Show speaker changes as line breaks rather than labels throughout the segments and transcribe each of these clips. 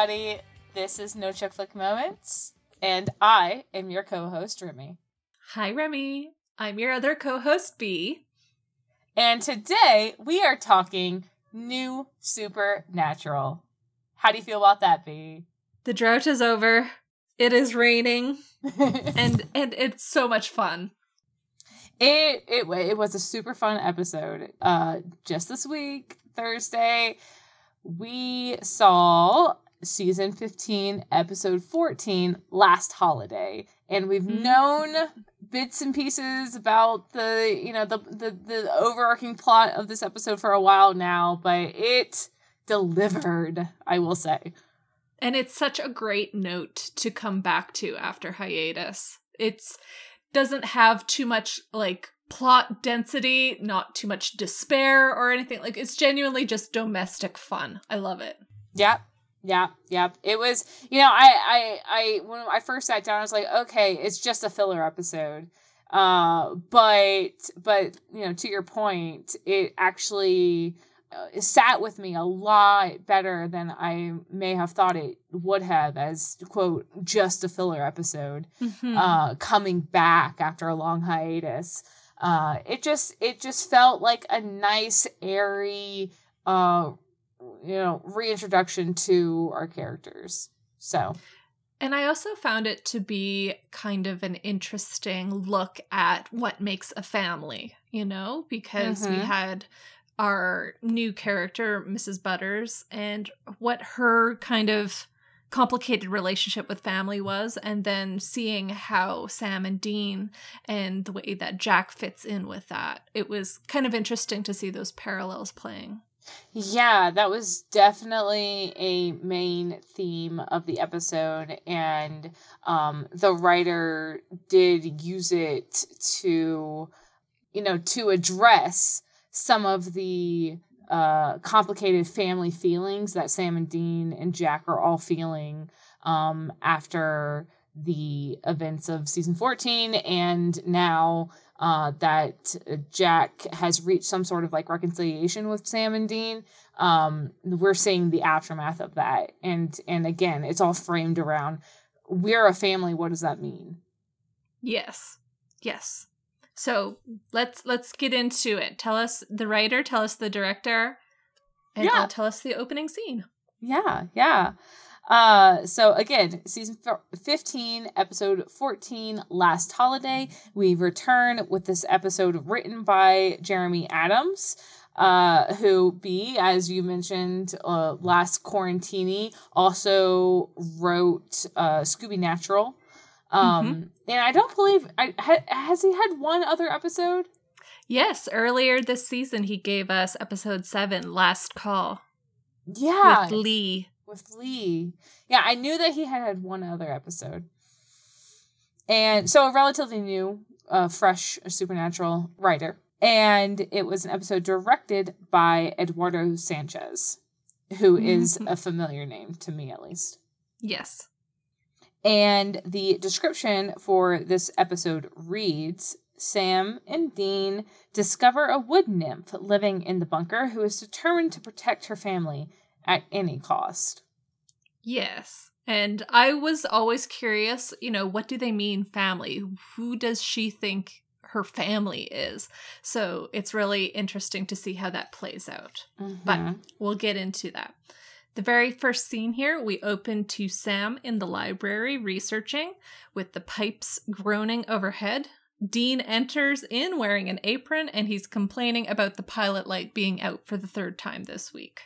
Everybody. This is No Chick Flick Moments, and I am your co-host Remy.
Hi, Remy. I'm your other co-host B.
And today we are talking new supernatural. How do you feel about that, B?
The drought is over. It is raining, and and it's so much fun.
It it it was a super fun episode. Uh, just this week, Thursday, we saw season 15 episode 14 last holiday. And we've mm-hmm. known bits and pieces about the you know the, the the overarching plot of this episode for a while now but it delivered i will say.
And it's such a great note to come back to after hiatus. It's doesn't have too much like plot density not too much despair or anything. Like it's genuinely just domestic fun. I love it.
Yep yeah, yeah. It was, you know, I, I, I, when I first sat down, I was like, okay, it's just a filler episode. Uh, but, but, you know, to your point, it actually uh, sat with me a lot better than I may have thought it would have as, quote, just a filler episode, mm-hmm. uh, coming back after a long hiatus. Uh, it just, it just felt like a nice, airy, uh, you know reintroduction to our characters so
and i also found it to be kind of an interesting look at what makes a family you know because mm-hmm. we had our new character mrs butters and what her kind of complicated relationship with family was and then seeing how Sam and Dean and the way that Jack fits in with that. It was kind of interesting to see those parallels playing.
Yeah, that was definitely a main theme of the episode, and um, the writer did use it to, you know, to address some of the uh, complicated family feelings that Sam and Dean and Jack are all feeling um, after the events of season 14 and now uh, that Jack has reached some sort of like reconciliation with Sam and Dean. Um, we're seeing the aftermath of that, and and again, it's all framed around we're a family. What does that mean?
Yes, yes. So let's let's get into it. Tell us the writer. Tell us the director, and yeah. Tell us the opening scene.
Yeah, yeah. Uh, so again, season 15, episode 14, Last Holiday. We return with this episode written by Jeremy Adams. Uh, who B, as you mentioned, uh, last Quarantini also wrote uh, Scooby Natural. Um, mm-hmm. and I don't believe I ha, has he had one other episode.
Yes, earlier this season he gave us episode seven, Last Call.
Yeah,
with Lee
with Lee. Yeah, I knew that he had had one other episode. And so a relatively new, uh, fresh supernatural writer. And it was an episode directed by Eduardo Sanchez, who mm-hmm. a familiar name to me at least.
Yes.
And the description for this episode reads Sam and Dean discover a wood nymph living in the bunker who is determined to protect her family at any cost.
Yes. And I was always curious, you know, what do they mean family? Who does she think her family is? So it's really interesting to see how that plays out. Mm-hmm. But we'll get into that. The very first scene here, we open to Sam in the library researching with the pipes groaning overhead. Dean enters in wearing an apron and he's complaining about the pilot light being out for the third time this week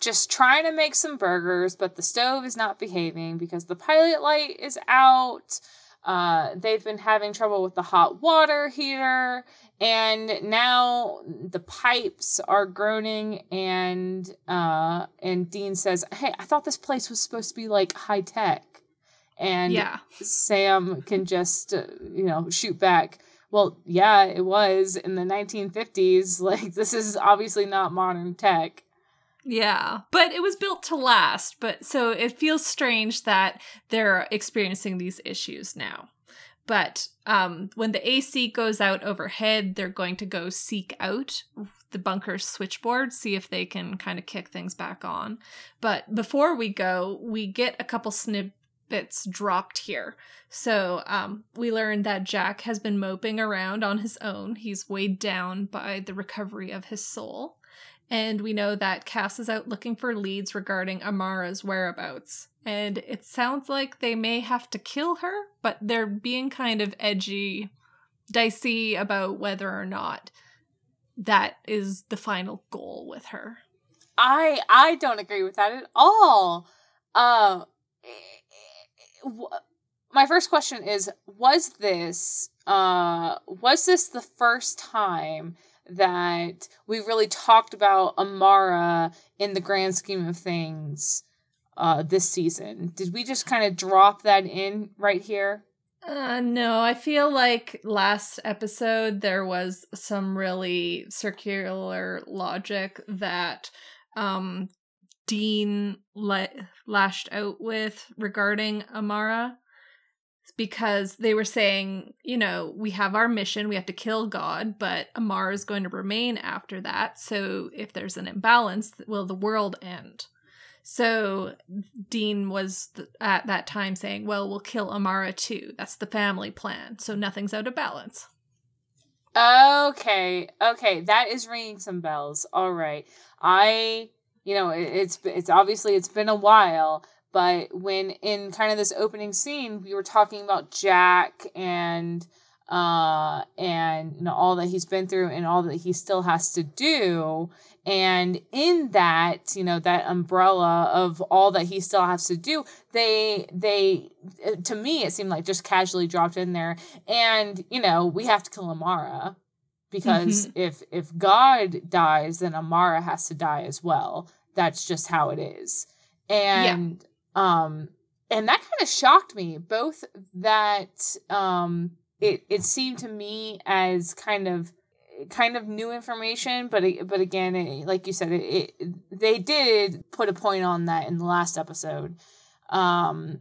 just trying to make some burgers, but the stove is not behaving because the pilot light is out. Uh, they've been having trouble with the hot water heater, and now the pipes are groaning. And uh, and Dean says, "Hey, I thought this place was supposed to be like high tech." And yeah. Sam can just uh, you know shoot back. Well, yeah, it was in the 1950s. Like this is obviously not modern tech.
Yeah, but it was built to last. But so it feels strange that they're experiencing these issues now. but um, when the AC goes out overhead, they're going to go seek out the bunker switchboard, see if they can kind of kick things back on. But before we go, we get a couple snippets dropped here. So um, we learn that Jack has been moping around on his own. He's weighed down by the recovery of his soul. And we know that Cass is out looking for leads regarding Amara's whereabouts. And it sounds like they may have to kill her, but they're being kind of edgy, dicey about whether or not that is the final goal with her.
I I don't agree with that at all. Uh, my first question is: Was this uh was this the first time that we really talked about Amara in the grand scheme of things uh, this season. Did we just kind of drop that in right here?
Uh, no, I feel like last episode there was some really circular logic that um, Dean le- lashed out with regarding Amara because they were saying, you know, we have our mission, we have to kill God, but Amara is going to remain after that. So if there's an imbalance, will the world end? So Dean was th- at that time saying, well, we'll kill Amara too. That's the family plan. So nothing's out of balance.
Okay. Okay. That is ringing some bells. All right. I, you know, it, it's, it's obviously, it's been a while, but when in kind of this opening scene, we were talking about Jack and uh and you know all that he's been through and all that he still has to do. And in that you know that umbrella of all that he still has to do they they to me it seemed like just casually dropped in there. And you know we have to kill amara because mm-hmm. if if god dies then amara has to die as well. That's just how it is. And um, and that kind of shocked me, both that um, it it seemed to me as kind of kind of new information, but but again, it, like you said, it, it, they did put a point on that in the last episode, um,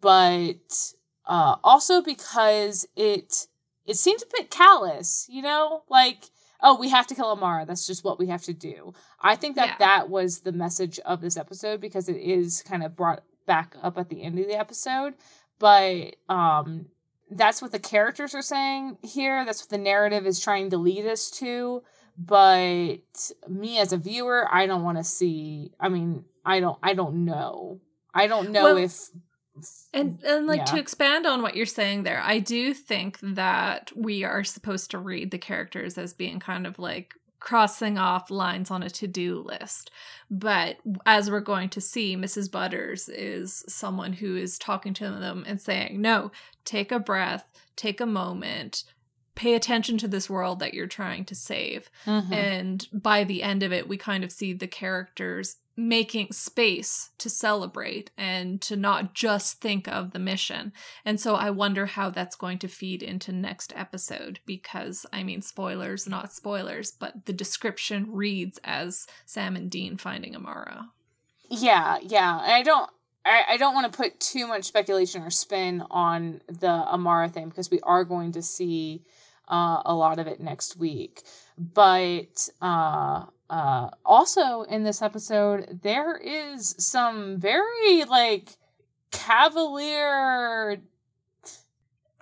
but uh, also because it it seemed a bit callous, you know, like oh we have to kill Amara, that's just what we have to do. I think that yeah. that was the message of this episode because it is kind of brought back up at the end of the episode, but um that's what the characters are saying here. That's what the narrative is trying to lead us to. But me as a viewer, I don't want to see. I mean, I don't. I don't know. I don't know well, if.
And and like yeah. to expand on what you're saying there, I do think that we are supposed to read the characters as being kind of like crossing off lines on a to-do list. But as we're going to see, Mrs. Butters is someone who is talking to them and saying, "No, take a breath, take a moment, pay attention to this world that you're trying to save." Mm-hmm. And by the end of it, we kind of see the characters making space to celebrate and to not just think of the mission. And so I wonder how that's going to feed into next episode because I mean spoilers not spoilers, but the description reads as Sam and Dean finding Amara.
Yeah, yeah. And I don't I, I don't want to put too much speculation or spin on the Amara thing because we are going to see uh, a lot of it next week. But uh uh, also, in this episode, there is some very like cavalier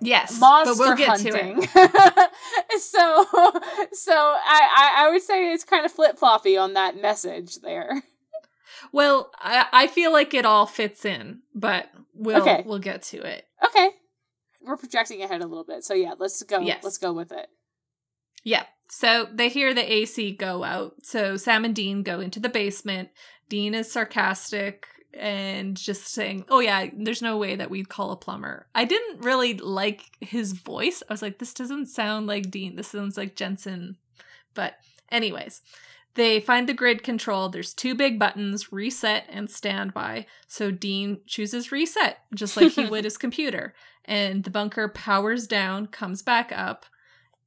Yes,
monster but we'll get hunting. to it. so, so I, I, I would say it's kind of flip floppy on that message there.
Well, I, I feel like it all fits in, but we'll okay. we'll get to it.
Okay, we're projecting ahead a little bit, so yeah, let's go. Yes. let's go with it.
Yeah. So they hear the AC go out. So Sam and Dean go into the basement. Dean is sarcastic and just saying, "Oh yeah, there's no way that we'd call a plumber." I didn't really like his voice. I was like, "This doesn't sound like Dean. This sounds like Jensen." But anyways, they find the grid control. There's two big buttons, reset and standby. So Dean chooses reset, just like he would his computer. And the bunker powers down, comes back up,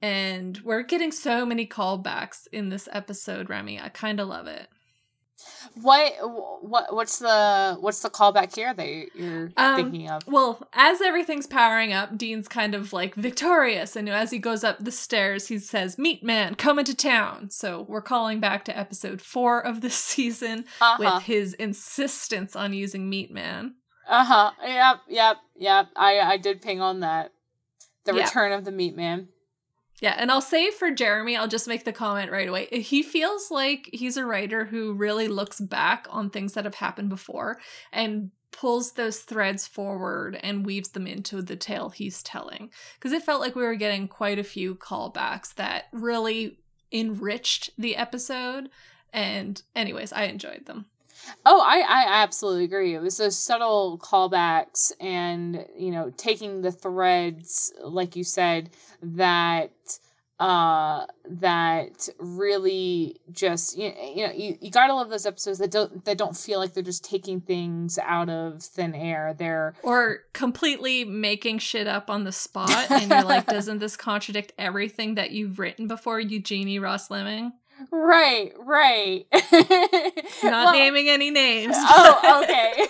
and we're getting so many callbacks in this episode, Remy. I kind of love it.
What what what's the what's the callback here that you're
Um,
thinking of?
Well, as everything's powering up, Dean's kind of like victorious, and as he goes up the stairs, he says, "Meat Man, coming to town." So we're calling back to episode four of this season
Uh huh.
with his insistence on using Meat Man.
Uh huh. Yep. Yep. Yep. I I did ping on that. The
Yeah.
return of the meat man.
Yeah, and I'll say for Jeremy, I'll just make the comment right away. He feels like he's a writer who really looks back on things that have happened before and pulls those threads forward and weaves them into the tale he's telling. Because it felt like we were getting quite a few callbacks that really enriched the episode. And, anyways, I enjoyed them.
Oh, I, I absolutely agree. It was those subtle callbacks and, you know, taking the threads, like you said, that uh that really just you, you know you, you gotta love those episodes that don't that don't feel like they're just taking things out of thin air they're
Or completely making shit up on the spot. And you're like, doesn't this contradict everything that you've written before, Eugenie Ross-Leming?
Right right
Not
Well-
naming any names.
oh okay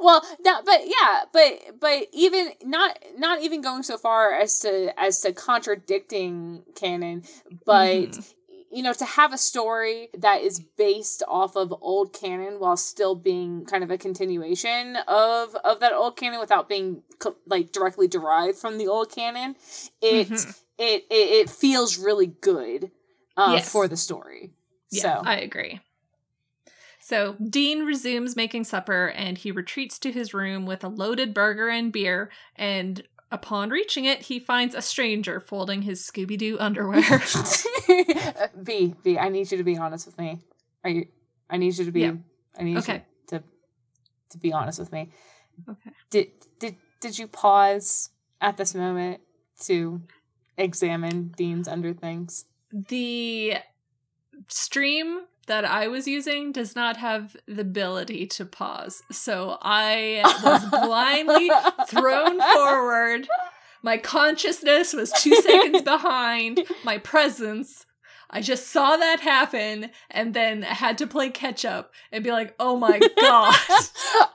well no but yeah but but even not not even going so far as to as to contradicting canon but
Mhm.
you know to have a story that is based off of old canon while still being kind of a continuation of of that old canon without being co- like directly derived from the old canon it
Mhm.
It, it it feels really good uh,
Yes.
for the story
Yeah,
so
I agree. So Dean resumes making supper and he retreats to his room with a loaded burger and beer. And upon reaching it, he finds a stranger folding his Scooby Doo underwear.
B B, I need you to be honest with me. Are you? I need you to be.
Yeah.
I need
Okay.
you to to be honest with me.
Okay.
Did did did you pause at this moment to examine Dean's under things?
the stream that I was using does not have the ability to pause. So I was blindly thrown forward. My consciousness was two seconds behind my presence. I just saw that happen and then had to play catch up and be like, oh my god.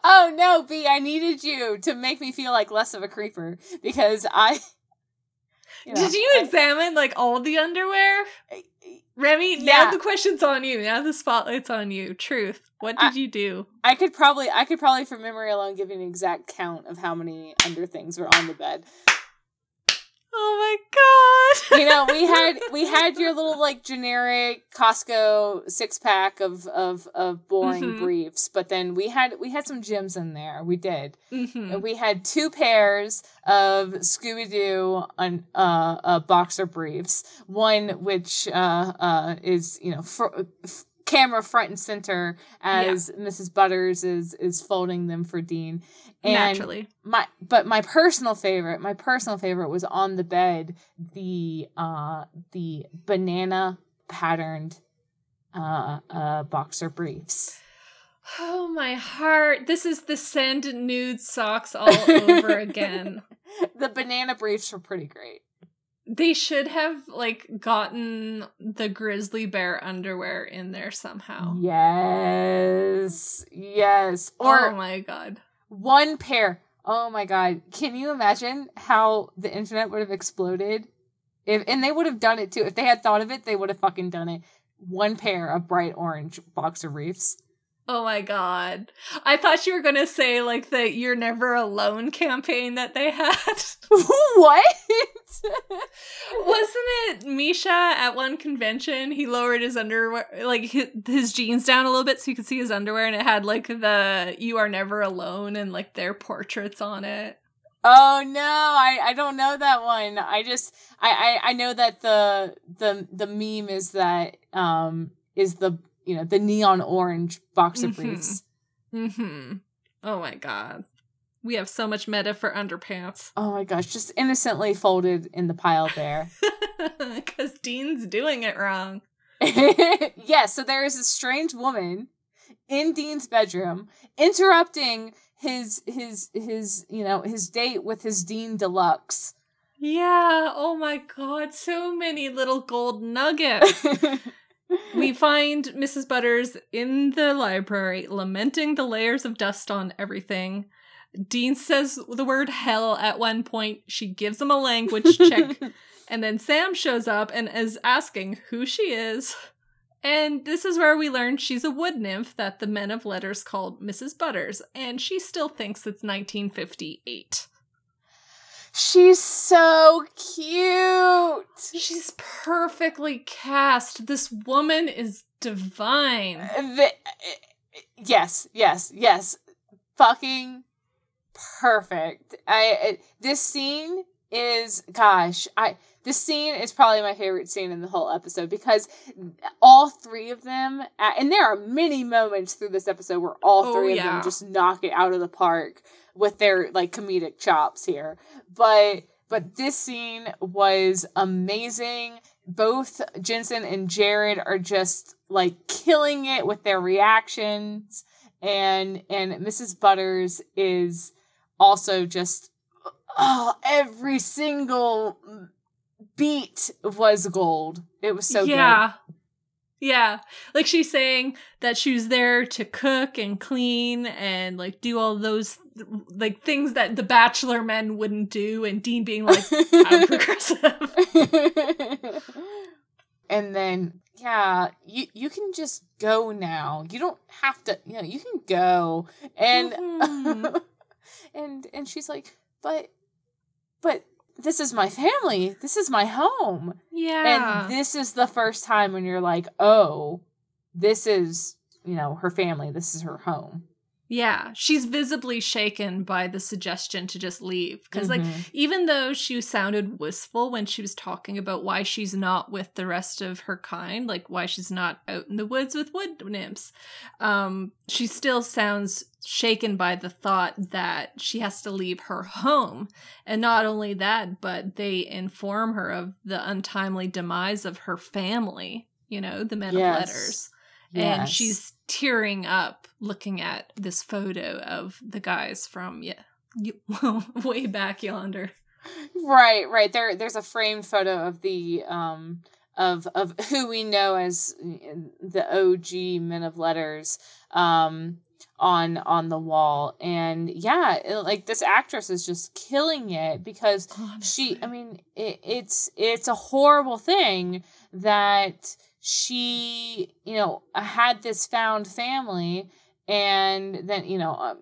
oh no, B! I needed you to make me feel like less of a creeper because I. you know,
Did you
I-
examine like all the underwear? Remy,
Yeah.
now the question's on you. Now the spotlight's on you. Truth. What
I-
did you do?
I could probably, I could probably, from memory alone, give you an exact count of how many under things were on the bed.
Oh my god.
You know, we had we had your little like generic Costco six pack of of of boring
Mhm.
briefs, but then we had we had some gems in there. We did.
Mhm.
We had two pairs of Scooby Doo on uh, uh, boxer briefs. One which uh, uh, is you know fr- f- camera front and center as Mrs. Butters is is folding them for Dean. And
Naturally.
my but my personal favorite, my personal favorite was on the bed the uh the banana patterned uh uh boxer briefs.
Oh my heart. This is the send nude socks all over again.
the banana briefs were pretty great.
They should have like gotten the grizzly bear underwear in there somehow.
Yes. Yes. Or
oh my god.
one pair. Oh my god. Can you imagine how the internet would have exploded? If and they would have done it too. If they had thought of it, they would have fucking done it. One pair of bright orange boxer briefs.
Oh my god. I thought you were going to say like the you're never alone campaign that they had.
what?
Wasn't it Misha at one convention? He lowered his underwear, like his, his jeans down a little bit so you could see his underwear, and it had like the "You Are Never Alone" and like their portraits on it.
Oh no, I, I don't know that one. I just I, I I know that the the the meme is that um is the you know the neon orange boxer
Mhm.
briefs.
Hmm. Oh my god, we have so much meta for underpants
Oh my gosh, just innocently folded in the pile there.
because Dean's doing it wrong.
yeah, so there is a strange woman in Dean's bedroom interrupting his his his you know his date with his Dean Deluxe.
Yeah. Oh my god, so many little gold nuggets. we find Mrs. Butters in the library lamenting the layers of dust on everything. Dean says the word hell at one point. She gives him a language check. and then Sam shows up and is asking who she is. And this is where we learn she's a wood nymph that the men of letters called Mrs. Butters, and she still thinks it's 1958.
She's so cute.
She's perfectly cast. This woman is divine.
Uh, the, uh, yes, yes, yes. Fucking perfect. I uh, this scene is gosh, I this scene is probably my favorite scene in the whole episode because all three of them and there are many moments through this episode where all oh, three oh, yeah. of them just knock it out of the park with their like comedic chops here. But but this scene was amazing. Both Jensen and Jared are just like killing it with their reactions and and Mrs. Butters is also just oh, every single beat was gold. It was so yeah. good.
Yeah. Like she's saying that she was there to cook and clean and like do all those like things that the bachelor men wouldn't do and Dean being like I'm progressive.
and then yeah, you you can just go now. You don't have to, you know, you can go. And mm-hmm. and and she's like, "But but this is my family. This is my home. Yeah. And this is the first time when you're like, oh, this is, you know, her family. This is her home.
Yeah, she's visibly shaken by the suggestion to just leave. Because, mm-hmm. like, even though she sounded wistful when she was talking about why she's not with the rest of her kind, like why she's not out in the woods with wood nymphs, um, she still sounds shaken by the thought that she has to leave her home. And not only that, but they inform her of the untimely demise of her family, you know, the men yes. of letters. Yes. And she's tearing up looking at this photo of the guys from yeah way back yonder
right right there there's a framed photo of the um of of who we know as the OG men of letters um on on the wall and yeah it, like this actress is just killing it because Honestly. she i mean it, it's it's a horrible thing that she, you know, had this found family, and then you know, um,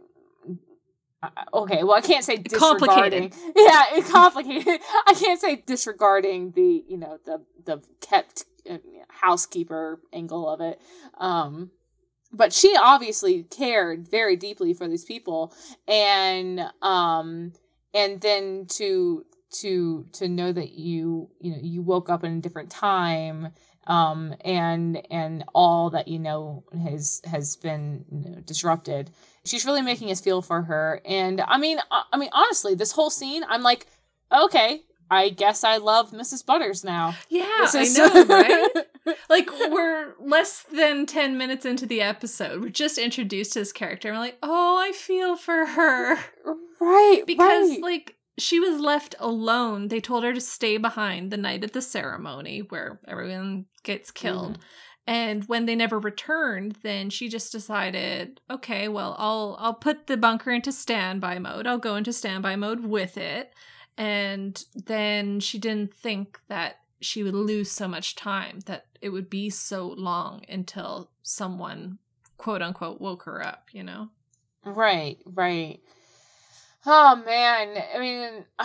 okay, well, I can't say disregarding. Yeah, it's complicated. I can't say disregarding the, you know, the the kept uh, housekeeper angle of it. Um, but she obviously cared very deeply for these people, and um, and then to to to know that you you know you woke up in a different time um, and and all that you know has has been you know, disrupted. She's really making us feel for her, and I mean, I, I mean, honestly, this whole scene, I'm like, okay, I guess I love Mrs. Butters now.
Yeah, is- I know, right? like we're less than 10 minutes into the episode. We're just introduced to this character. And we're like, oh, I feel for her.
Right.
Because
right.
like she was left alone. They told her to stay behind the night of the ceremony where everyone gets killed. Mm. And when they never returned, then she just decided, okay, well, I'll I'll put the bunker into standby mode. I'll go into standby mode with it. And then she didn't think that she would lose so much time, that it would be so long until someone quote unquote woke her up, you know?
Right, right. Oh man, I mean,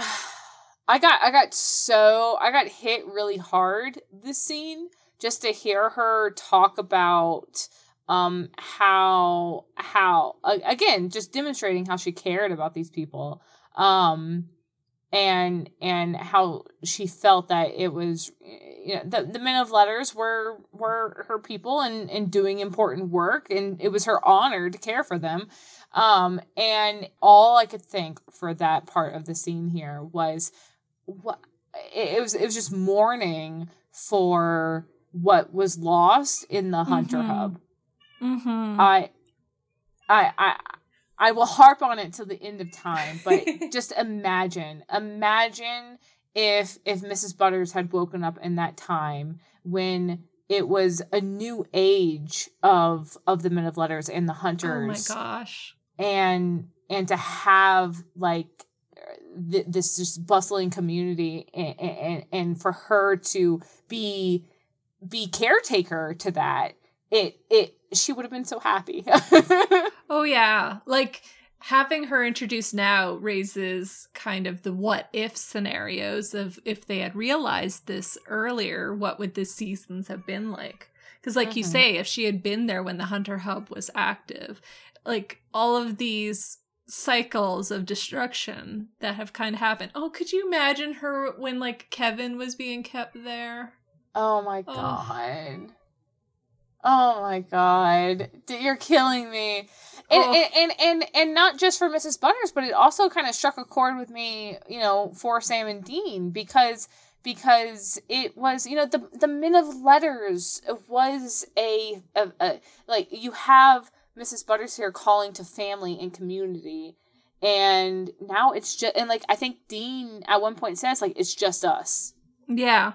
I got I got so I got hit really hard this scene just to hear her talk about um how how again just demonstrating how she cared about these people um and and how she felt that it was you know the, the men of letters were were her people and and doing important work and it was her honor to care for them um, and all I could think for that part of the scene here was what it, was. It was just mourning for what was lost in the Hunter mm-hmm. Hub. Mm-hmm. I, I, I. I will harp on it till the end of time, but just imagine, imagine if if Mrs. Butters had woken up in that time when it was a new age of of the men of letters and the hunters.
Oh my gosh.
And and to have like th- this just bustling community and, and and for her to be be caretaker to that it it she would have been so happy.
Oh yeah. Like having her introduced now raises kind of the what if scenarios of if they had realized this earlier what would the seasons have been like? Because like mm-hmm. you say if she had been there when the hunter hub was active like all of these cycles of destruction that have kind of happened. Oh, could you imagine her when like Kevin was being kept there?
Oh my oh. god. Oh my god. You're killing me. And, oh. and, and and and not just for Mrs. Butters, but it also kind of struck a chord with me, you know, for Sam and Dean because because it was you know the the men of letters was a, a, a like you have Mrs. Butters here calling to family and community. And now it's just, and like, I think Dean at one point says, like, it's just us.
Yeah.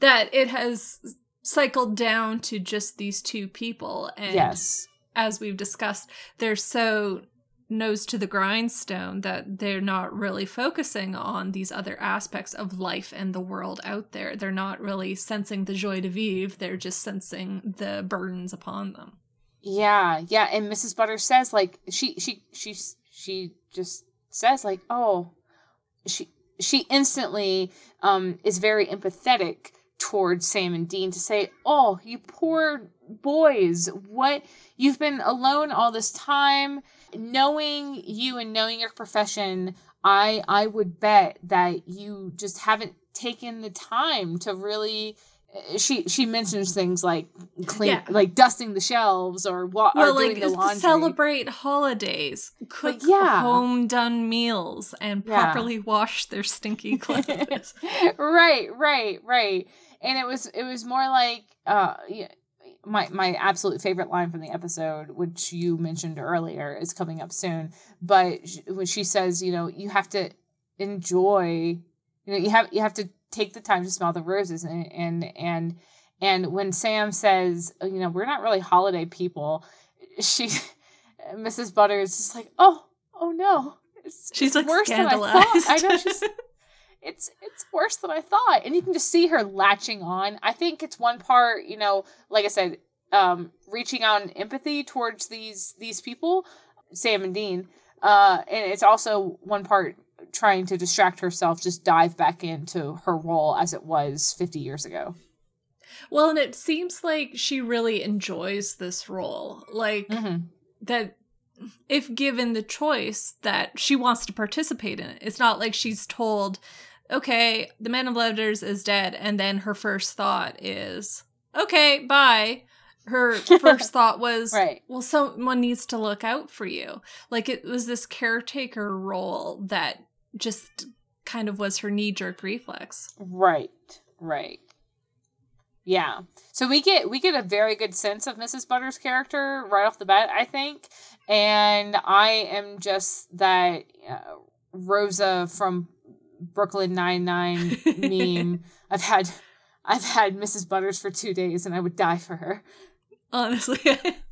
That it has cycled down to just these two people. And yes. as we've discussed, they're so nose to the grindstone that they're not really focusing on these other aspects of life and the world out there. They're not really sensing the joie de vivre, they're just sensing the burdens upon them.
Yeah, yeah, and Mrs. Butter says like she she she she just says like, "Oh, she she instantly um is very empathetic towards Sam and Dean to say, "Oh, you poor boys, what you've been alone all this time, knowing you and knowing your profession, I I would bet that you just haven't taken the time to really she she mentions things like clean yeah. like dusting the shelves or what well, or doing like, the laundry.
celebrate holidays cook yeah. home done meals and properly wash their stinky clothes
right right right and it was it was more like uh yeah, my my absolute favorite line from the episode which you mentioned earlier is coming up soon but when she says you know you have to enjoy you know you have you have to take the time to smell the roses and and and and when Sam says, you know, we're not really holiday people, she Mrs. Butter is just like, oh, oh no.
It's, she's it's like worse scandalized. than I
thought. I know she's it's it's worse than I thought. And you can just see her latching on. I think it's one part, you know, like I said, um, reaching out in empathy towards these these people, Sam and Dean. Uh, and it's also one part trying to distract herself just dive back into her role as it was 50 years ago.
Well, and it seems like she really enjoys this role. Like mm-hmm. that if given the choice that she wants to participate in it. It's not like she's told, "Okay, the Man of Letters is dead," and then her first thought is, "Okay, bye." her first thought was right. well someone needs to look out for you like it was this caretaker role that just kind of was her knee jerk reflex.
Right. Right. Yeah. So we get we get a very good sense of Mrs. Butter's character right off the bat, I think. And I am just that uh, Rosa from Brooklyn Nine Nine meme. I've had I've had Mrs. Butters for two days, and I would die for her.
Honestly.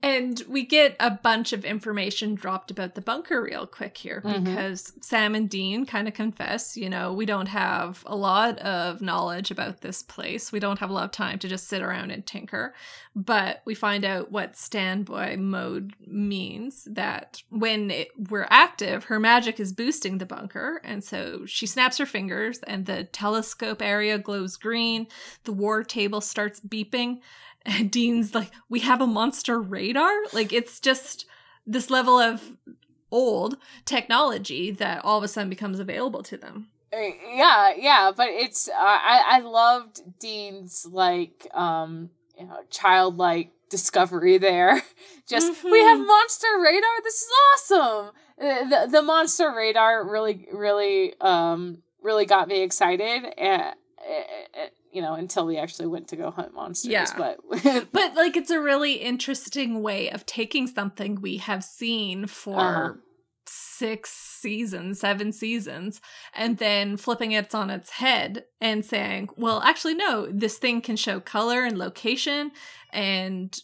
And we get a bunch of information dropped about the bunker real quick here mm-hmm. because Sam and Dean kind of confess, you know, we don't have a lot of knowledge about this place. We don't have a lot of time to just sit around and tinker. But we find out what standby mode means that when it, we're active, her magic is boosting the bunker. And so she snaps her fingers and the telescope area glows green. The war table starts beeping and Dean's like, we have a monster radar? Like, it's just this level of old technology that all of a sudden becomes available to them.
Uh, yeah, yeah, but it's uh, I I loved Dean's like um you know childlike discovery there. Just mm-hmm. we have monster radar. This is awesome. Uh, the the monster radar really really um really got me excited and you know, until we actually went to go hunt monsters. Yeah. But
but like it's a really interesting way of taking something we have seen for uh-huh. six seasons, seven seasons, and then flipping it on its head and saying, well, actually, no, this thing can show color and location. And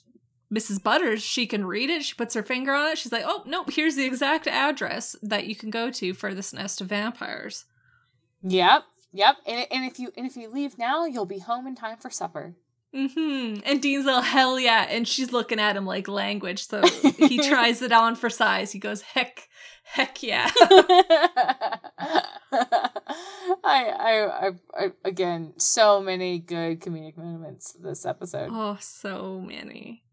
Mrs. Butters, she can read it. She puts her finger on it. She's like, oh, nope, here's the exact address that you can go to for this nest of vampires.
Yep. Yep. And, and if you and if you leave now, you'll be home in time for supper.
Mm-hmm. And Dean's like, hell yeah. And she's looking at him like language. So he tries it on for size. He goes, heck, heck yeah.
I, I, I, I, again, so many good comedic moments this episode.
Oh, so many.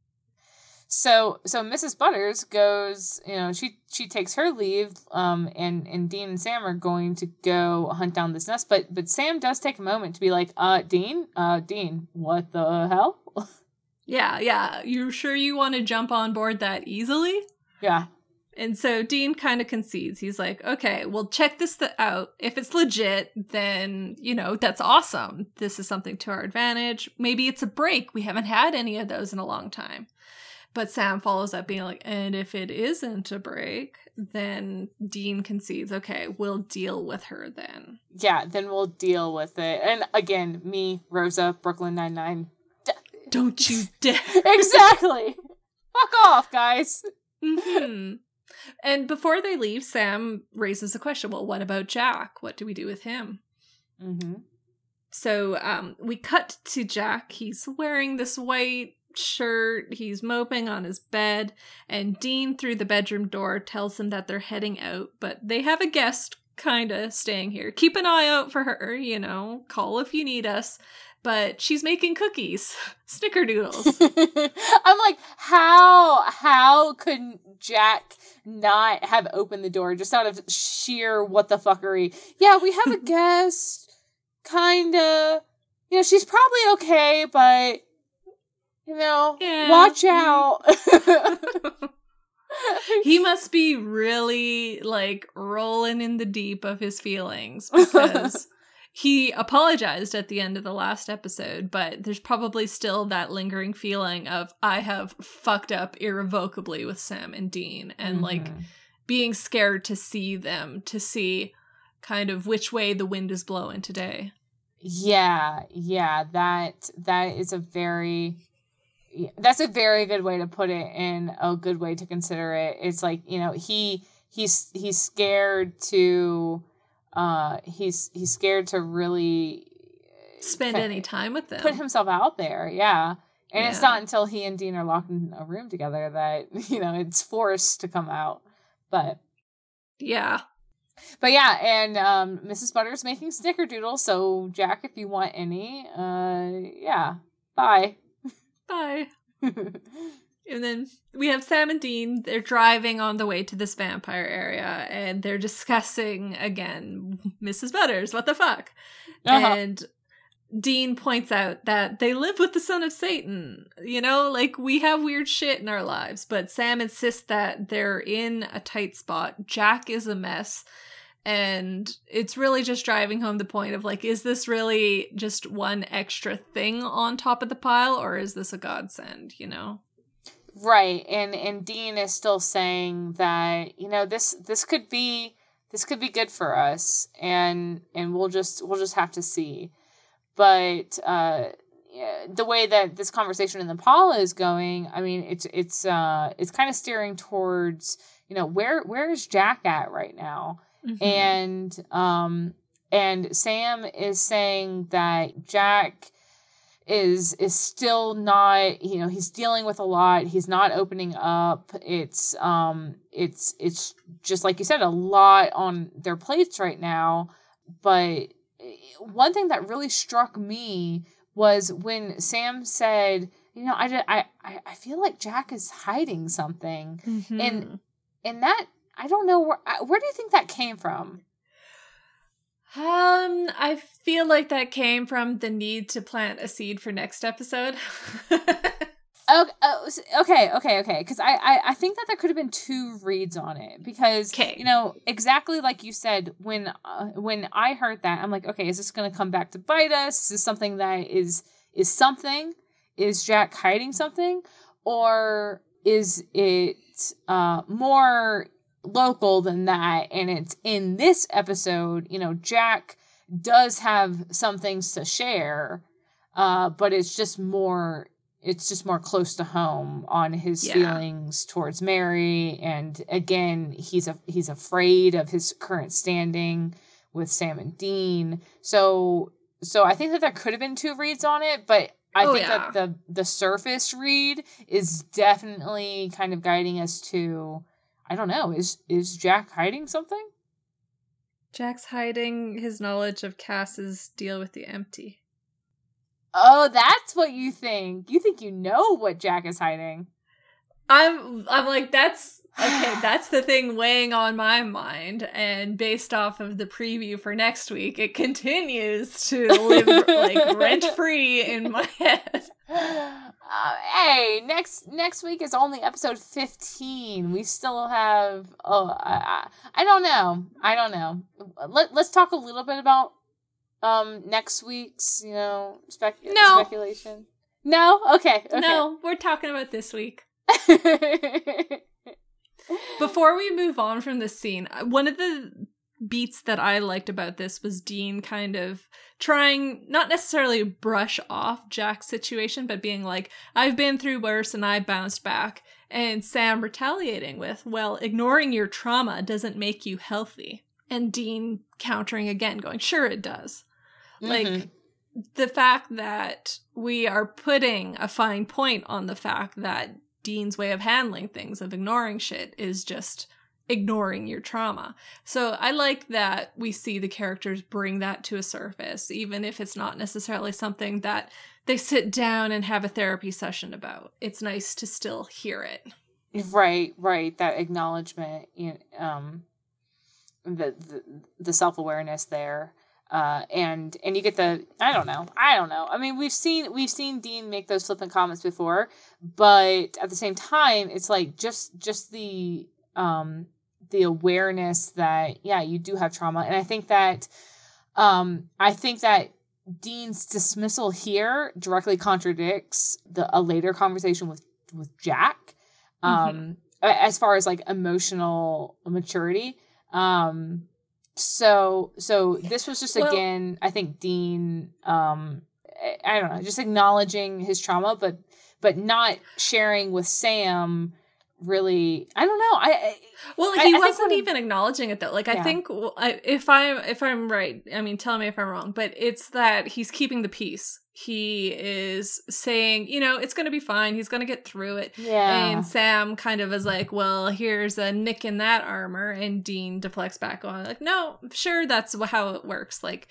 So so Mrs. Butters goes, you know, she she takes her leave, um, and and Dean and Sam are going to go hunt down this nest, but but Sam does take a moment to be like, uh, Dean, uh, Dean, what the hell?
Yeah, yeah. You sure you want to jump on board that easily?
Yeah.
And so Dean kind of concedes. He's like, okay, well, check this th- out. If it's legit, then, you know, that's awesome. This is something to our advantage. Maybe it's a break. We haven't had any of those in a long time. But Sam follows up being like, and if it isn't a break, then Dean concedes, okay, we'll deal with her then.
Yeah, then we'll deal with it. And again, me, Rosa, Brooklyn Nine Nine.
Don't you dare.
exactly. Fuck off, guys.
hmm And before they leave, Sam raises a question. Well, what about Jack? What do we do with him?
Mm-hmm.
So um, we cut to Jack. He's wearing this white shirt. He's moping on his bed, and Dean, through the bedroom door, tells him that they're heading out, but they have a guest kind of staying here. Keep an eye out for her, you know, call if you need us. But she's making cookies, snickerdoodles.
I'm like, how how could Jack not have opened the door just out of sheer what the fuckery? Yeah, we have a guest, kinda. You know, she's probably okay, but you know,
Yeah.
watch out.
he must be really like rolling in the deep of his feelings because he apologized at the end of the last episode, but there's probably still that lingering feeling of I have fucked up irrevocably with Sam and Dean and like
Mhm.
being scared to see them, to see kind of which way the wind is blowing today.
Yeah, yeah, that that is a very that's a very good way to put it and a good way to consider it. It's like, you know, he he's he's scared to uh he's he's scared to really
Spend
Put-
any time with them.
put himself out there. Yeah. And it's not until he and Dean are locked in a room together that, you know, it's forced to come out. But
yeah.
but yeah, and um Mrs. Butter's making snickerdoodles, so Jack, if you want any, uh yeah. Bye.
Bye. And then we have Sam and Dean. They're driving on the way to this vampire area and they're discussing again Mrs. Butters. What the fuck?
Uh-huh.
And Dean points out that they live with the son of Satan. You know, like we have weird shit in our lives, but Sam insists that they're in a tight spot. Jack is a mess. And it's really just driving home the point of like, is this really just one extra thing on top of the pile, or is this a godsend, you know?
Right. And and Dean is still saying that, you know, this this could be this could be good for us and and we'll just we'll just have to see. But uh the way that this conversation in the Impala is going, I mean, it's it's uh it's kind of steering towards, you know, where where is Jack at right now?
Mm-hmm.
and um and Sam is saying that Jack is is still not you know he's dealing with a lot he's not opening up it's um it's it's just like you said a lot on their plates right now but one thing that really struck me was when Sam said you know I I I feel like Jack is hiding something
Mhm.
and and that I don't know where where do you think that came from?
Um, I feel like that came from the need to plant a seed for next episode.
Okay, oh, okay, okay, okay. Because I, I, I think that there could have been two reads on it because
'Kay.
you know exactly like you said when uh, when I heard that I'm like, okay, is this going to come back to bite us? Is this something that is is something? Is Jack hiding something, or is it uh more local than that. And it's in this episode, you know, Jack does have some things to share, uh, but it's just more it's just more close to home on his yeah. feelings towards Mary and again he's a he's afraid of his current standing with Sam and Dean. So so I think that there could have been two reads on it, but I oh, think yeah. that the the surface read is definitely kind of guiding us to I don't know, is is Jack hiding something?
Jack's hiding his knowledge of Cass's deal with the empty.
Oh, that's what you think. You think you know what Jack is hiding.
I'm I'm like that's okay, that's the thing weighing on my mind. And based off of the preview for next week, it continues to live like rent free in my head.
Uh, hey, next next week is only episode fifteen. We still have. Oh, I, I, I don't know. I don't know. Let Let's talk a little bit about um next week's. You know, spec no. speculation. No. Okay. okay.
No, we're talking about this week. Before we move on from this scene, uh, one of the beats that I liked about this was Dean kind of trying not necessarily brush off Jack's situation, but being like, I've been through worse and I bounced back. And Sam retaliating with, Well, ignoring your trauma doesn't make you healthy. And Dean countering again, going, Sure, it does. Mm-hmm. Like, the fact that we are putting a fine point on the fact that Dean's way of handling things, of ignoring shit, is just ignoring your trauma. So I like that we see the characters bring that to a surface, even if it's not necessarily something that they sit down and have a therapy session about. It's nice to still hear it.
Right, right. That acknowledgement, um, the the, the self awareness there uh, and and you get the I don't know I don't know I mean we've seen we've seen Dean make those flippant comments before, but at the same time it's like just just the um the awareness that yeah you do have trauma and I think that um I think that Dean's dismissal here directly contradicts the a later conversation with with Jack um mm-hmm. as far as like emotional maturity um so so this was just well, again i think dean um i don't know just acknowledging his trauma but but not sharing with sam really i don't know i, I
well he I, wasn't I even acknowledging it though like yeah. i think if i'm if i'm right i mean tell me if i'm wrong but it's that he's keeping the peace he is saying, you know, it's going to be fine. He's going to get through it. Yeah. And Sam kind of is like, well, here's a nick in that armor. And Dean deflects back on, like, no, sure, that's how it works. Like,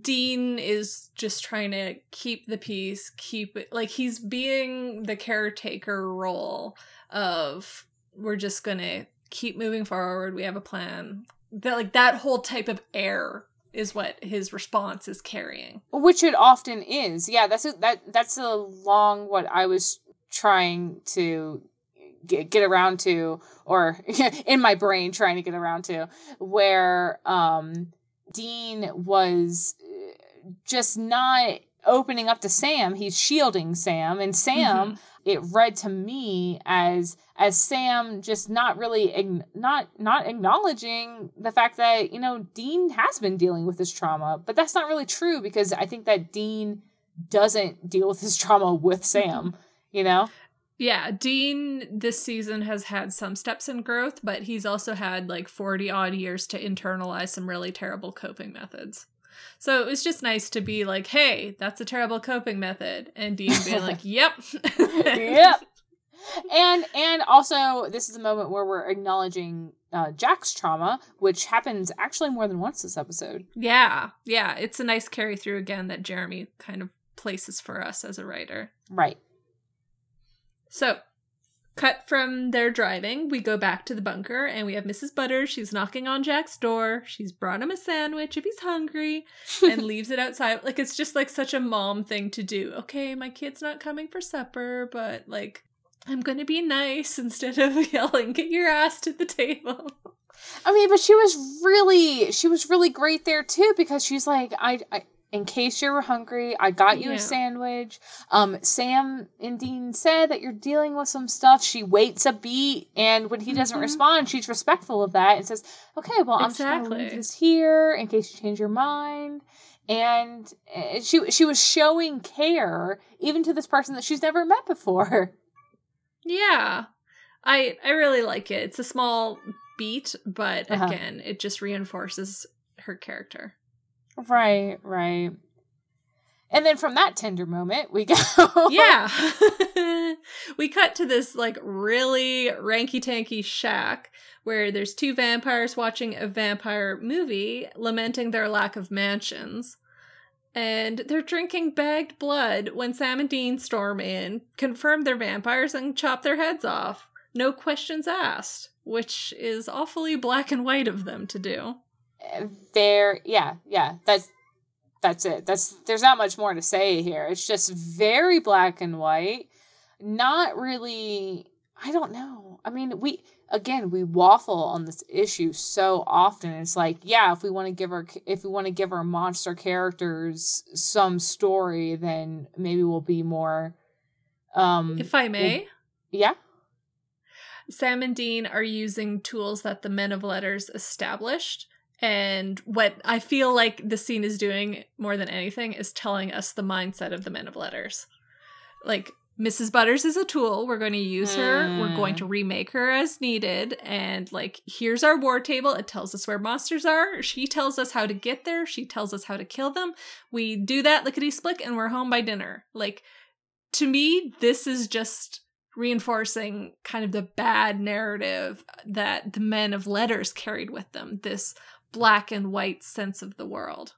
Dean is just trying to keep the peace, keep it like he's being the caretaker role of we're just to keep moving forward. We have a plan. That like that whole type of air is what his response is carrying.
Which it often is. Yeah, that's a, that that's a long what I was trying to get, get around to or in my brain trying to get around to where um Dean was uh, just not opening up to Sam. He's shielding Sam and Sam mm-hmm it read to me as as Sam just not really not not acknowledging the fact that you know Dean has been dealing with this trauma, but that's not really true because I think that Dean doesn't deal with his trauma with Sam, you know.
Yeah, Dean this season has had some steps in growth, but he's also had like 40 odd years to internalize some really terrible coping methods. So it was just nice to be like, hey, that's a terrible coping method. And Dean being like, yep.
yep. And and also this is a moment where we're acknowledging uh, Jack's trauma, which happens actually more than once this episode.
Yeah. Yeah. It's a nice carry through again that Jeremy kind of places for us as a writer.
Right.
So Cut from their driving, we go back to the bunker and we have Mrs. Butters. She's knocking on Jack's door. She's brought him a sandwich if he's hungry and leaves it outside. Like, it's just like such a mom thing to do. Okay, my kid's not coming for supper, but like, I'm going to be nice instead of yelling, get your ass to the table.
I mean, but she was really, she was really great there too because she's like, I, I, in case you were hungry, I got you
Yeah.
a sandwich. Um, Sam and Dean said that you're dealing with some stuff. She waits a beat, and when he doesn't
Mhm.
respond, she's respectful of that and says, "Okay, well, I'm just gonna leave this here in case you change your mind." And she she was showing care even to this person that she's never met before.
Yeah. I I really like it. It's a small beat, but
Uh-huh.
again, it just reinforces her character.
Right, right. And then from that tender moment, we go.
yeah. we cut to this like really ranky tanky shack where there's two vampires watching a vampire movie, lamenting their lack of mansions. And they're drinking bagged blood when Sam and Dean storm in, confirm they're vampires, and chop their heads off. No questions asked, which is awfully black and white of them to do.
There yeah yeah that's that's it. That's there's not much more to say here. It's just very black and white. Not really i don't know. I mean we again we waffle on this issue so often. It's like yeah if we want to give our if we want to give our monster characters some story then maybe we'll be more um
If I may,
yeah?
Sam and Dean are using tools that the Men of Letters established. And what I feel like the scene is doing more than anything is telling us the mindset of the Men of Letters. Like, Mrs. Butters is a tool. We're going to use her. We're going hmm. to remake her as needed. And, like, here's our war table. It tells us where monsters are. She tells us how to get there. She tells us how to kill them. We do that lickety split and we're home by dinner. Like, to me, this is just reinforcing kind of the bad narrative that the men of letters carried with them this black and white sense of the world.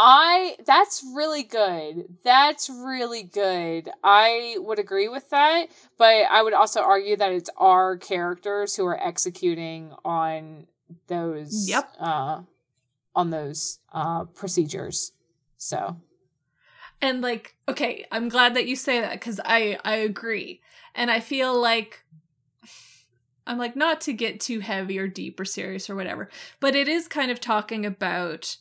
I that's really good. That's really good. I would agree with that, but I would also argue that it's our characters who are executing on those
Yep.
uh on those uh procedures. So,
And like, okay, I'm glad that you say that cuz I I agree. And I feel like I'm like not to get too heavy or deep or serious or whatever, but it is kind of talking about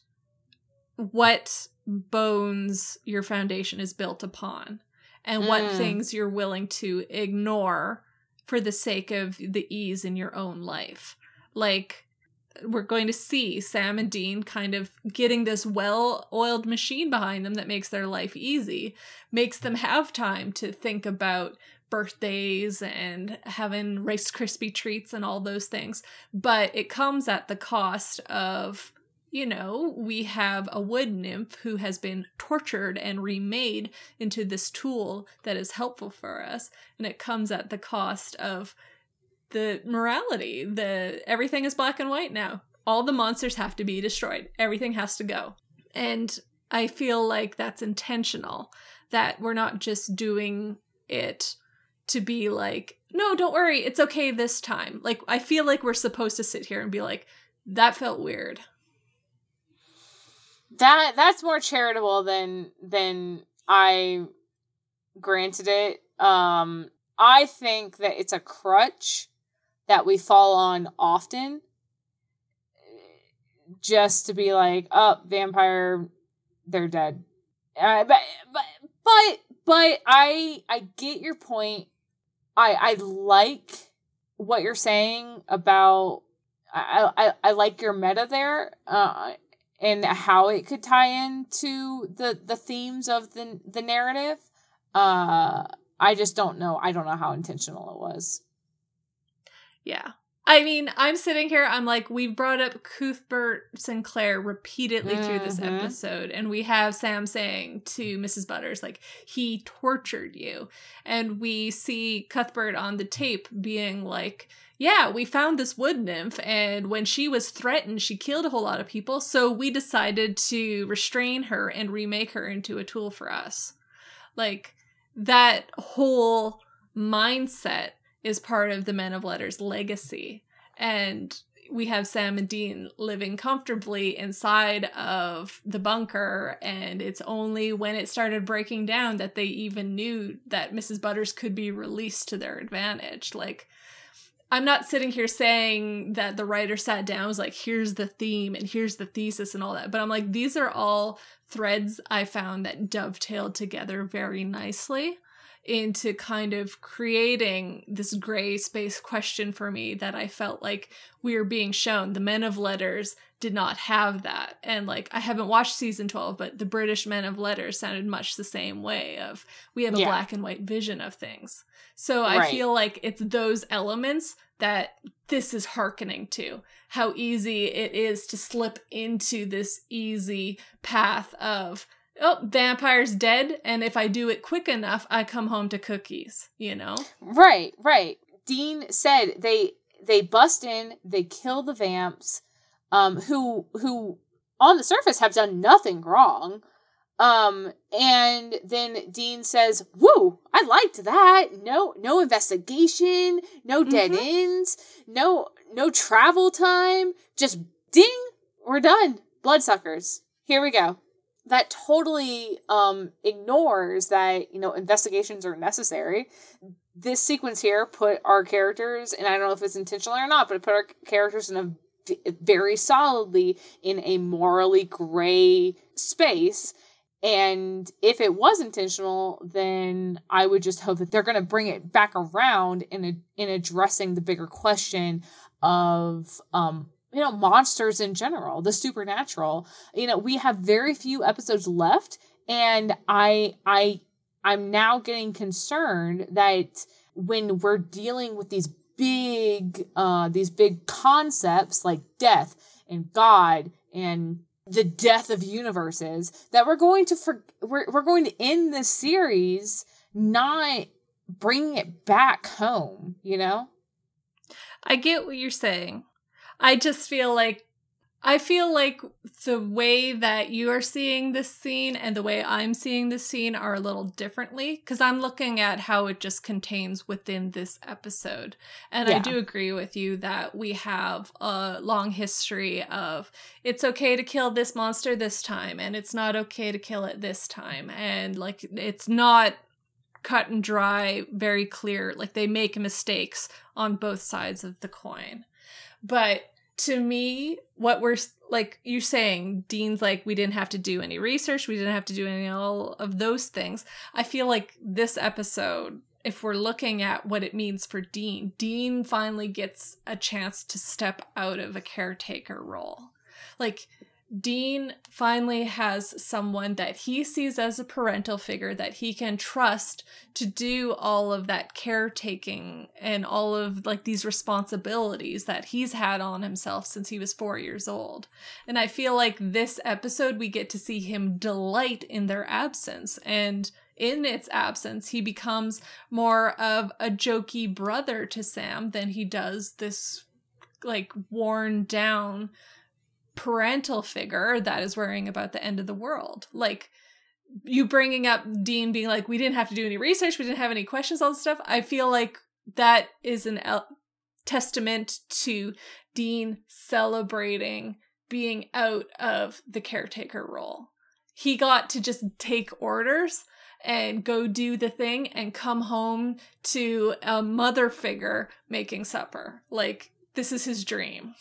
what bones your foundation is built upon and what
Mm.
things you're willing to ignore for the sake of the ease in your own life. Like we're going to see Sam and Dean kind of getting this well oiled machine behind them that makes their life easy, makes them have time to think about birthdays and having Rice Krispie treats and all those things. But it comes at the cost of, you know, we have a wood nymph who has been tortured and remade into this tool that is helpful for us. And it comes at the cost of the morality. The everything is black and white now. All the monsters have to be destroyed. Everything has to go. And I feel like that's intentional. That we're not just doing it to be like, no, don't worry, it's okay this time. Like I feel like we're supposed to sit here and be like, that felt weird.
that that's more charitable than than I granted it. Um I think that it's a crutch that we fall on often just to be like, oh, vampire, they're dead. Uh, but but but but I I get your point. I I like what you're saying about I I, I like your meta there. Uh, and how it could tie into the the themes of the the narrative. Uh, I just don't know. I don't know how intentional it was.
Yeah. I mean, I'm sitting here, I'm like, we've brought up Cuthbert Sinclair repeatedly through this
Mhm.
episode, and we have Sam saying to Mrs. Butters, like, he tortured you. And we see Cuthbert on the tape being like, yeah, we found this wood nymph, and when she was threatened, she killed a whole lot of people, so we decided to restrain her and remake her into a tool for us. Like, that whole mindset is part of the Men of Letters legacy. And we have Sam and Dean living comfortably inside of the bunker, and it's only when it started breaking down that they even knew that Mrs. Butters could be released to their advantage. Like, I'm not sitting here saying that the writer sat down was like, here's the theme and here's the thesis and all that. But I'm like, these are all threads I found that dovetailed together very nicely into kind of creating this gray space question for me that I felt like we were being shown. The men of letters did not have that. And like I haven't watched season 12, but the British men of letters sounded much the same way of we have a yeah. black and white vision of things. So I right. feel like it's those elements that this is hearkening to. How easy it is to slip into this easy path of, oh, vampire's dead, and if I do it quick enough, I come home to cookies, you know?
Right, right. Dean said they they bust in, they kill the vamps, um, who who on the surface have done nothing wrong. Um, and then Dean says, Woo, I liked that. No, no investigation, no dead mm-hmm. ends, no, no travel time. Just ding, we're done. Bloodsuckers. Here we go. That totally um ignores that, you know, investigations are necessary. This sequence here put our characters, and I don't know if it's intentional or not, but it put our characters in a very solidly in a morally gray space and if it was intentional, then I would just hope that they're going to bring it back around in a, in addressing the bigger question of um you know monsters in general, the supernatural. You know, we have very few episodes left and I I I'm now getting concerned that when we're dealing with these big uh these big concepts like death and God and the death of universes that we're going to for we're, we're going to end this series not bringing it back home you know
i get what you're saying i just feel like I feel like the way that you are seeing this scene and the way I'm seeing this scene are a little differently because I'm looking at how it just contains within this episode. And yeah. I do agree with you that we have a long history of it's okay to kill this monster this time and it's not okay to kill it this time. And like it's not cut and dry, very clear. Like they make mistakes on both sides of the coin. But to me, what we're like you saying, Dean's like, we didn't have to do any research, we didn't have to do any all of those things. I feel like this episode, if we're looking at what it means for Dean, Dean finally gets a chance to step out of a caretaker role. Like Dean finally has someone that he sees as a parental figure that he can trust to do all of that caretaking and all of like these responsibilities that he's had on himself since he was 4 years old. And I feel like this episode we get to see him delight in their absence and in its absence, he becomes more of a jokey brother to Sam than he does this like worn down parental figure that is worrying about the end of the world. Like you bringing up Dean being like, we didn't have to do any research, we didn't have any questions, all this stuff. I feel like that is an el- testament to Dean celebrating being out of the caretaker role. He got to just take orders and go do the thing and come home to a mother figure making supper. Like, this is his dream.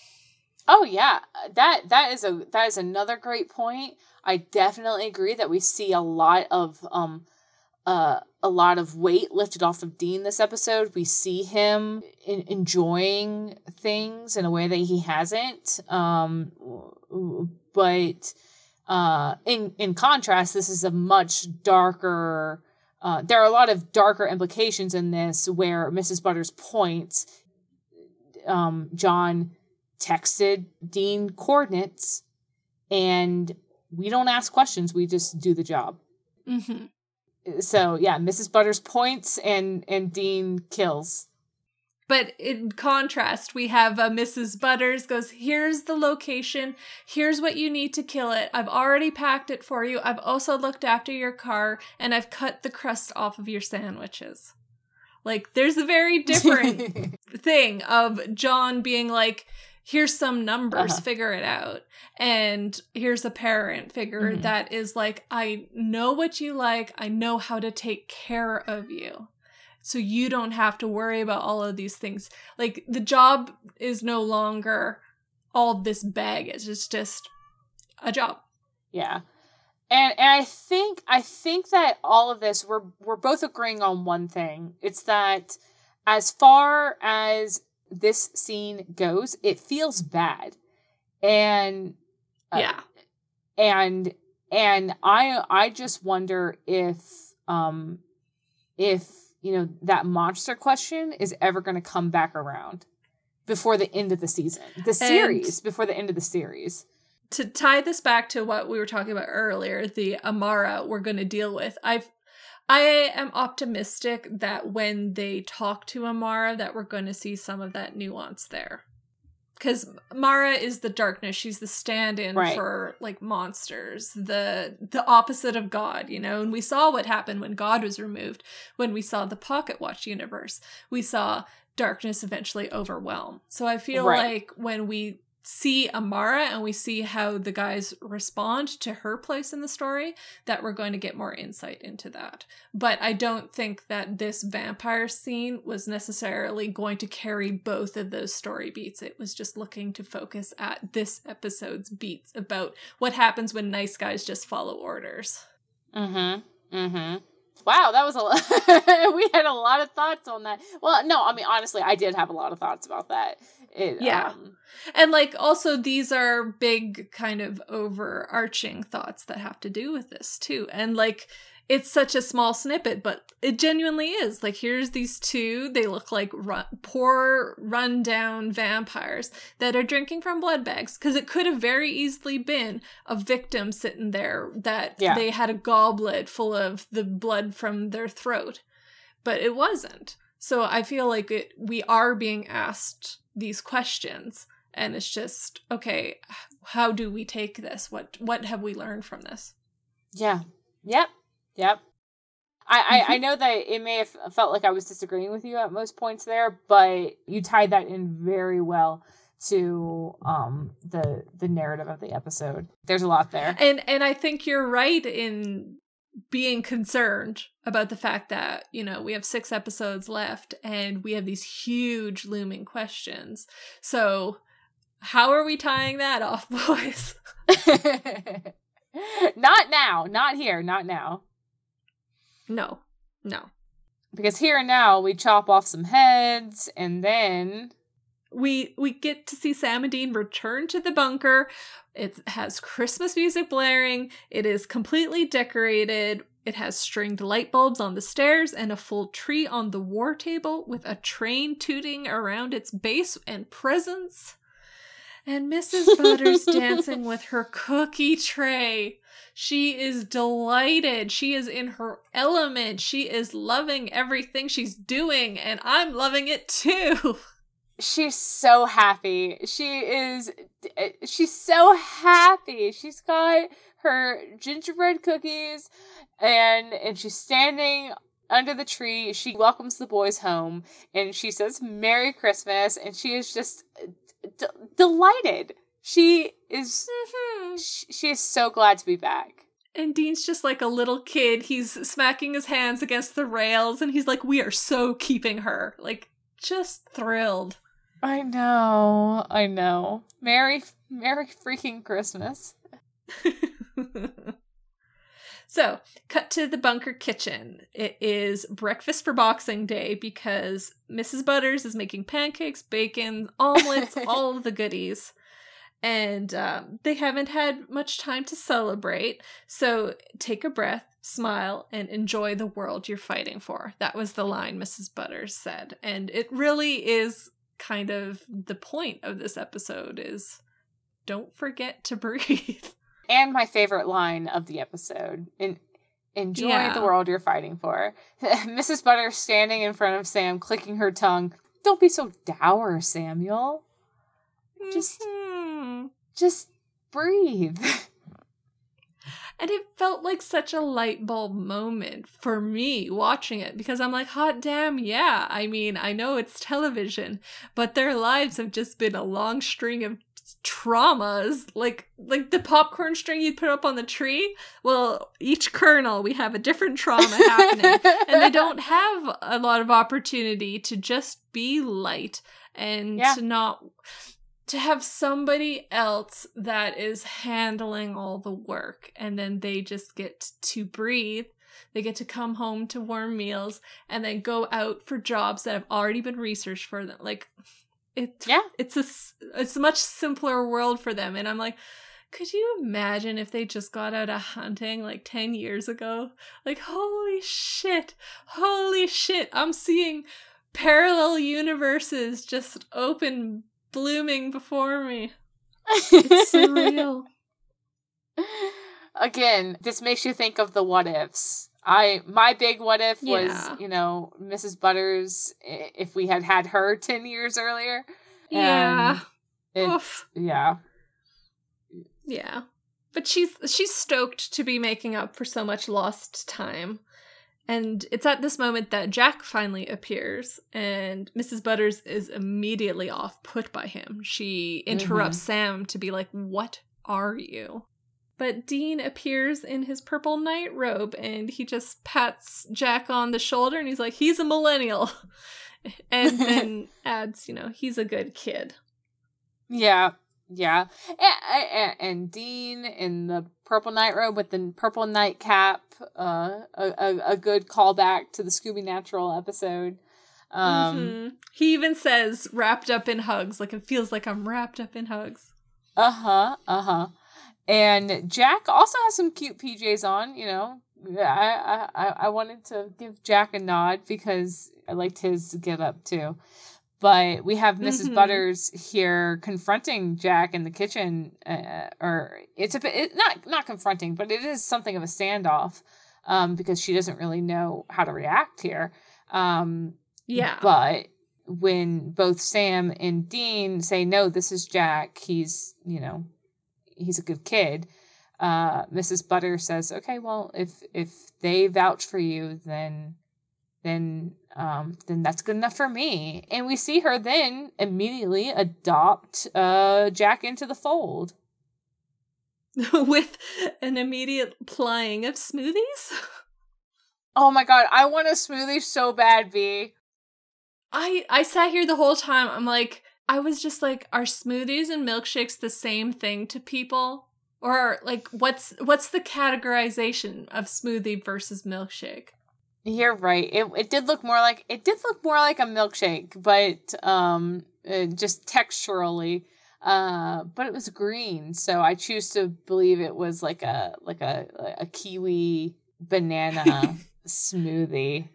Oh yeah, that that is a that is another great point. I definitely agree that we see a lot of um uh a lot of weight lifted off of Dean this episode. We see him in, enjoying things in a way that he hasn't. Um but uh in in contrast this is a much darker uh, there are a lot of darker implications in this where Mrs. Butters points um, John texted Dean coordinates and we don't ask questions, we just do the job. Mm-hmm. So yeah, Mrs. Butters points and and Dean kills.
But in contrast, we have uh, Mrs. Butters goes, Here's the location. Here's what you need to kill it. I've already packed it for you. I've also looked after your car and I've cut the crust off of your sandwiches. Like, there's a very different thing of John being like, here's some numbers, uh-huh. figure it out. And here's a parent figure mm-hmm. that is like, I know what you like, I know how to take care of you. so you don't have to worry about all of these things. Like the job is no longer all this baggage. It's just a job.
Yeah. And and I think I think that all of this we're we're both agreeing on one thing. It's that as far as this scene goes, it feels bad. And
uh, yeah.
And and I I just wonder if um if you know that monster question is ever going to come back around before the end of the season. The series and before the end of the series
to tie this back to what we were talking about earlier, the Amara we're going to deal with. I've I am optimistic that when they talk to Amara that we're going to see some of that nuance there. Cuz Mara is the darkness, she's the stand-in right. for like monsters, the the opposite of God, you know. And we saw what happened when God was removed, when we saw the Pocket Watch universe. We saw darkness eventually overwhelm. So I feel right. like when we see Amara and we see how the guys respond to her place in the story, that we're going to get more insight into that. But I don't think that this vampire scene was necessarily going to carry both of those story beats. It was just looking to focus at this episode's beats about what happens when nice guys just follow orders.
Mm hmm. Mm hmm. Wow, that was a lot. we had a lot of thoughts on that. Well, no, I mean honestly, I did have a lot of thoughts about that. It,
yeah. Um, and like also these are big kind of overarching thoughts that have to do with this too. And like it's such a small snippet, but it genuinely is. Like, here's these two, they look like run, poor, rundown vampires that are drinking from blood bags. Because it could have very easily been a victim sitting there that yeah. they had a goblet full of the blood from their throat, but it wasn't. So I feel like it, we are being asked these questions and it's just okay how do we take this what what have we learned from this
yeah yep yep I, I, I mm-hmm. know that it may have felt like I was disagreeing with you at most points there, but you tied that in very well to um the the narrative of the episode. There's a lot there.
And and I think you're right in being concerned about the fact that, you know, we have six episodes left and we have these huge looming questions. So, how are we tying that off, boys?
not now. Not here. Not now.
No. No.
Because here and now we chop off some heads and then
we we get to see Sam and Dean return to the bunker. It has Christmas music blaring. It is completely decorated. It has stringed light bulbs on the stairs and a full tree on the war table with a train tooting around its base and presents. And Mrs. Butters dancing with her cookie tray. She is delighted. She is in her element. She is loving everything she's doing, and I'm loving it too.
she's so happy. She is she's so happy. She's got her gingerbread cookies and and she's standing under the tree. She welcomes the boys home and she says Merry Christmas and she is just d- delighted. She is mm-hmm. she, she is so glad to be back.
And Dean's just like a little kid. He's smacking his hands against the rails and he's like, We are so keeping her. Like, just thrilled.
I know. I know. Merry Merry freaking Christmas.
so, cut to the bunker kitchen. It is breakfast for Boxing Day because Mrs. Butters is making pancakes, bacon, omelets, all of the goodies. And um, they haven't had much time to celebrate. So, take a breath, smile, and enjoy the world you're fighting for. That was the line Mrs. Butters said. And it really is kind of the point of this episode is don't forget to breathe.
And my favorite line of the episode. In enjoy yeah. the world you're fighting for. Mrs. Butter standing in front of Sam, clicking her tongue. Don't be so dour, Samuel. Just mm-hmm. just breathe.
And it felt like such a light bulb moment for me watching it because I'm like, hot damn, yeah. I mean, I know it's television, but their lives have just been a long string of traumas like like the popcorn string you put up on the tree well each kernel we have a different trauma happening and they don't have a lot of opportunity to just be light and
Yeah.
to not to have somebody else that is handling all the work and then they just get to breathe. They get to come home to warm meals and then go out for jobs that have already been researched for them. Like it
Yeah.
it's a it's a much simpler world for them. And i'm like could you imagine if they just got out of hunting like 10 years ago? Like holy shit holy shit i'm seeing parallel universes just open blooming before me it's surreal
Again, this makes you think of the what ifs. I my big what if was you know Mrs. Butters if we had had her ten years earlier.
yeah um,
And
Oof.
Yeah.
Yeah. But she's she's stoked to be making up for so much lost time. And it's at this moment that Jack finally appears and Mrs. Butters is immediately off put by him. She interrupts mm-hmm. Sam to be like, "What are you?" But Dean appears in his purple night robe and he just pats Jack on the shoulder and he's like, "He's a millennial." and then adds, you know, he's a good kid.
Yeah, yeah, and, and, and Dean in the purple nightrobe with the purple nightcap, uh, a, a a good callback to the Scooby Natural episode. Um,
Mhm. He even says wrapped up in hugs, like it feels like I'm wrapped up in hugs.
uh huh, uh huh. And Jack also has some cute PJs on. You know, I I I wanted to give Jack a nod because I liked his get up too. But we have missus
Mhm.
Butters here confronting Jack in the kitchen, uh, or it's a bit it, not not confronting, but it is something of a standoff, um, because she doesn't really know how to react here. Um,
Yeah.
but when both Sam and Dean say, no, this is Jack, he's, you know, he's a good kid, uh, Mrs. Butter says, okay, well, if, if they vouch for you, then, then, um, then that's good enough for me. And we see her then immediately adopt, uh, Jack into the fold.
With an immediate plying of smoothies.
Oh my God, I want a smoothie so bad, B.
I I sat here the whole time. I'm like, I was just like, are smoothies and milkshakes the same thing to people? Or like what's what's the categorization of smoothie versus milkshake?
You're right. It it did look more like it did look more like a milkshake, but um, uh, just texturally. Uh, but it was green, so I choose to believe it was like a like a a kiwi banana smoothie.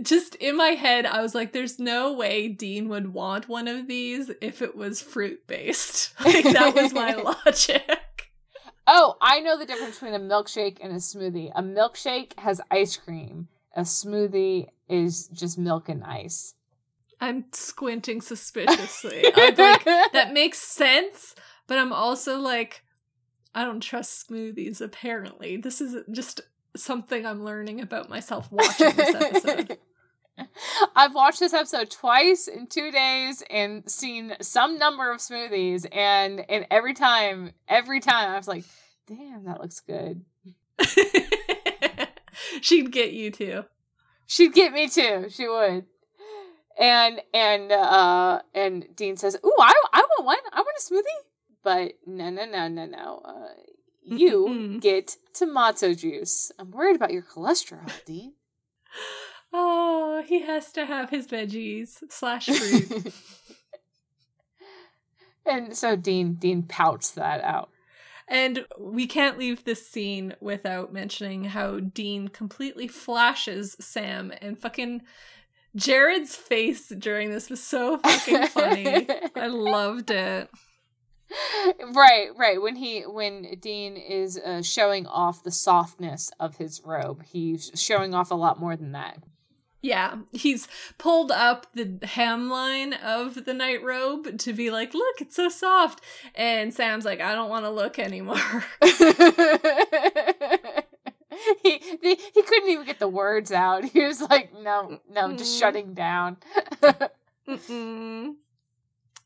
Just in my head, I was like, there's no way Dean would want one of these if it was fruit based. Like that was my logic.
Oh, I know the difference between a milkshake and a smoothie. A milkshake has ice cream. A smoothie is just milk and ice.
I'm squinting suspiciously. I'm like, that makes sense, but I'm also like, I don't trust smoothies, apparently. This is just something I'm learning about myself watching this episode.
I've watched this episode twice in two days and seen some number of smoothies, and and every time, every time I was like, "Damn, that looks good."
She'd get you too.
She'd get me too. She would. And and uh and Dean says, "Ooh, I I want one. I want a smoothie." But no, no, no, no, no. Uh, you
Mm-mm.
get tomato juice. I'm worried about your cholesterol, Dean.
Oh, he has to have his veggies slash fruit.
and so Dean Dean pouts that out.
And we can't leave this scene without mentioning how Dean completely flashes Sam and fucking Jared's face during this was so fucking funny. I loved it.
right, right. When he when Dean is uh, showing off the softness of his robe, he's showing off a lot more than that.
Yeah, he's pulled up the hemline of the night robe to be like, look, it's so soft. And Sam's like, I don't want to look anymore.
he, he he couldn't even get the words out. He was like, no, no, just shutting down.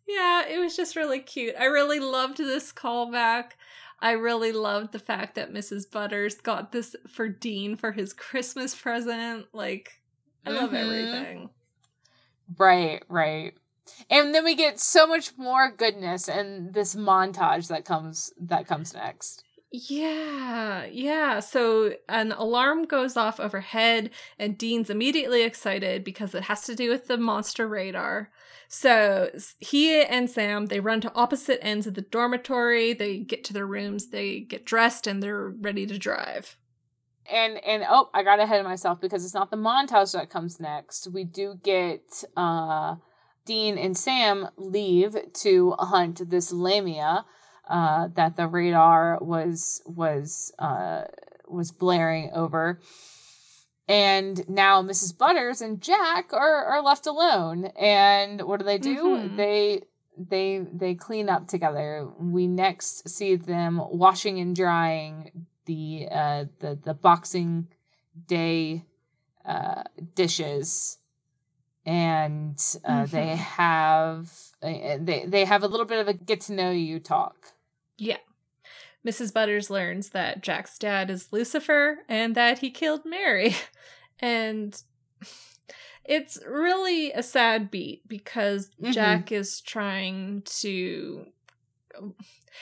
Yeah, it was just really cute. I really loved this callback. I really loved the fact that Mrs. Butters got this for Dean for his Christmas present. Like, I love
Mhm.
everything.
Right, right. And then we get so much more goodness and this montage that comes that comes next.
Yeah, yeah. So an alarm goes off overhead, and Dean's immediately excited because it has to do with the monster radar. So he and Sam they run to opposite ends of the dormitory. They get to their rooms, they get dressed, and they're ready to drive.
And and oh, I got ahead of myself because it's not the montage that comes next. We do get uh Dean and Sam leave to hunt this lamia uh that the radar was was uh was blaring over. And now Mrs. Butters and Jack are, are left alone. And what do they do?
Mhm.
They they they clean up together. We next see them washing and drying the uh the the boxing day uh dishes and uh, they
Mhm.
have uh, they they have a little bit of a get to know you talk
Yeah. Mrs. Butters learns that Jack's dad is Lucifer and that he killed Mary. And it's really a sad beat because
Mhm.
Jack is trying to.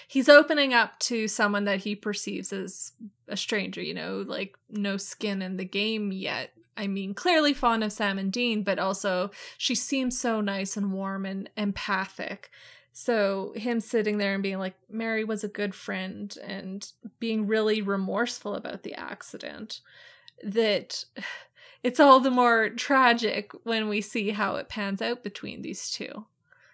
He's opening up to someone that he perceives as a stranger, you know, like no skin in the game yet. I mean, clearly fond of Sam and Dean, but also she seems so nice and warm and empathic. So him sitting there and being like, Mary was a good friend and being really remorseful about the accident, that it's all the more tragic when we see how it pans out between these two.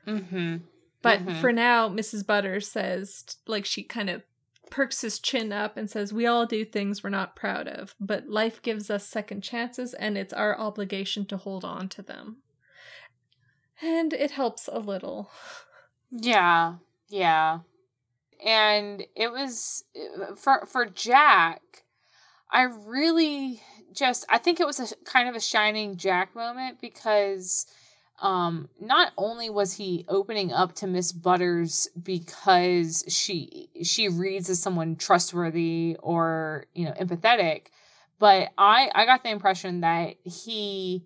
mm-hmm
But
Mhm.
for now, Mrs. Butters says, like, she kind of perks his chin up and says, We all do things we're not proud of, but life gives us second chances and it's our obligation to hold on to them. And it helps a little.
Yeah, yeah. And it was for for Jack, I really just I think it was a kind of a shining Jack moment because um not only was he opening up to Miss Butters because she she reads as someone trustworthy or, you know, empathetic, but I I got the impression that he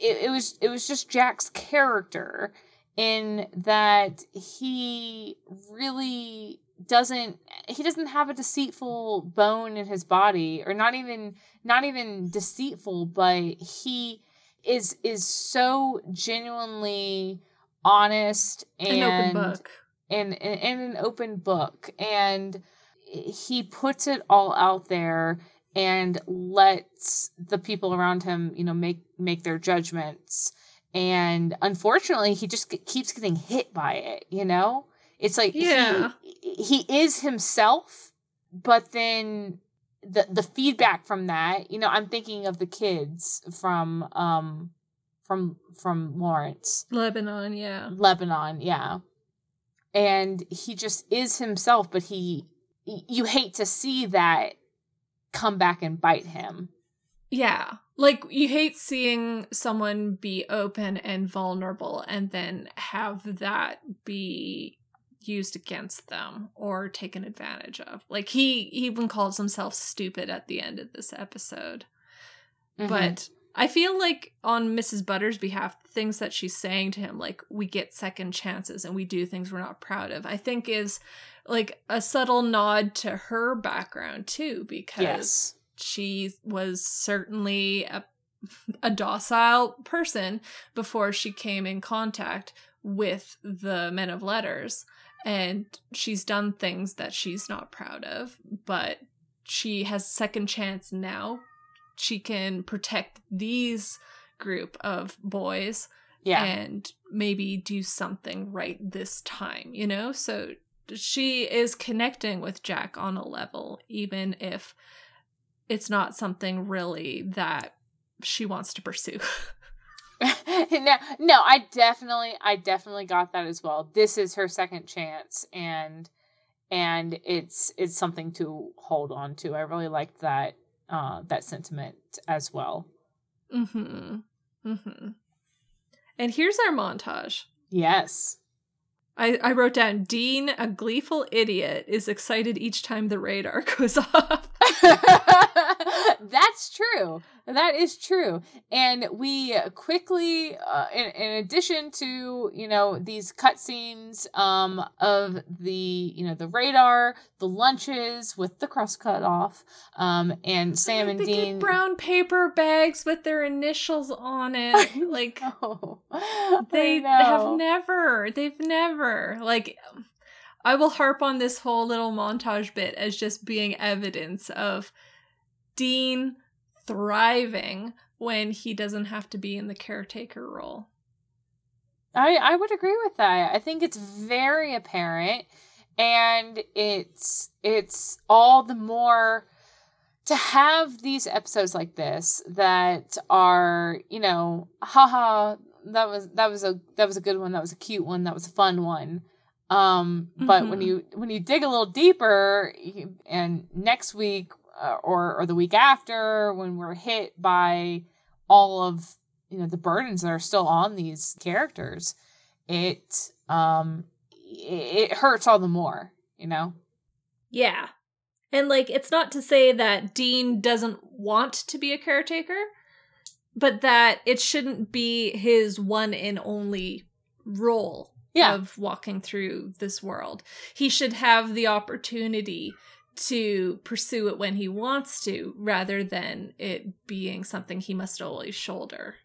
it, it was it was just Jack's character in that he really doesn't he doesn't have a deceitful bone in his body or not even not even deceitful but he is is so genuinely honest and
An open book.
and, and, and an open book and he puts it all out there and lets the people around him you know make make their judgments and unfortunately he just keeps getting hit by it you know it's like
Yeah.
he, he is himself but then the the feedback from that you know i'm thinking of the kids from um from from lawrence
Lebanon, yeah.
Lebanon, yeah. And he just is himself, but he you hate to see that come back and bite him.
Yeah. Like you hate seeing someone be open and vulnerable and then have that be used against them or taken advantage of. Like he, he even calls himself stupid at the end of this episode.
Mm-hmm.
But I feel like on Mrs. Butter's behalf, things that she's saying to him, like we get second chances and we do things we're not proud of, I think is like a subtle nod to her background too, because
yes.
she was certainly a, a docile person before she came in contact with the men of letters and she's done things that she's not proud of but she has second chance now she can protect these group of boys
Yeah.
and maybe do something right this time, you know? So she is connecting with Jack on a level, even if it's not something really that she wants to pursue.
no, no, I definitely I definitely got that as well. This is her second chance and and it's it's something to hold on to. I really liked that uh that sentiment as well.
mm-hmm. Mm-hmm. And here's our montage.
Yes.
I, I wrote down Dean, a gleeful idiot, is excited each time the radar goes off.
That's true. That is true. And we quickly, uh, in, in addition to, you know, these cutscenes um, of the, you know, the radar, the lunches with the crust cut off, um, and Sam and
they
Dean.
Brown paper bags with their initials on it. Like, they have never, they've never, like, I will harp on this whole little montage bit as just being evidence of Dean thriving when he doesn't have to be in the caretaker role.
I I would agree with that. I think it's very apparent and it's it's all the more to have these episodes like this that are, you know, haha, that was that was a that was a good one, that was a cute one, that was a fun one. Um, but mm-hmm. when you when you dig a little deeper, and next week uh, or or the week after, when we're hit by all of you know the burdens that are still on these characters, it um it, it hurts all the more. You know.
Yeah, and like it's not to say that Dean doesn't want to be a caretaker, but that it shouldn't be his one and only role yeah. of walking through this world. He should have the opportunity to pursue it when he wants to rather than it being something he must always shoulder.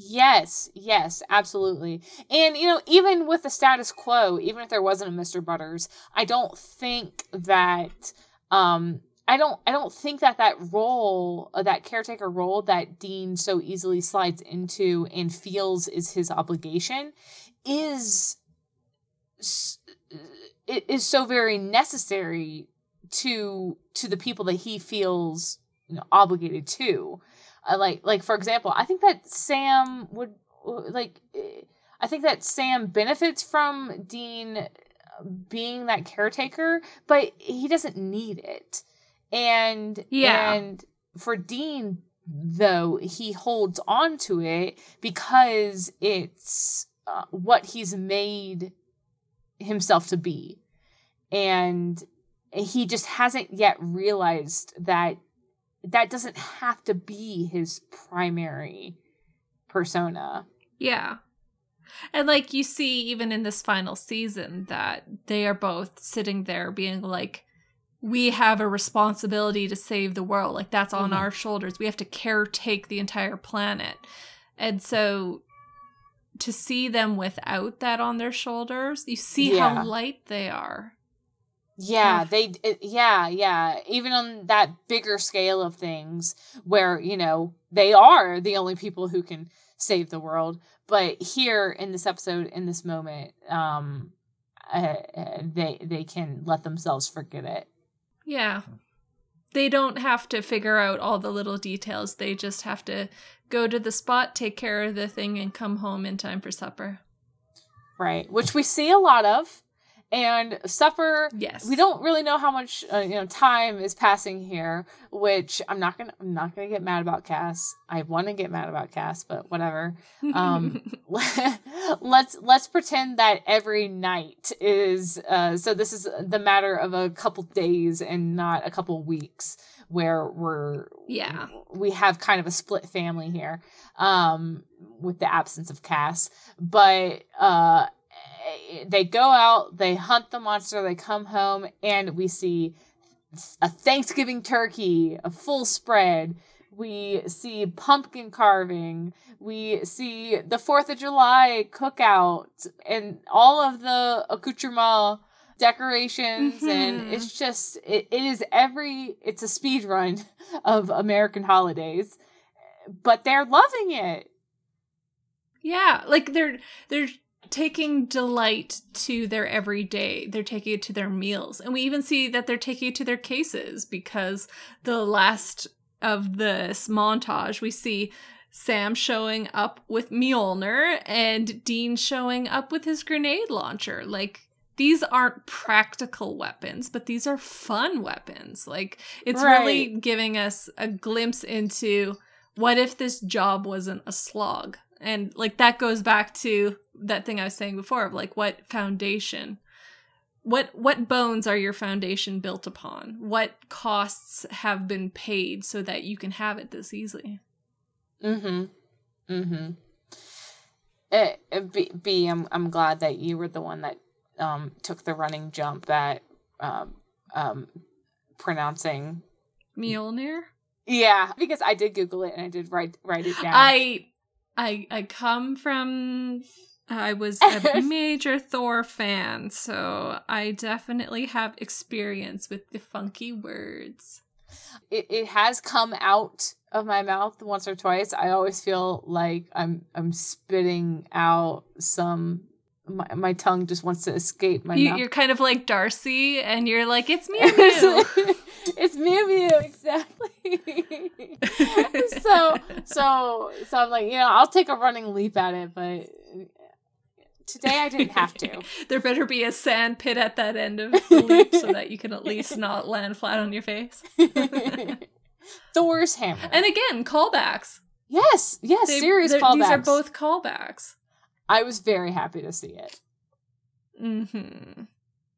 Yes, yes, absolutely. And you know, even with the status quo, even if there wasn't a Mr. Butters, I don't think that um I don't I don't think that that role, uh, that caretaker role that Dean so easily slides into and feels is his obligation is it is so very necessary to to the people that he feels you know obligated to. Uh, like like for example i think that sam would like i think that sam benefits from dean being that caretaker but he doesn't need it. And yeah. and for dean though he holds on to it because it's uh, what he's made himself to be. And he just hasn't yet realized that that doesn't have to be his primary persona.
Yeah. And like you see even in this final season that they are both sitting there being like we have a responsibility to save the world. Like that's on mm-hmm. our shoulders. We have to caretake the entire planet. And so to see them without that on their shoulders, you see yeah. how light they are.
Yeah, they yeah, yeah, even on that bigger scale of things where, you know, they are the only people who can save the world, but here in this episode in this moment, um uh, they they can let themselves forget it.
Yeah. They don't have to figure out all the little details. They just have to go to the spot, take care of the thing, and come home in time for supper.
Right, which we see a lot of. And supper,
yes,
we don't really know how much uh, you know time is passing here. Which I'm not gonna, I'm not gonna get mad about Cass. I want to get mad about Cass, but whatever. Um, let's let's pretend that every night is. Uh, so this is the matter of a couple days and not a couple weeks where we're
yeah
we have kind of a split family here um with the absence of Cass but uh they go out they hunt the monster they come home and we see a Thanksgiving turkey a full spread we see pumpkin carving we see the 4th of July cookout and all of the accoutrements decorations mm-hmm. and it's just it, it is every it's a speed run of American holidays but they're loving it.
Yeah, like they're they're taking delight to their everyday. They're taking it to their meals. And we even see that they're taking it to their cases because the last of this montage we see Sam showing up with Mjolnir and Dean showing up with his grenade launcher. Like these aren't practical weapons, but these are fun weapons. Like it's right. really giving us a glimpse into what if this job wasn't a slog And like that goes back to that thing I was saying before of like what foundation what what bones are your foundation built upon? What costs have been paid so that you can have it this easily?
Mhm. Mhm. Uh, B, B I'm I'm glad that you were the one that um took the running jump at um um pronouncing
Mjolnir.
Yeah, because I did Google it and I did write write it down.
I I I come from I was a major Thor fan, so I definitely have experience with the funky words.
It it has come out of my mouth once or twice. I always feel like I'm I'm spitting out some my, my tongue just wants to escape my
you,
mouth.
You're kind of like Darcy, and you're like, it's Mew Mew.
it's Mew Mew, exactly. so, so, so I'm like, you know, I'll take a running leap at it, but today I didn't have to.
there better be a sand pit at that end of the leap so that you can at least not land flat on your face.
Thor's hammer.
And again, callbacks.
Yes, yes,
They-
serious callbacks.
These are both callbacks.
I was very happy to see it.
hmm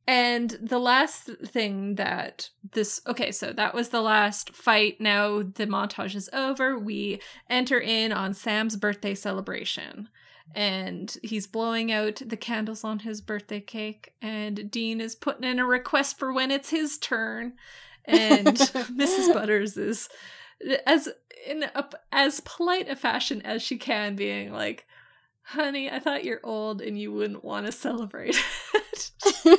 And the last thing that this okay, so that was the last fight. Now the montage is over. We enter in on Sam's birthday celebration. And he's blowing out the candles on his birthday cake, and Dean is putting in a request for when it's his turn. And Mrs. Butters is as in a, as polite a fashion as she can, being like, "Honey, I thought you're old and you wouldn't want to celebrate it."
and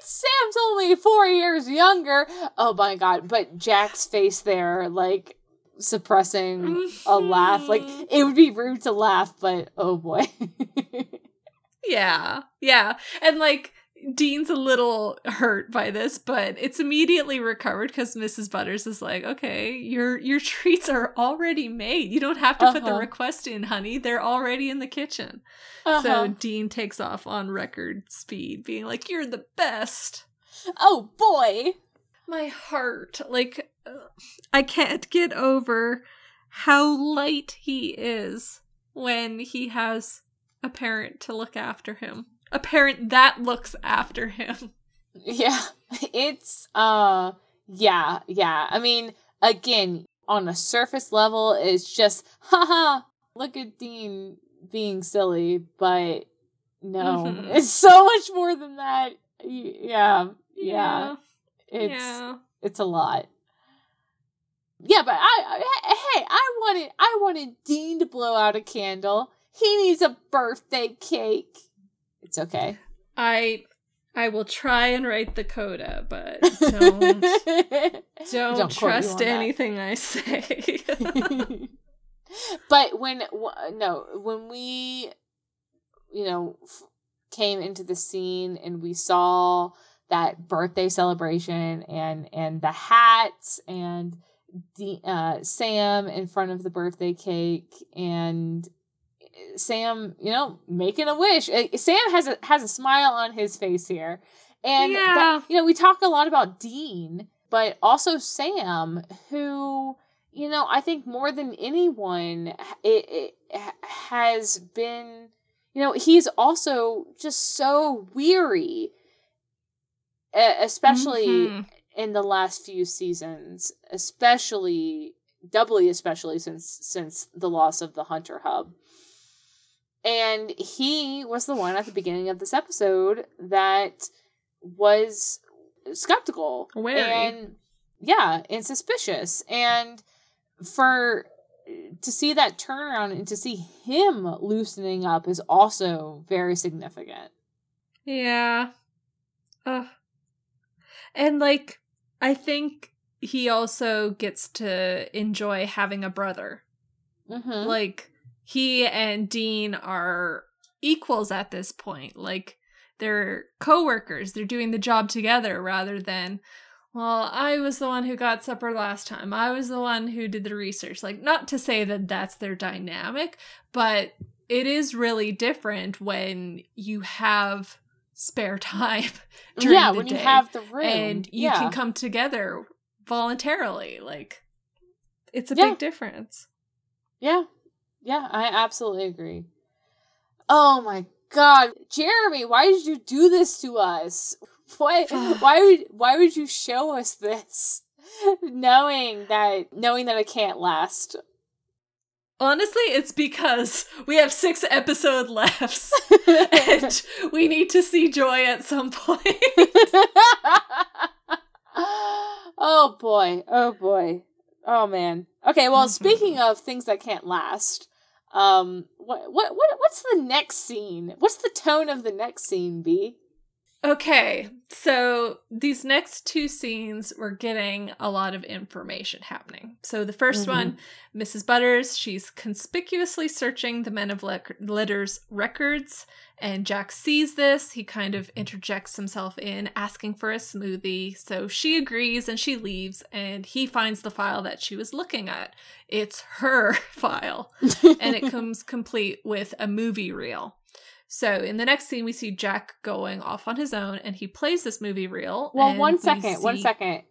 Sam's only four years younger. Oh my god! But Jack's face there, like suppressing a laugh. Like
Mhm.
it would be rude to laugh, but oh boy.
yeah, yeah, and like. Dean's a little hurt by this, but it's immediately recovered because Mrs. Butters is like, "Okay, your your treats are already made. You don't have to put the
Uh-huh.
request in, honey. They're already in the kitchen." So
Uh-huh.
Dean takes off on record speed, being like, "You're the best."
oh boy.
My heart, like, uh, I can't get over how light he is when he has a parent to look after him. A parent that looks after him.
Yeah. It's uh yeah, yeah. I mean, again, on a surface level, it's just haha, look at Dean being silly, but no.
Mhm.
It's so much more than that. Y- Yeah. Yeah. It's
yeah.
it's a lot. Yeah, but I, I hey, I wanted I wanted Dean to blow out a candle. He needs a birthday cake. It's okay.
I I will try and write the coda, but don't don't,
Don't
trust
on that.
anything I say.
but when w- no, when we you know f- came into the scene and we saw that birthday celebration and and the hats and the uh, Sam in front of the birthday cake and Sam, you know, making a wish. Uh, Sam has a has a smile on his face here, and
Yeah.
that, you know we talk a lot about Dean, but also Sam, who you know I think more than anyone, it, it has been, you know, he's also just so weary, especially
Mhm.
in the last few seasons, especially doubly especially since since the loss of the Hunter Hub. And he was the one at the beginning of this episode that was skeptical
Wary.
and yeah, and suspicious. And for to see that turnaround and to see him loosening up is also very significant.
Yeah. Ugh. And like I think he also gets to enjoy having a brother.
Mm-hmm.
Like he and Dean are equals at this point. Like they're co-workers. They're doing the job together rather than well, I was the one who got supper last time. I was the one who did the research. Like not to say that that's their dynamic, but it is really different when you have spare time during
yeah,
the
when you have the room
and you
yeah.
can come together voluntarily like it's a
Yeah.
big difference
Yeah. Yeah, I absolutely agree. Oh my god, Jeremy, why did you do this to us? Why why would why would you show us this? knowing that knowing that it can't last.
Honestly, it's because we have six episode left and we need to see Joy at some point.
oh boy. Oh boy. Oh man. Okay, well, mm-hmm. speaking of things that can't last, um what what what what's the next scene? What's the tone of the next scene, B?
Okay, so these next two scenes, we're getting a lot of information happening. So the 1st mm-hmm. one, Mrs. Butters, she's conspicuously searching the Men of letters records, and Jack sees this. He kind of interjects himself in, asking for a smoothie. So she agrees and she leaves, and he finds the file that she was looking at. It's her file, and it comes complete with a movie reel. So in the next scene, we see Jack going off on his own, and he plays this movie reel.
Well, one second, see... one second.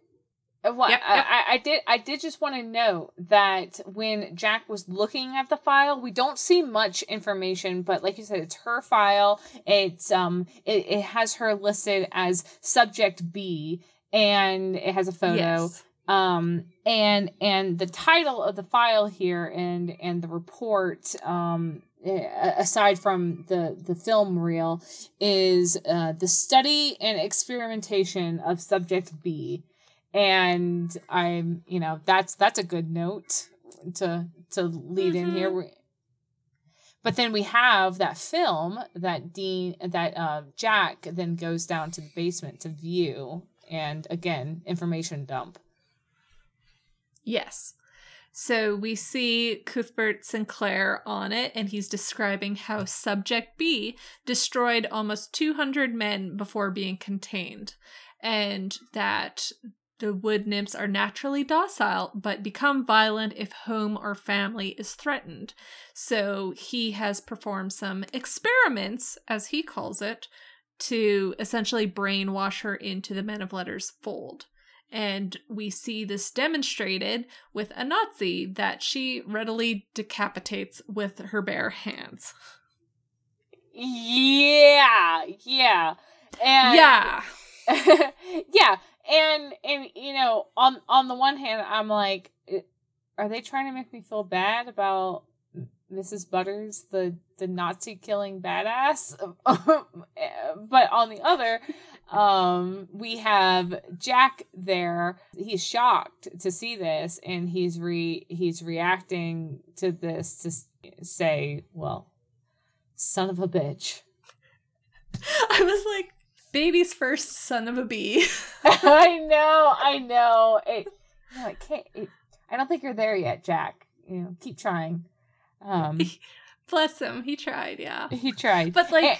Well, yep, yep. I, I, did. I did just want to note that when Jack was looking at the file, we don't see much information. But like you said, it's her file. It's um, it, it has her listed as subject B, and it has a photo. Yes. Um, and and the title of the file here, and and the report, um, aside from the the film reel is uh, the study and experimentation of subject B and I'm you know that's that's a good note to to lead mm-hmm. in here mm-hmm. but then we have that film that Dean that uh, Jack then goes down to the basement to view and again information dump
yes so we see Cuthbert Sinclair on it, and he's describing how Subject B destroyed almost 200 men before being contained, and that the wood nymphs are naturally docile, but become violent if home or family is threatened. So he has performed some experiments, as he calls it, to essentially brainwash her into the Men of Letters fold. And we see this demonstrated with a Nazi that she readily decapitates with her bare hands.
Yeah, yeah. And
yeah.
yeah. And and you know, on on the one hand I'm like are they trying to make me feel bad about Mrs. Butters, the the Nazi killing badass? but on the other, um, we have Jack there. He's shocked to see this, and he's re he's reacting to this to say, "Well, son of a bitch."
I was like, "Baby's first son of a bee."
I know, I know. It, know, it can't. It, I don't think you're there yet, Jack. You know, keep trying. Um,
Bless him. He tried. Yeah,
he tried.
But like.
And,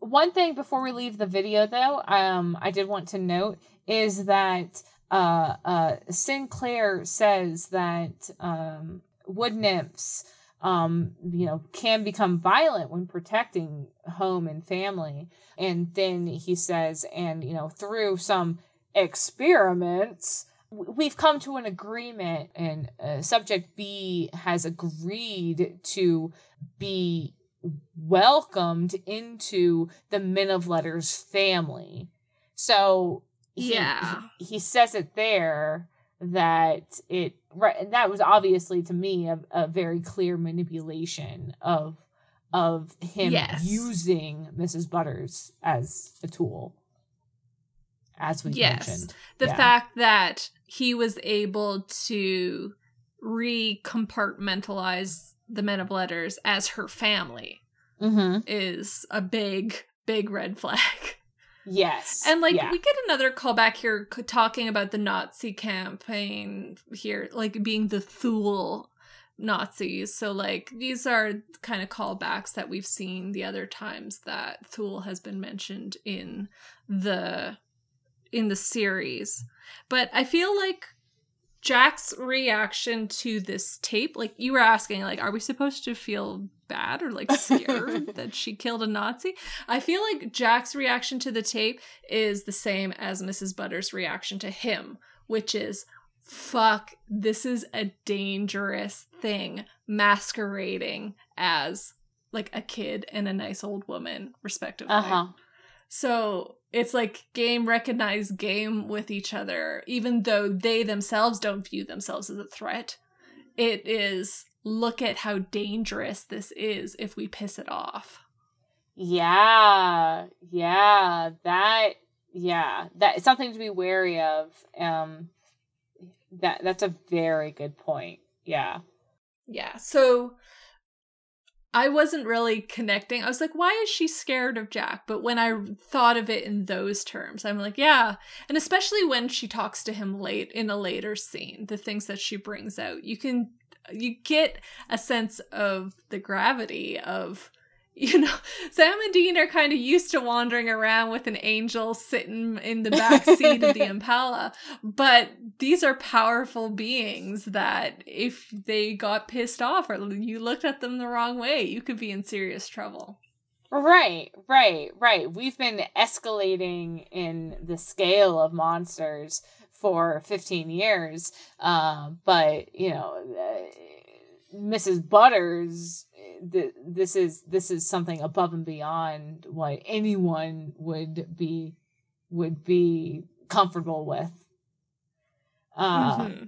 one thing before we leave the video, though, um, I did want to note is that uh, uh, Sinclair says that um, wood nymphs, um, you know, can become violent when protecting home and family. And then he says, and you know, through some experiments, we've come to an agreement, and uh, subject B has agreed to be welcomed into the Men of Letters family. So
he, yeah,
he, he says it there that it right and that was obviously to me a, a very clear manipulation of of him yes. using Mrs. Butters as a tool. As we yes. mentioned.
The yeah. fact that he was able to recompartmentalize the men of letters as her family
mm-hmm.
is a big, big red flag.
Yes.
And like yeah. we get another callback here talking about the Nazi campaign here, like being the Thule Nazis. So like these are kind of callbacks that we've seen the other times that Thule has been mentioned in the in the series. But I feel like Jack's reaction to this tape, like you were asking, like, are we supposed to feel bad or like scared that she killed a Nazi? I feel like Jack's reaction to the tape is the same as Mrs. Butter's reaction to him, which is, fuck, this is a dangerous thing masquerading as like a kid and a nice old woman, respectively.
Uh-huh.
So it's like game recognize game with each other, even though they themselves don't view themselves as a threat. It is look at how dangerous this is if we piss it off.
Yeah. Yeah. That yeah. That is something to be wary of. Um that that's a very good point. Yeah.
Yeah. So I wasn't really connecting. I was like, why is she scared of Jack? But when I thought of it in those terms, I'm like, yeah. And especially when she talks to him late in a later scene, the things that she brings out, you can you get a sense of the gravity of you know, Sam and Dean are kind of used to wandering around with an angel sitting in the back seat of the Impala, but these are powerful beings that if they got pissed off or you looked at them the wrong way, you could be in serious trouble.
Right, right, right. We've been escalating in the scale of monsters for 15 years, uh, but, you know, uh, Mrs. Butters th- this is this is something above and beyond what anyone would be would be comfortable with. Uh, mm-hmm.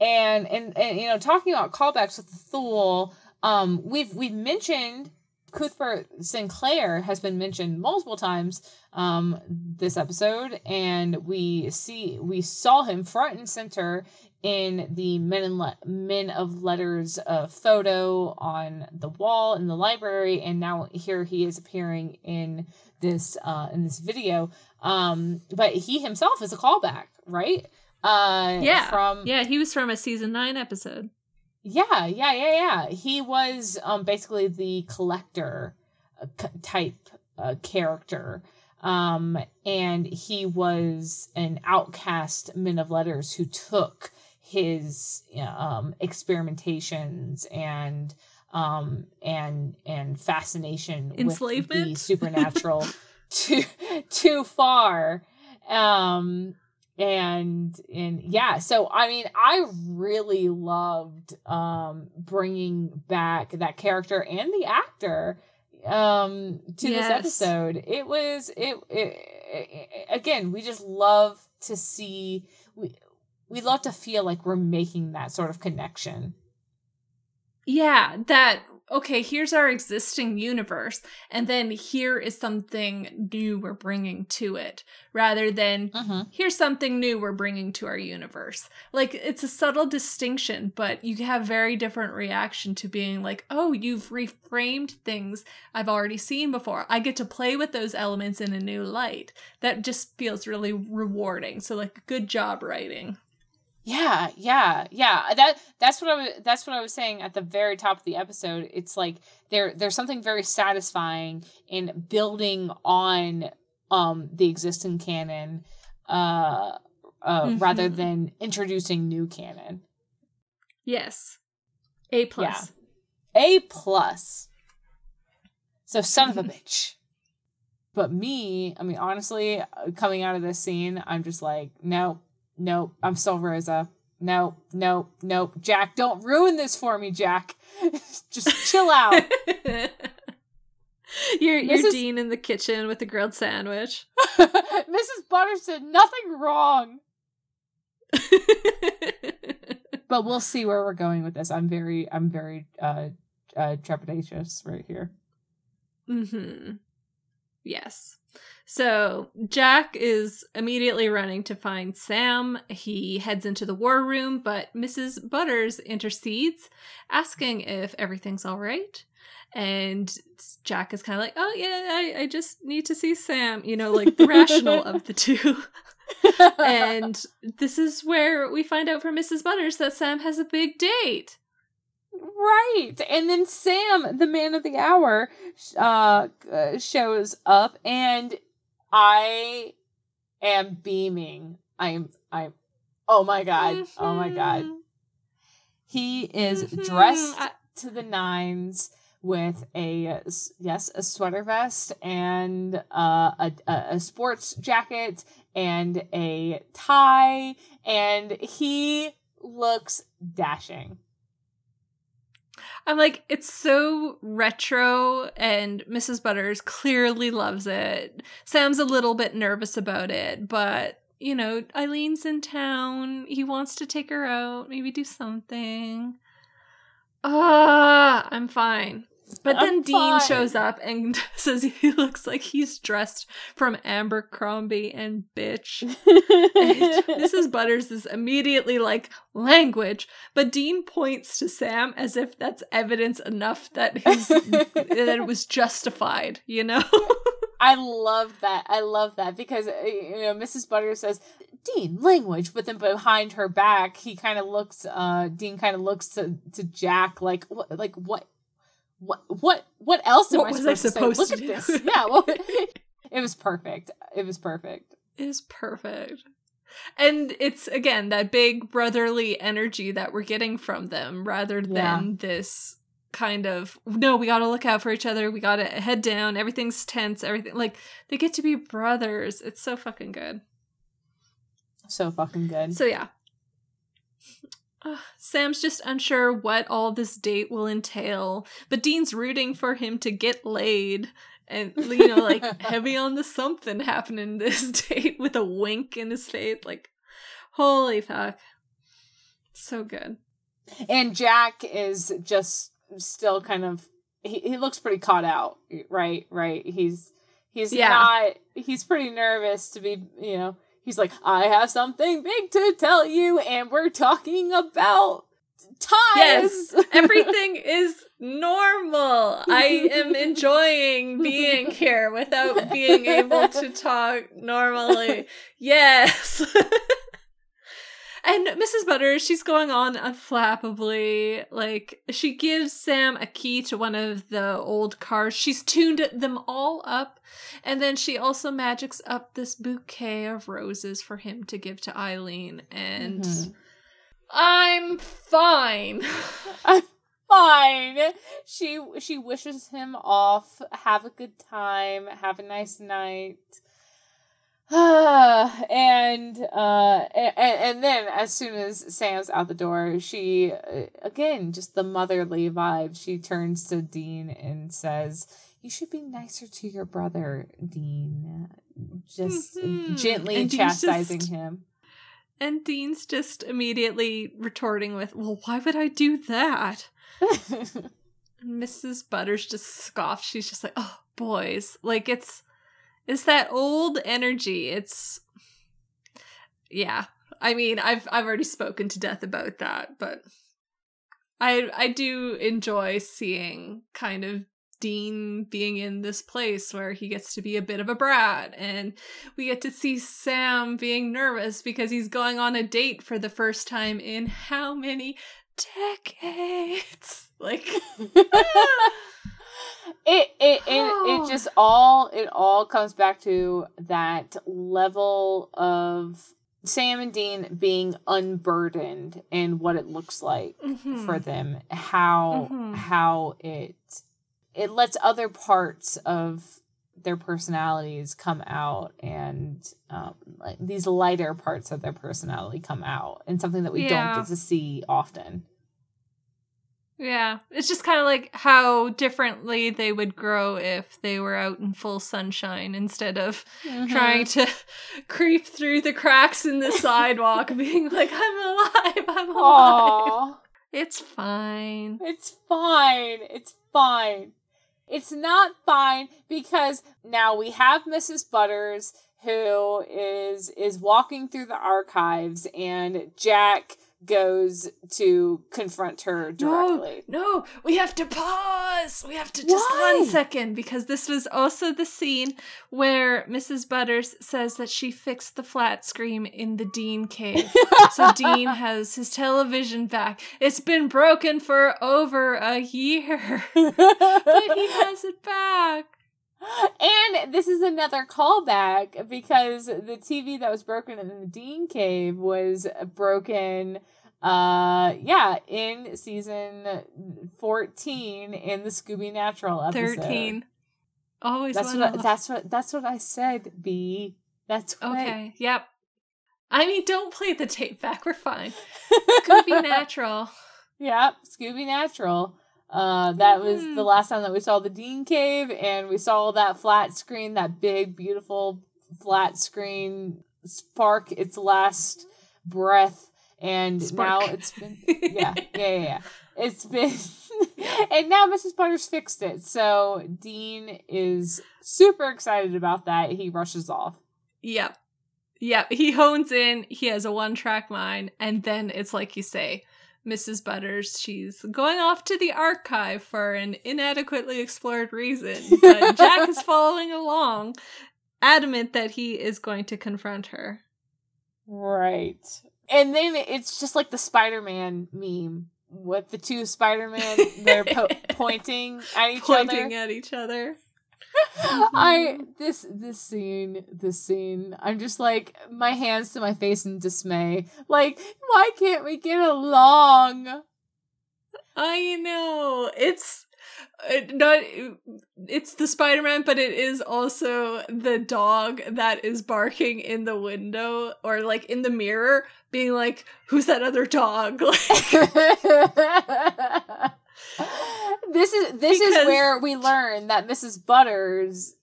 and, and and you know, talking about callbacks with the Thule, um, we've we've mentioned Cuthbert Sinclair has been mentioned multiple times um, this episode, and we see we saw him front and center in the Men, in Le- Men of Letters uh, photo on the wall in the library, and now here he is appearing in this uh, in this video. Um, but he himself is a callback, right?
Uh, yeah, from yeah, he was from a season nine episode.
Yeah, yeah, yeah, yeah. He was um basically the collector uh, type uh, character um, and he was an outcast men of letters who took his um, experimentations and um, and and fascination
enslavement with
the supernatural too too far. Um and and yeah so i mean i really loved um bringing back that character and the actor um to yes. this episode. It was it, it, it, again we just love to see we we love to feel like we're making that sort of connection.
Yeah, that okay, here's our existing universe, and then here is something new we're bringing to it, rather than uh-huh. here's something new we're bringing to our universe. Like, it's a subtle distinction, but you have very different reaction to being like, oh, you've reframed things I've already seen before. I get to play with those elements in a new light. That just feels really rewarding. So, like, good job writing.
Yeah, yeah, yeah. That that's what I was that's what I was saying at the very top of the episode. It's like there there's something very satisfying in building on um the existing canon uh uh mm-hmm. rather than introducing new canon.
Yes. A plus.
Yeah. A plus. So son of a bitch. But me, I mean honestly, uh, coming out of this scene, I'm just like, no, Nope, I'm still Rosa. Nope, nope, nope. Jack, don't ruin this for me, Jack. Just chill out.
you're you're Mrs. Dean in the kitchen with a grilled sandwich.
Mrs. Butters did nothing wrong. but we'll see where we're going with this. I'm very I'm very uh uh trepidatious right here.
Mm-hmm. Yes. So Jack is immediately running to find Sam. He heads into the war room, but Mrs. Butters intercedes, asking if everything's all right. And Jack is kind of like, oh, yeah, I, I just need to see Sam, you know, like the rational of the two. and this is where we find out from Mrs. Butters that Sam has a big date.
Right. And then Sam, the man of the hour, uh, shows up and I am beaming. I'm I'm oh my god. Mm-hmm. Oh my god. Mm-hmm. He is mm-hmm. dressed to the nines with a yes, a sweater vest and uh, a a sports jacket and a tie and he looks dashing.
I'm like, it's so retro, and Mrs. Butters clearly loves it. Sam's a little bit nervous about it, but you know, Eileen's in town. He wants to take her out, maybe do something. Ah, I'm fine. But then
I'm
Dean
fine.
shows up and says he looks like he's dressed from Abercrombie and bitch. And Mrs. Butters is immediately like, language. But Dean points to Sam as if that's evidence enough that his that it was justified, you know?
I love that. I love that because uh, you know Mrs. Butters says Dean language, but then behind her back, he kind of looks. uh Dean kind of looks to to Jack like what like what what what what else am
What
I
was I
supposed,
supposed
to
to?
Look
do?
at this. Yeah, well, it was perfect. It was perfect.
is perfect. And it's again that big brotherly energy that we're getting from them rather than
Yeah.
this kind of no, we got to look out for each other. We got to head down. Everything's tense. Everything like they get to be brothers. It's so fucking good.
So fucking good.
So yeah. Ugh, Sam's just unsure what all this date will entail, but Dean's rooting for him to get laid. And you know, like heavy on the something happening this date with a wink in his face. Like, holy fuck. So good.
and Jack is just still kind of he, he looks pretty caught out, right? Right. He's he's
Yeah.
not he's pretty nervous to be, you know, he's like, I have something big to tell you, and we're talking about ties.
Yes, everything is normal. I am enjoying being here without being able to talk normally. Yes. And Mrs. Butters, she's going on unflappably. Like, she gives Sam a key to one of the old cars. She's tuned them all up. And then she also magics up this bouquet of roses for him to give to Eileen. And.
Mhm.
I'm fine.
I'm fine. She she wishes him off. Have a good time. Have a nice night. and uh and, and then as soon as Sam's out the door, she uh, again just the motherly vibe. She turns to Dean and says, "You should be nicer to your brother, Dean." Just
Mhm.
gently
And
chastising
just-
him.
And Dean's just immediately retorting with, Well, why would I do that? Mrs. Butters just scoffs. She's just like, Oh, boys. Like it's it's that old energy. It's yeah. I mean, I've I've already spoken to death about that, but I I do enjoy seeing kind of Dean being in this place where he gets to be a bit of a brat and we get to see Sam being nervous because he's going on a date for the first time in how many decades? Like ah!
It it, it it just all it all comes back to that level of Sam and Dean being unburdened and what it looks like
mhm.
for them how
Mhm.
how it it lets other parts of their personalities come out and um, like these lighter parts of their personality come out and something that we
Yeah.
don't get to see often
Yeah, it's just kind of like how differently they would grow if they were out in full sunshine instead of mm-hmm. trying to creep through the cracks in the sidewalk, being like, "I'm alive, I'm alive."
Aww.
It's fine.
It's fine. It's fine. It's not fine because now we have Mrs. Butters who is is walking through the archives and Jack goes to confront her directly.
No, we have to pause. We have to just
Why?
one second because this was also the scene where Mrs. Butters says that she fixed the flat screen in the Dean cave. so Dean has his television back. It's been broken for over a year, but he has it back.
And this is another callback because the TV that was broken in the Dean Cave was broken uh yeah in season 14 in the Scooby Natural episode.
13. Always
That's what I, that's what that's what I said, B. That's what
Okay, yep. I mean, don't play the tape back. We're fine. Scooby Natural.
Yep, Scooby Natural. Uh, that was the
Mhm.
last time that we saw the Dean Cave, and we saw that flat screen, that big, beautiful flat screen spark its last breath, and now
Spark.
it's been yeah, yeah, yeah, yeah. It's been, and now Mrs. Butters fixed it. So Dean is super excited about that. He rushes off.
Yep. Yep. He hones in, he has a one track mind, and then it's like you say, Mrs. Butters, she's going off to the archive for an inadequately explored reason. But Jack is following along, adamant that he is going to confront her.
Right. And then it's just like the Spider Man meme with the two Spider Man, they're po- pointing at each
Pointing
other.
at each other.
I mm-hmm. this this scene this scene I'm just like my hands to my face in dismay like why can't we get along
I know. It's not it's the Spider-Man, but it is also the dog that is barking in the window or like in the mirror, being like, "Who's that other dog?" Like,
this is this is where we learn that Mrs. Butters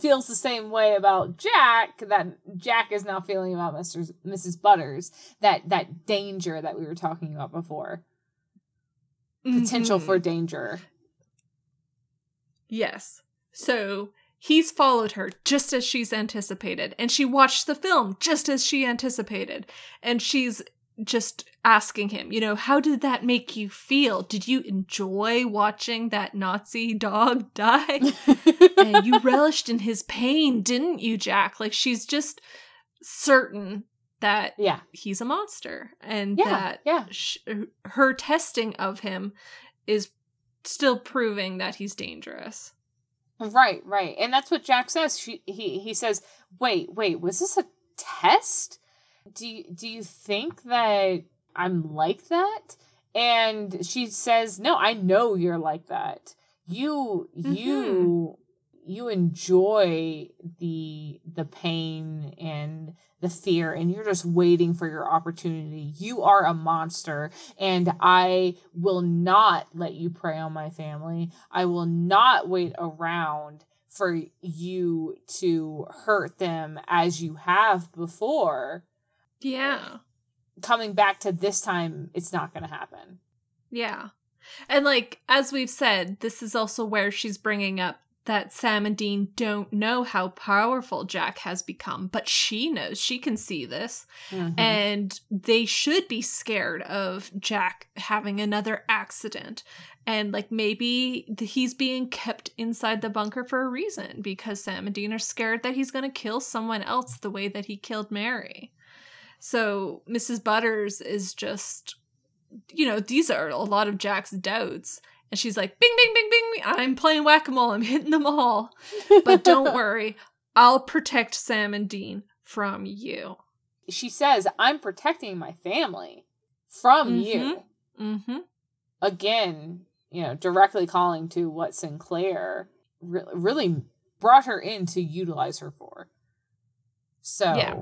feels the same way about Jack that Jack is now feeling about Mr. Mrs. Butters that that danger that we were talking about before potential
Mhm.
for danger
yes. So he's followed her just as she's anticipated, and she watched the film just as she anticipated, and she's just asking him, you know, how did that make you feel? Did you enjoy watching that Nazi dog die? and you relished in his pain, didn't you, Jack? Like she's just certain that
yeah
he's a monster and
yeah
that
yeah
sh- her testing of him is still proving that he's dangerous.
Right, right. And that's what Jack says. She he he says, "Wait, wait, was this a test? Do you, do you think that I'm like that?" And she says, "No, I know you're like that. You you mm-hmm. you enjoy the the pain and the fear and you're just waiting for your opportunity. You are a monster and I will not let you prey on my family. I will not wait around for you to hurt them as you have before.
Yeah.
Coming back to this time, it's not going to happen.
Yeah. And like as we've said, this is also where she's bringing up that Sam and Dean don't know how powerful Jack has become, but she knows. She can see this.
Mhm.
and they should be scared of Jack having another accident. And like maybe he's being kept inside the bunker for a reason because Sam and Dean are scared that he's going to kill someone else the way that he killed Mary. So Mrs. Butters is just, you know, these are a lot of Jack's doubts. And she's like, bing, bing, bing, bing. I'm playing whack a mole. I'm hitting them all. But don't worry, I'll protect Sam and Dean from you.
she says, I'm protecting my family from you.
Mm hmm.
Again, you know, directly calling to what Sinclair re- really brought her in to utilize her for. So,
Yeah.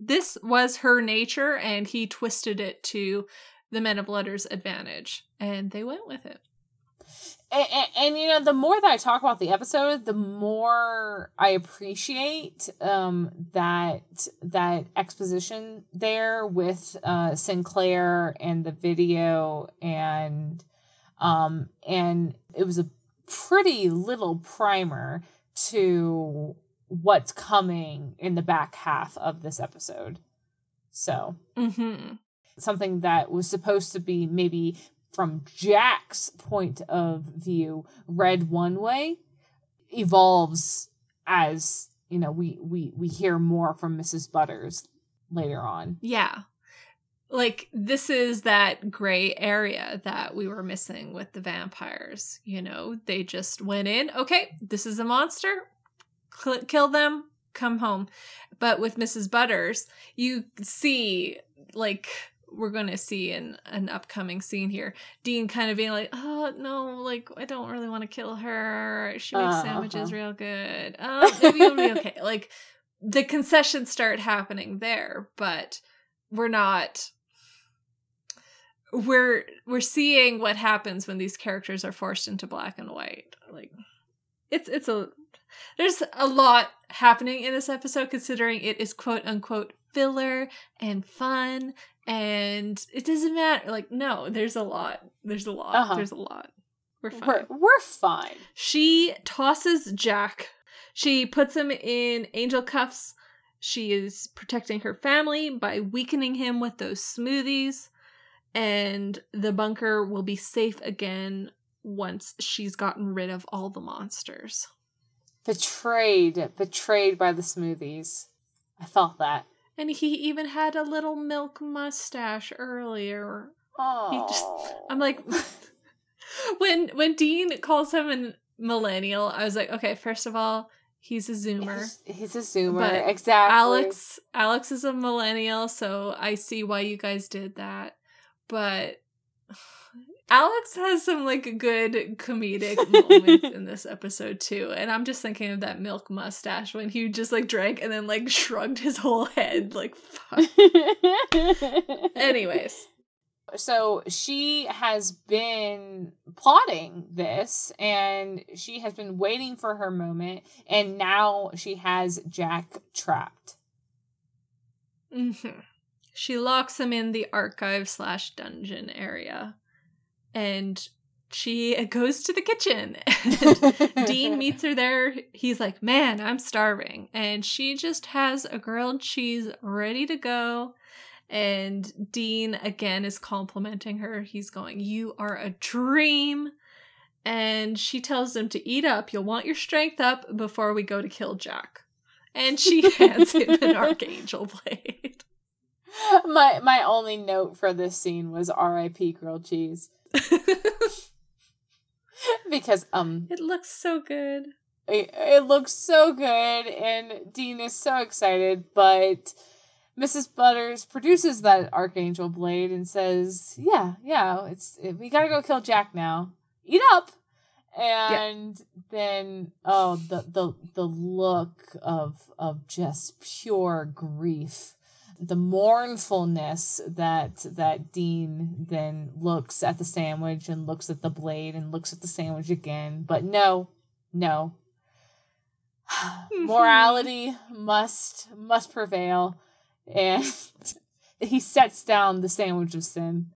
This was her nature and he twisted it to the men of letters advantage and they went with it.
And, and, and, you know the more that i talk about the episode the more i appreciate um that that exposition there with uh sinclair and the video and um and it was a pretty little primer to what's coming in the back half of this episode so
mm-hmm.
something that was supposed to be maybe from Jack's point of view read one way evolves as you know we we we hear more from Mrs. Butters later on.
yeah like this is that gray area that we were missing with the vampires you know they just went in okay this is a monster kill them come home but with mrs butters you see like we're going to see in an upcoming scene here Dean kind of being like, oh, no, like, I don't really want to kill her. She makes
Uh,
sandwiches
uh-huh.
real good. Oh, maybe it'll be okay. Like, the concessions start happening there, but we're not. we're we're seeing what happens when these characters are forced into black and white. Like it's it's a there's a lot happening in this episode considering it is quote unquote filler and fun and it doesn't matter like no there's a lot there's a lot uh-huh. there's a lot. We're fine.
We're, we're fine.
She tosses jack. She puts him in angel cuffs. She is protecting her family by weakening him with those smoothies and the bunker will be safe again once she's gotten rid of all the monsters
betrayed betrayed by the smoothies i felt that
and he even had a little milk mustache earlier.
Oh,
just, I'm like, when when Dean calls him a millennial, I was like, okay, first of all, he's a Zoomer.
He's, he's a Zoomer, but exactly.
Alex Alex is a millennial, so I see why you guys did that. But Alex has some like good comedic moments in this episode too. And I'm just thinking of that milk mustache when he just like drank and then like shrugged his whole head like fuck. Anyways.
So she has been plotting this and she has been waiting for her moment and now she has Jack trapped.
Mm-hmm. She locks him in the archive slash dungeon area and she goes to the kitchen and Dean meets her there. He's like, "Man, I'm starving." And she just has a grilled cheese ready to go. And Dean again is complimenting her. He's going, "You are a dream." And she tells him to eat up. You'll want your strength up before we go to kill Jack. And she hands him an archangel blade.
My my only note for this scene was R.I.P. grilled cheese. because um
it looks so good.
It, it looks so good and Dean is so excited, but Mrs. Butters produces that archangel blade and says, "Yeah, yeah, it's it, we got to go kill Jack now. Eat up." And then oh, the the the look of of just pure grief the mournfulness that that Dean then looks at the sandwich and looks at the blade and looks at the sandwich again. But no, no. Morality must must prevail, and he sets down the sandwich of sin.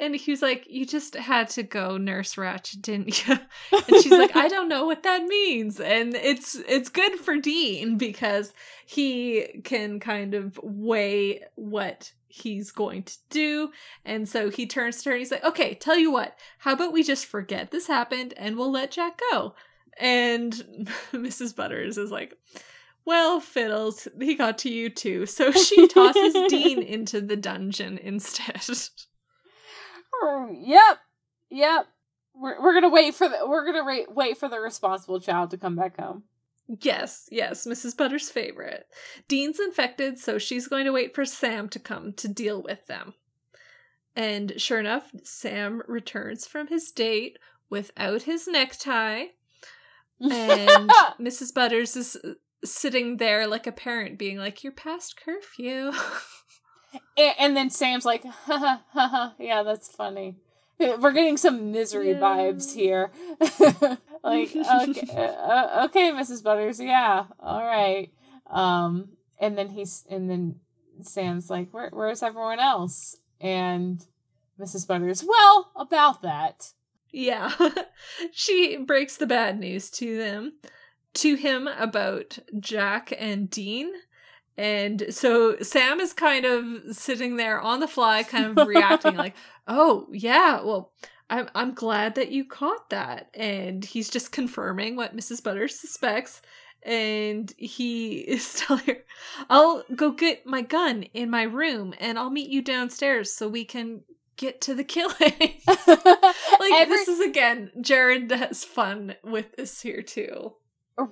And he was like, You just had to go nurse Ratched, didn't you? And she's like, I don't know what that means. And it's it's good for Dean because he can kind of weigh what he's going to do. And so he turns to her and he's like, Okay, tell you what, how about we just forget this happened and we'll let Jack go? And Mrs. Butters is like, well, fiddles, he got to you too. So she tosses Dean into the dungeon instead.
Yep. Yep. We're, we're gonna wait for the we're gonna wait wait for the responsible child to come back home.
Yes, yes, Mrs. Butter's favorite. Dean's infected, so she's going to wait for Sam to come to deal with them. And sure enough, Sam returns from his date without his necktie. And Mrs. Butters is uh, sitting there like a parent, being like, You're past curfew.
And, and then Sam's like, ha, ha, yeah, that's funny. We're getting some misery yeah. vibes here. like, okay, uh, uh, okay, Mrs. Butters, yeah, all right. Um, and then he's, and then Sam's like, Where, where's everyone else? And Mrs. Butters, well, about that.
Yeah. she breaks the bad news to them, to him about Jack and Dean and so Sam is kind of sitting there on the fly, kind of reacting like, "Oh yeah, well, I'm I'm glad that you caught that." And he's just confirming what Mrs. Butters suspects. And he is telling her, "I'll go get my gun in my room, and I'll meet you downstairs so we can get to the killing." like Every- this is again, Jared has fun with this here too.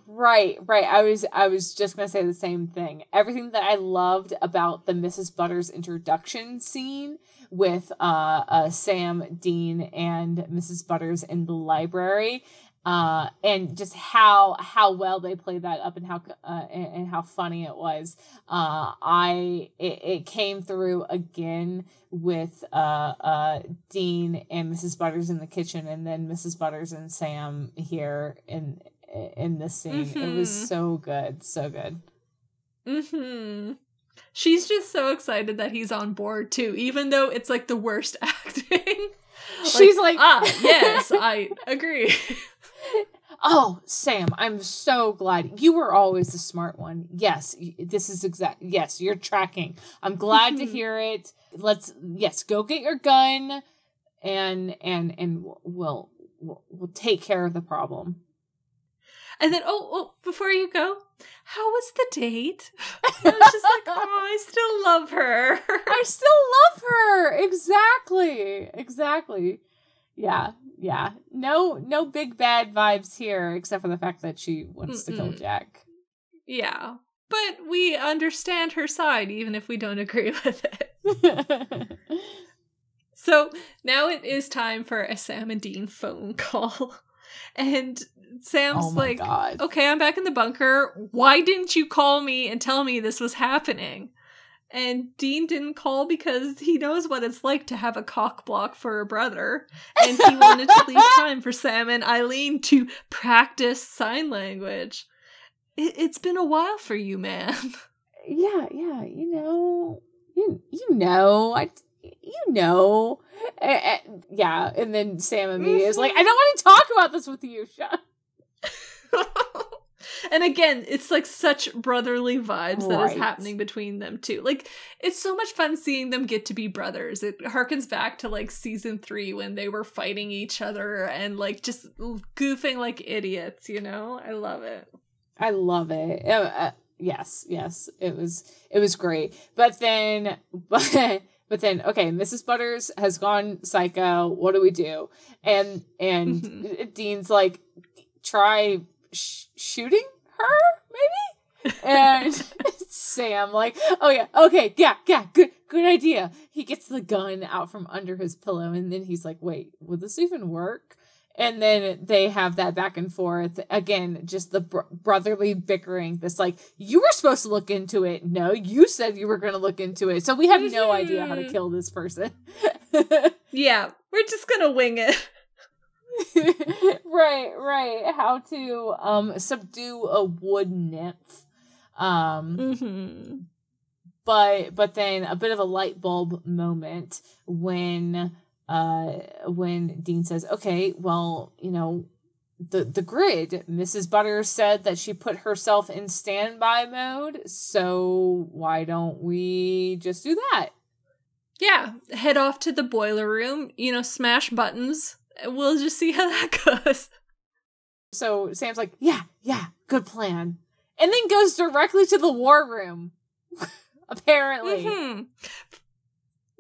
Right, right. I was I was just gonna say the same thing. Everything that I loved about the Mrs. Butters introduction scene with uh, uh Sam, Dean, and Mrs. Butters in the library. uh, and just how how well they played that up and how uh, and, and how funny it was. Uh, I it, it came through again with uh, uh, Dean and Mrs. Butters in the kitchen, and then Mrs. Butters and Sam here in in this scene. Mm-hmm. It was mm-hmm. so good, so good.
Hmm. She's just so excited that he's on board too, even though it's like the worst acting.
She's like, like
ah, yes, I agree.
Oh, Sam, I'm so glad you were always the smart one. Yes, this is exact. Yes, you're tracking. I'm glad to hear it. Let's yes, go get your gun, and and and we'll we'll, we'll take care of the problem.
And then, oh, oh, before you go, how was the date? I was just like, oh, I still love her.
I still love her. Exactly. Exactly. Yeah. Yeah. No no big bad vibes here, except for the fact that she wants Mm-mm. to kill Jack.
Yeah. But we understand her side, even if we don't agree with it. so now it is time for a Sam and Dean phone call. And Sam's oh like, God. okay, I'm back in the bunker. Why didn't you call me and tell me this was happening? And Dean didn't call because he knows what it's like to have a cock block for a brother. And he wanted to leave time for Sam and Eileen to practice sign language. It- it's been a while for you, man.
Yeah, yeah, you know, you, you know, I, you know. yeah, and then Sam immediately is mm-hmm. like, I don't want to talk about this with you, Sean.
and again, it's like such brotherly vibes right. that is happening between them too. Like it's so much fun seeing them get to be brothers. It harkens back to like season three when they were fighting each other and like just goofing like idiots. You know, I love it.
I love it. Uh, uh, yes, yes, it was it was great. But then, but. But then, okay, Mrs. Butters has gone psycho. What do we do? And and mm-hmm. Dean's like, try sh- shooting her, maybe? And Sam, like, oh yeah, okay, yeah, yeah, good, good idea. He gets the gun out from under his pillow, and then he's like, wait, would this even work? And then they have that back and forth again, just the br- brotherly bickering. This like, you were supposed to look into it. No, you said you were going to look into it. So we have no idea how to mm-hmm. kill this person.
yeah, we're just gonna wing it.
right, right. How to um subdue a wood nymph. Um mm-hmm. but but then a bit of a light bulb moment when uh when Dean says, "Okay, well, you know, the the grid, Mrs. Butters said that she put herself in standby mode, so why don't we just do that?"
Yeah, head off to the boiler room, you know, smash buttons, we'll just see how that goes.
So Sam's like, yeah, yeah, good plan. And then goes directly to the war room. Apparently. Mm-hmm.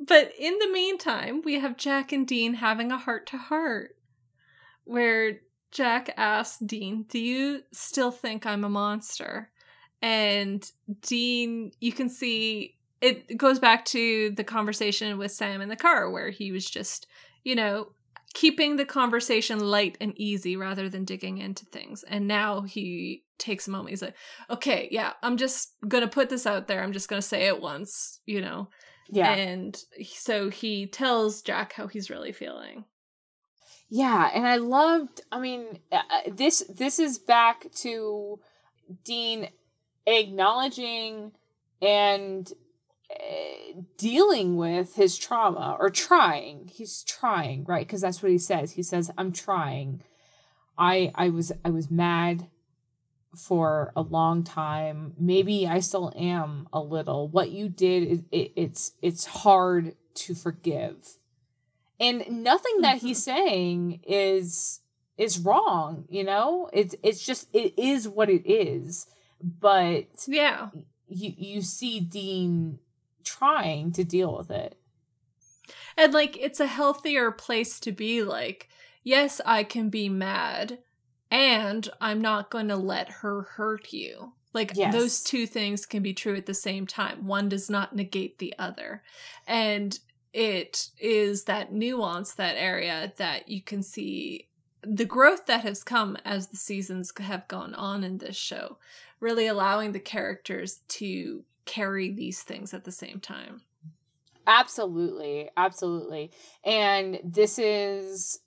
But in the meantime, we have Jack and Dean having a heart to heart where Jack asks Dean, Do you still think I'm a monster? And Dean, you can see it goes back to the conversation with Sam in the car where he was just, you know, keeping the conversation light and easy rather than digging into things. And now he takes a moment. He's like, okay, yeah, I'm just going to put this out there. I'm just going to say it once, you know? Yeah. And so he tells Jack how he's really feeling.
Yeah, and I loved I mean uh, uh this this is back to Dean acknowledging and dealing with his trauma or trying. He's trying right? Because that's what he says. He says i'm trying. I i was i was mad for a long time. Maybe i still am a little. What you did is it, it's it's hard to forgive. And nothing that he's mm-hmm. saying is is wrong you know? It's it's just it is what it is. But
yeah.
you you see dean trying to deal with it.
And like it's a healthier place to be like, yes, I can be mad and I'm not going to let her hurt you. Like yes. those two things can be true at the same time. One does not negate the other. And it is that nuance, that area that you can see the growth that has come as the seasons have gone on in this show, really allowing the characters to carry these things at the same time.
Absolutely, absolutely. And this is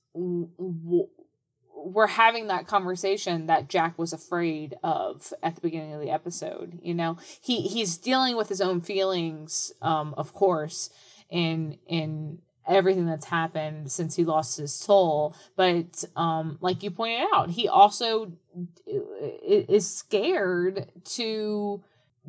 we're having that conversation that Jack was afraid of at the beginning of the episode. You know, he he's dealing with his own feelings, um, of course, in in everything that's happened since he lost his soul. But um, like you pointed out, he also is scared to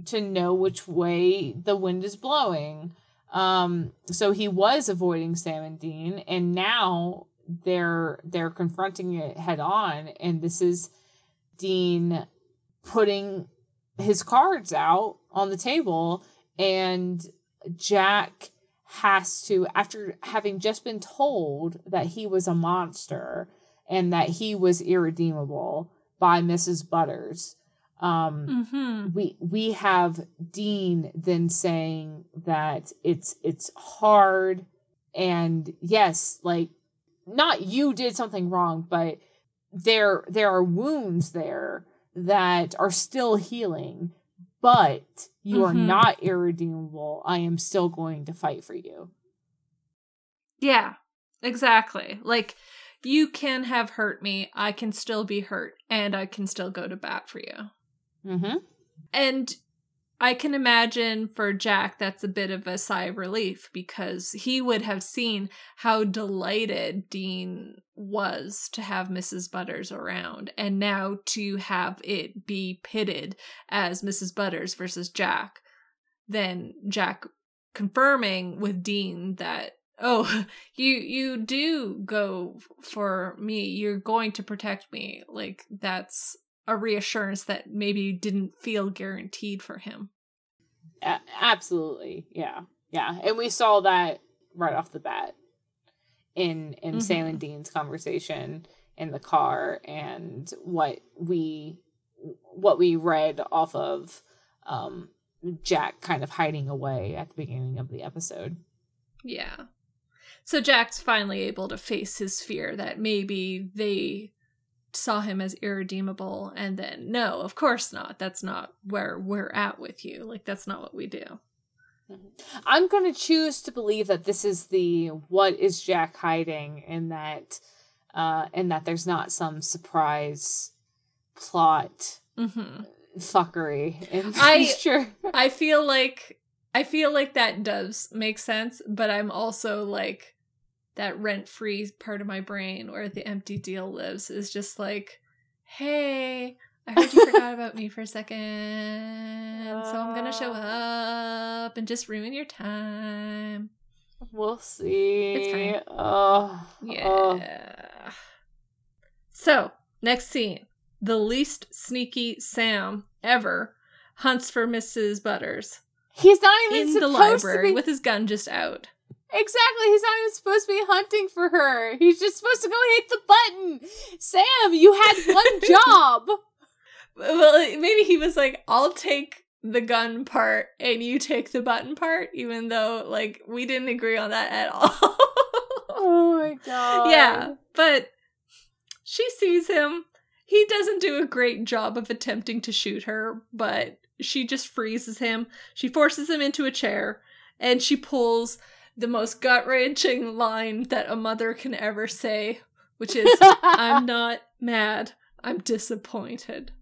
to know which way the wind is blowing. Um, so he was avoiding Sam and Dean, and now they're they're confronting it head on, and this is Dean putting his cards out on the table, and Jack has to, after having just been told that he was a monster and that he was irredeemable by Mrs. Butters, um, mm-hmm. we we have Dean then saying that it's it's hard and yes, like not you did something wrong, but there there are wounds there that are still healing but you mm-hmm. are not irredeemable. I am still going to fight for you.
Yeah, exactly. Like, you can have hurt me, I can still be hurt, and I can still go to bat for you. Mm-hmm. And I can imagine for Jack that's a bit of a sigh of relief because he would have seen how delighted Dean was to have Mrs. Butters around and now to have it be pitted as Mrs. Butters versus Jack. Then Jack confirming with Dean that oh you you do go for me you're going to protect me like that's a reassurance that maybe didn't feel guaranteed for him.
A- absolutely, yeah, yeah, and we saw that right off the bat in in mm-hmm. Sam and Dean's conversation in the car, and what we what we read off of um, Jack kind of hiding away at the beginning of the episode.
Yeah. So Jack's finally able to face his fear that maybe they saw him as irredeemable and then no of course not that's not where we're at with you like that's not what we do
mm-hmm. i'm going to choose to believe that this is the what is jack hiding and that uh and that there's not some surprise plot mm-hmm. fuckery in
I, sure i feel like i feel like that does make sense but i'm also like that rent free part of my brain where the empty deal lives is just like, hey, I heard you forgot about me for a second, uh, so I'm gonna show up and just ruin your time.
We'll see.
It's fine. Oh, yeah. Oh. So, next scene. The least sneaky Sam ever hunts for Mrs. Butters.
He's not even
in the library be- with his gun just out.
Exactly. He's not even supposed to be hunting for her. He's just supposed to go hit the button. Sam, you had one job.
Well, maybe he was like, I'll take the gun part and you take the button part, even though, like, we didn't agree on that at all.
oh my god.
Yeah, but she sees him. He doesn't do a great job of attempting to shoot her, but she just freezes him. She forces him into a chair and she pulls the most gut wrenching line that a mother can ever say, which is, I'm not mad, I'm disappointed.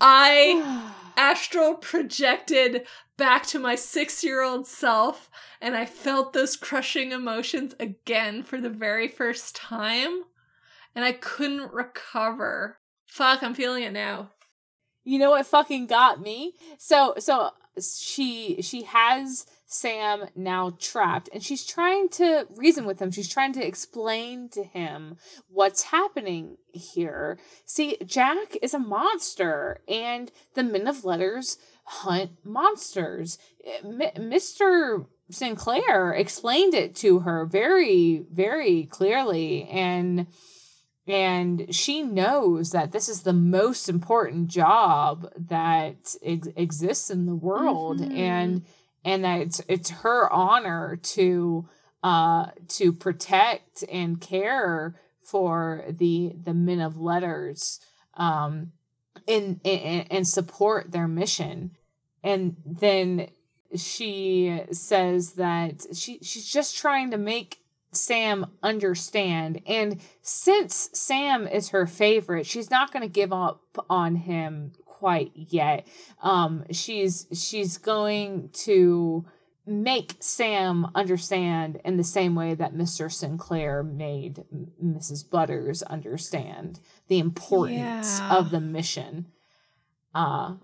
I astral projected back to my six year old self and I felt those crushing emotions again for the very first time and I couldn't recover. Fuck, I'm feeling it now.
You know what fucking got me? So so she she has Sam now trapped and she's trying to reason with him. She's trying to explain to him what's happening here. See, Jack is a monster and the men of letters hunt monsters. M- Mr. Sinclair explained it to her very very clearly and and she knows that this is the most important job that ex- exists in the world mm-hmm. and and that it's it's her honor to uh to protect and care for the the men of letters um and and, and support their mission. And then she says that she she's just trying to make Sam understand. And since Sam is her favorite she's not going to give up on him quite yet um she's she's going to make Sam understand in the same way that Mr. Sinclair made Mrs. Butters understand the importance
Yeah.
of the mission. Uh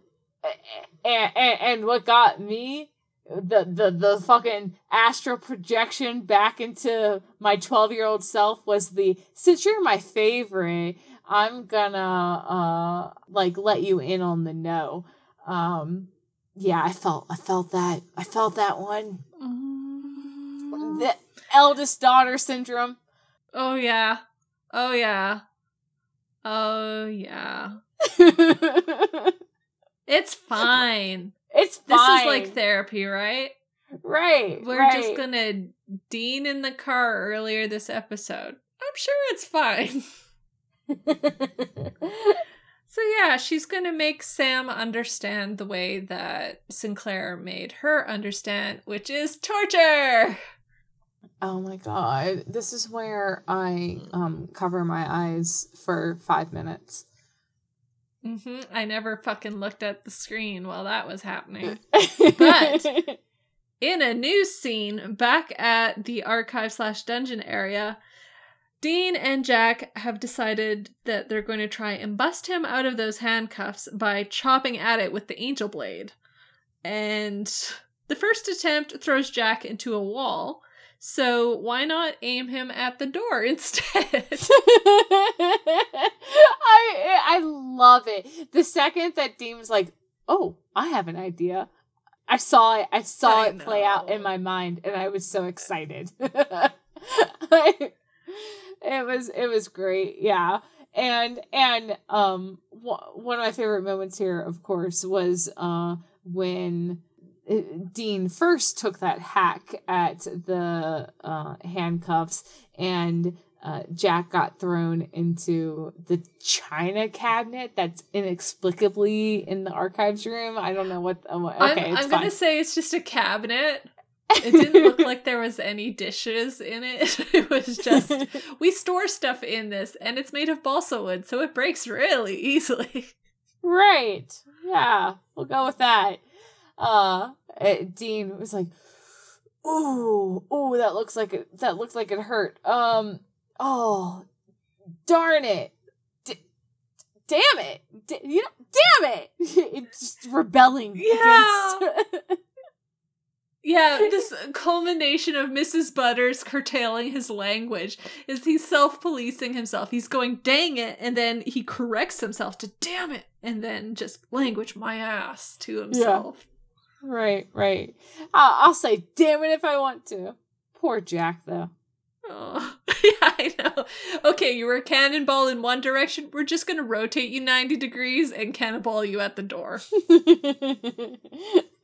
and, and, and what got me the, the the fucking astral projection back into my 12 year old self was the since you're my favorite i'm gonna uh like let you in on the know um yeah i felt i felt that i felt that one
Mm.
the eldest daughter syndrome
Oh yeah. Oh yeah. Oh yeah. It's fine.
it's
This is like therapy, right?
right
We're
right.
just gonna Dean in the car earlier this episode. I'm sure it's fine. So yeah, she's gonna make Sam understand the way that Sinclair made her understand, which is torture.
Oh my god. This is where I um cover my eyes for 5 minutes.
hmm I never fucking looked at the screen while that was happening.
but
In a new scene back at the archive slash dungeon area, Dean and Jack have decided that they're going to try and bust him out of those handcuffs by chopping at it with the angel blade. And the first attempt throws Jack into a wall, so why not aim him at the door instead?
I I love it. The second that Dean was like, "Oh, I have an idea." I saw it. I saw
I
it play out in my mind and I was so excited. I- it was it was great. Yeah. And and um one of my favorite moments here of course was uh when uh, Dean first took that hack at the uh, handcuffs and uh, Jack got thrown into the china cabinet that's inexplicably in the archives room. I don't know what. uh, Okay,
I'm, I'm gonna say it's just a cabinet. It didn't look like there was any dishes in it. It was just we store stuff in this, and it's made of balsa wood, so it breaks really easily.
right. Yeah, we'll go with that. Uh, uh, Dean was like, "Ooh, ooh, that looks like it. That looks like it hurt. Um, oh, darn it." D- Damn it! D- you know, damn it! it's just rebelling
Yeah.
against.
Yeah, this uh, culmination of Mrs. Butters curtailing his language is he's self-policing himself. He's going, "Dang it," and then he corrects himself to "Damn it," and then just language my ass to himself. Yeah.
Right, right. I'll, I'll say, damn it, if I want to. Poor Jack, though.
Oh, yeah, I know. Okay, you were a cannonball in one direction. We're just gonna rotate you 90 degrees and cannonball you at the door.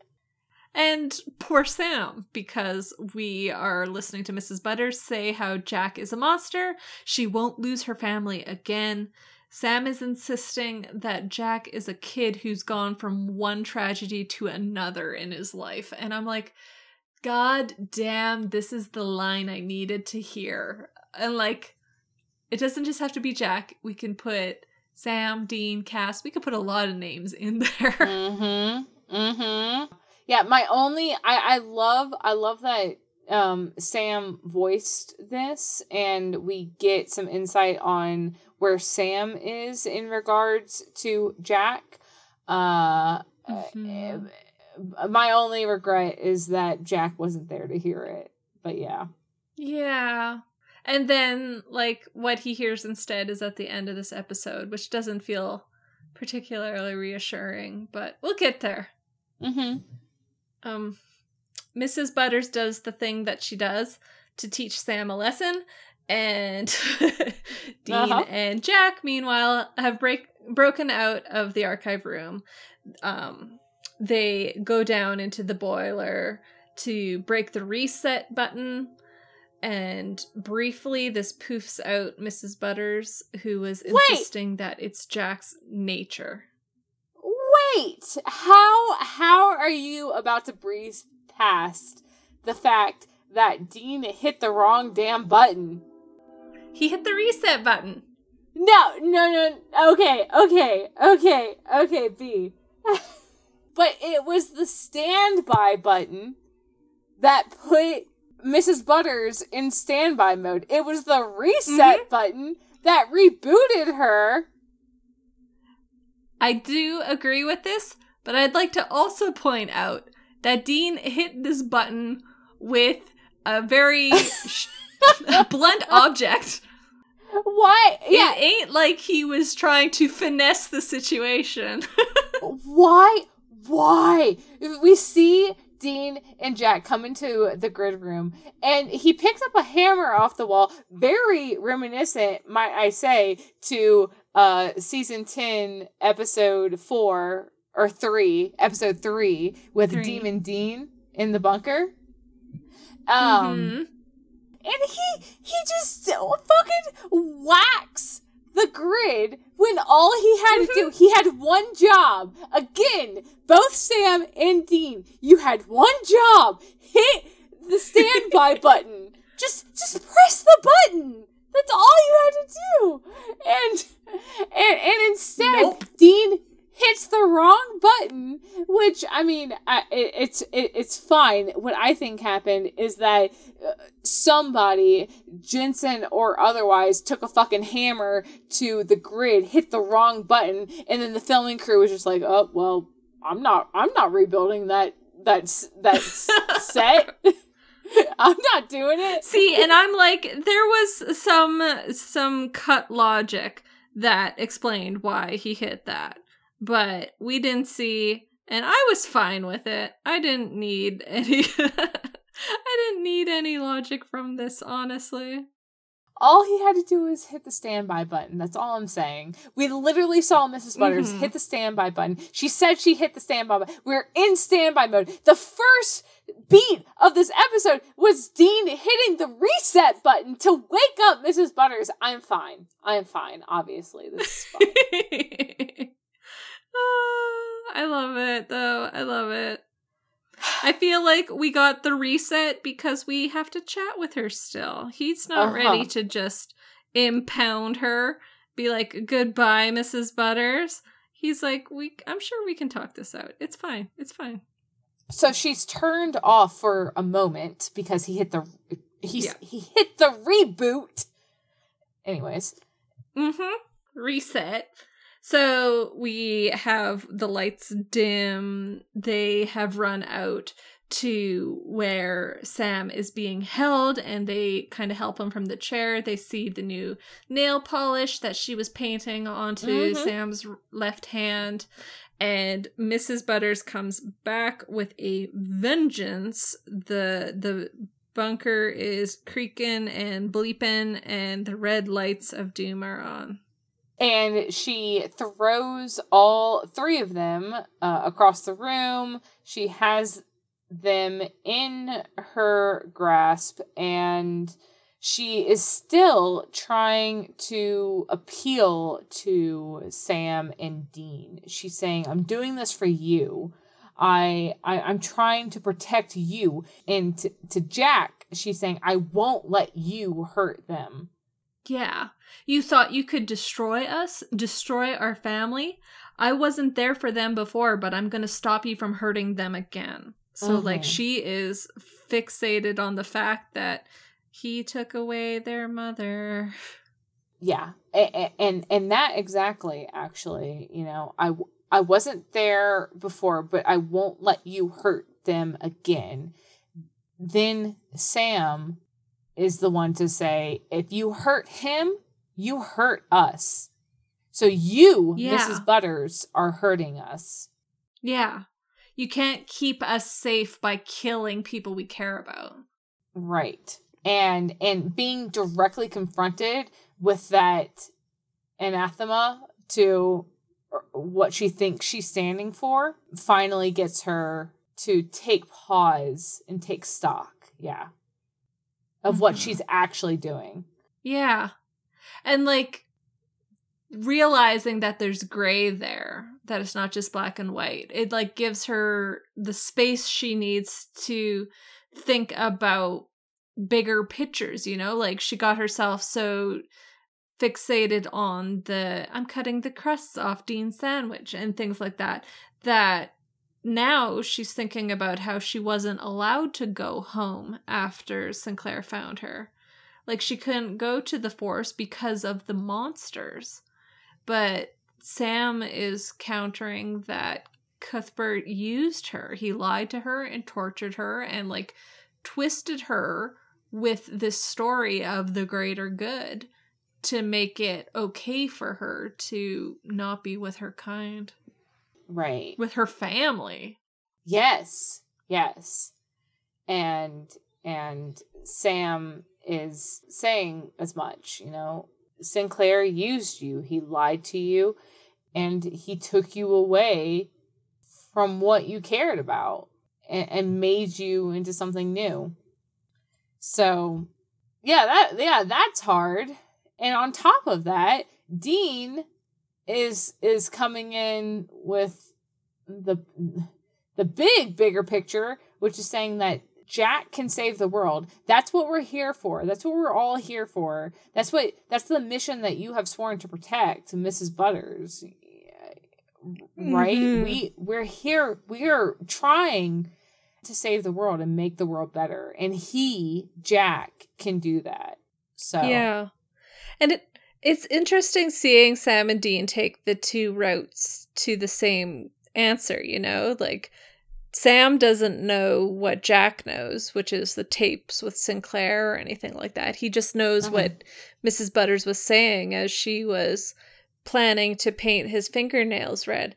And poor Sam, because we are listening to Mrs. Butters say how Jack is a monster. She won't lose her family again. Sam is insisting that Jack is a kid who's gone from one tragedy to another in his life. And I'm like, God damn, this is the line I needed to hear. And like, it doesn't just have to be Jack. We can put Sam, Dean, Cass. We could put a lot of names in there.
mm-hmm. Mm-hmm. Yeah, my only I, I love I love that um Sam voiced this and we get some insight on where Sam is in regards to Jack. Uh
Mhm.
uh, my only regret is that Jack wasn't there to hear it. But yeah.
Yeah. And then, like, what he hears instead is at the end of this episode, which doesn't feel particularly reassuring, but we'll get there.
Mm-hmm.
Um, Mrs. Butters does the thing that she does to teach Sam a lesson, and Dean
Uh-huh.
and Jack, meanwhile, have break broken out of the archive room. Um, they go down into the boiler to break the reset button, and briefly this poofs out Mrs. Butters, who was
Wait.
insisting that it's Jack's nature.
Wait, how how are you about to breeze past the fact that Dean hit the wrong damn button?
He hit the reset button.
No, no, no. Okay, okay, okay, okay, B. but it was the standby button that put Mrs. Butters in standby mode. It was the reset mm-hmm. button that rebooted her.
I do agree with this, but I'd like to also point out that Dean hit this button with a very sh- blunt object.
Why? Yeah,
It ain't like he was trying to finesse the situation.
why? Why? We see Dean and Jack come into the grid room, and he picks up a hammer off the wall, very reminiscent, might I say, to uh season 10, episode 4 or 3, episode 3 with
Three.
Demon Dean in the bunker. Um
Mhm.
and he he just fucking whacks the grid when all he had to do he had one job again both sam and dean you had one job hit the standby button just just press the button that's all you had to do. And and, and instead
Nope.
dean hits the wrong button which i mean I, it, it's it, it's fine. What i think happened is that uh, somebody jensen or otherwise took a fucking hammer to the grid hit the wrong button and then the filming crew was just like oh well i'm not i'm not rebuilding that that's that set i'm not doing it
See, and I'm like, there was some some cut logic that explained why he hit that, but we didn't see, and I was fine with it. I didn't need any. I didn't need any logic from this, honestly.
All he had to do was hit the standby button. That's all I'm saying. We literally saw Mrs. Butters
Mhm.
hit the standby button. She said she hit the standby button. We're in standby mode. The first beat of this episode was Dean hitting the reset button to wake up Mrs. Butters. I'm fine. I'm fine. Obviously, this is fine.
oh, I love it, though. I love it. I feel like we got the reset because we have to chat with her still. He's not
Uh-huh.
ready to just impound her, be like, goodbye, Mrs. Butters. He's like, we I'm sure we can talk this out. It's fine. It's fine.
So she's turned off for a moment because he hit the he's
Yeah.
he hit the reboot. Anyways,
Mm-hmm. Reset. So we have the lights dim. They have run out to where Sam is being held and they kind of help him from the chair. They see the new nail polish that she was painting onto
Mhm.
Sam's left hand. And Mrs. Butters comes back with a vengeance. The the bunker is creaking and bleeping and the red lights of doom are on.
and she throws all three of them uh, across the room. She has them in her grasp, and she is still trying to appeal to Sam and Dean. She's saying, "I'm doing this for you. I, I I'm trying to protect you." And to, to Jack, she's saying, "I won't let you hurt them."
Yeah. You thought you could destroy us, destroy our family? I wasn't there for them before, but I'm going to stop you from hurting them again. So, like,
Mhm.
she is fixated on the fact that he took away their mother.
yeah a- a- and and that exactly actually you know I I wasn't there before but i won't let you hurt them again then sam is the one to say if you hurt him you hurt us so you
Yeah.
mrs butters are hurting us
Yeah. You can't keep us safe by killing people we care about.
Right. And and being directly confronted with that anathema to what she thinks she's standing for finally gets her to take pause and take stock. Yeah. of what
Mhm.
she's actually doing.
Yeah. And like realizing that there's gray there, that it's not just black and white. It like gives her the space she needs to think about bigger pictures, you know? Like she got herself so fixated on the I'm cutting the crusts off Dean's sandwich and things like that that now she's thinking about how she wasn't allowed to go home after Sinclair found her. Like she couldn't go to the forest because of the monsters. But Sam is countering that Cuthbert used her. He lied to her and tortured her and like twisted her with this story of the greater good to make it okay for her to not be with her kind,
Right.
with her family.
Yes. Yes. And and Sam is saying as much, you know. Sinclair used you. He lied to you and he took you away from what you cared about and, and made you into something new. So, yeah, that yeah, that's hard. And on top of that, Dean is is coming in with the the big bigger picture, which is saying that Jack can save the world. That's what we're here for. That's what we're all here for. That's what that's the mission that you have sworn to protect, Mrs. Butters. Right?
Mhm.
We we're here we are trying to save the world and make the world better. And he, Jack, can do that. So
Yeah. And it it's interesting seeing Sam and Dean take the two routes to the same answer, you know? Like Sam doesn't know what Jack knows, which is the tapes with Sinclair or anything like that. He just knows
Uh-huh.
what Mrs. Butters was saying as she was planning to paint his fingernails red.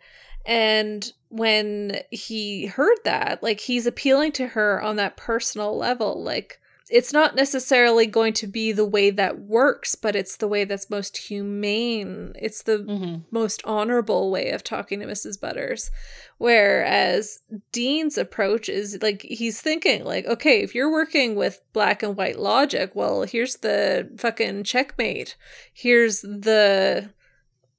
And when he heard that, like he's appealing to her on that personal level. Like it's not necessarily going to be the way that works, but it's the way that's most humane. It's the
Mhm.
most honorable way of talking to Mrs. Butters. Whereas Dean's approach is like he's thinking like, okay, if you're working with black and white logic, well, here's the fucking checkmate. Here's the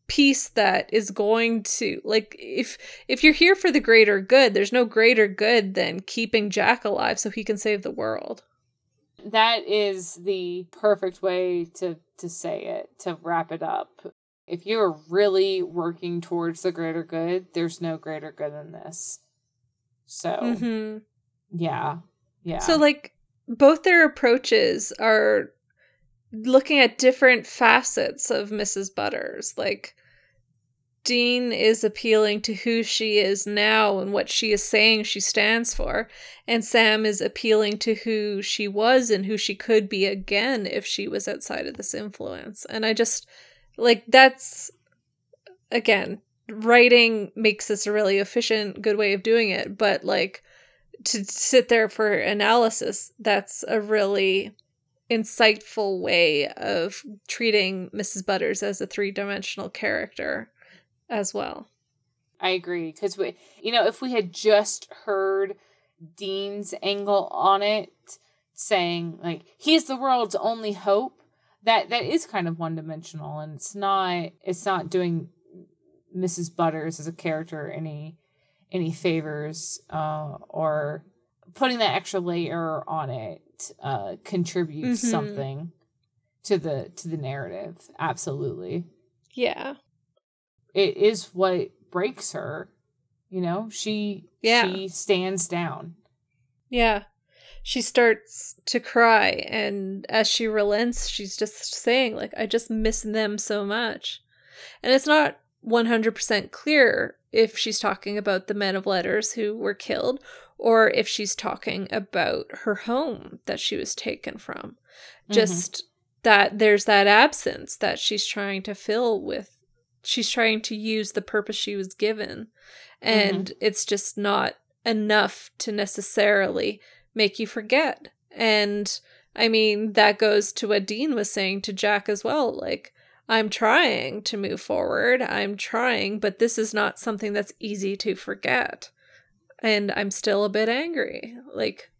piece that is going to like if if you're here for the greater good, there's no greater good than keeping Jack alive so he can save the world.
that is the perfect way to to say it to wrap it up if you're really working towards the greater good there's no greater good than this so
Mhm.
yeah yeah
So like both their approaches are looking at different facets of Mrs. Butters. Like Dean is appealing to who she is now and what she is saying she stands for, and Sam is appealing to who she was and who she could be again if she was outside of this influence. And I just like that's again, writing makes this a really efficient good way of doing it, but like to sit there for analysis, that's a really insightful way of treating Mrs. Butters as a three dimensional character as well.
i agree because we you know if we had just heard dean's angle on it saying like he's the world's only hope that that is kind of one dimensional and it's not it's not doing mrs butters as a character any any favors uh or putting that extra layer on it uh contributes
Mhm.
something to the to the narrative absolutely
Yeah.
It is what breaks her you know she
Yeah.
she stands down
Yeah. She starts to cry, and as she relents, she's just saying, like, I just miss them so much. And it's not 100% clear if she's talking about the men of letters who were killed or if she's talking about her home that she was taken from.
Mhm.
Just that there's that absence that she's trying to fill with. She's trying to use the purpose she was given. And mm-hmm. it's just not enough to necessarily make you forget. And I mean, that goes to what Dean was saying to Jack as well. Like, I'm trying to move forward. I'm trying, but this is not something that's easy to forget. And I'm still a bit angry. Like,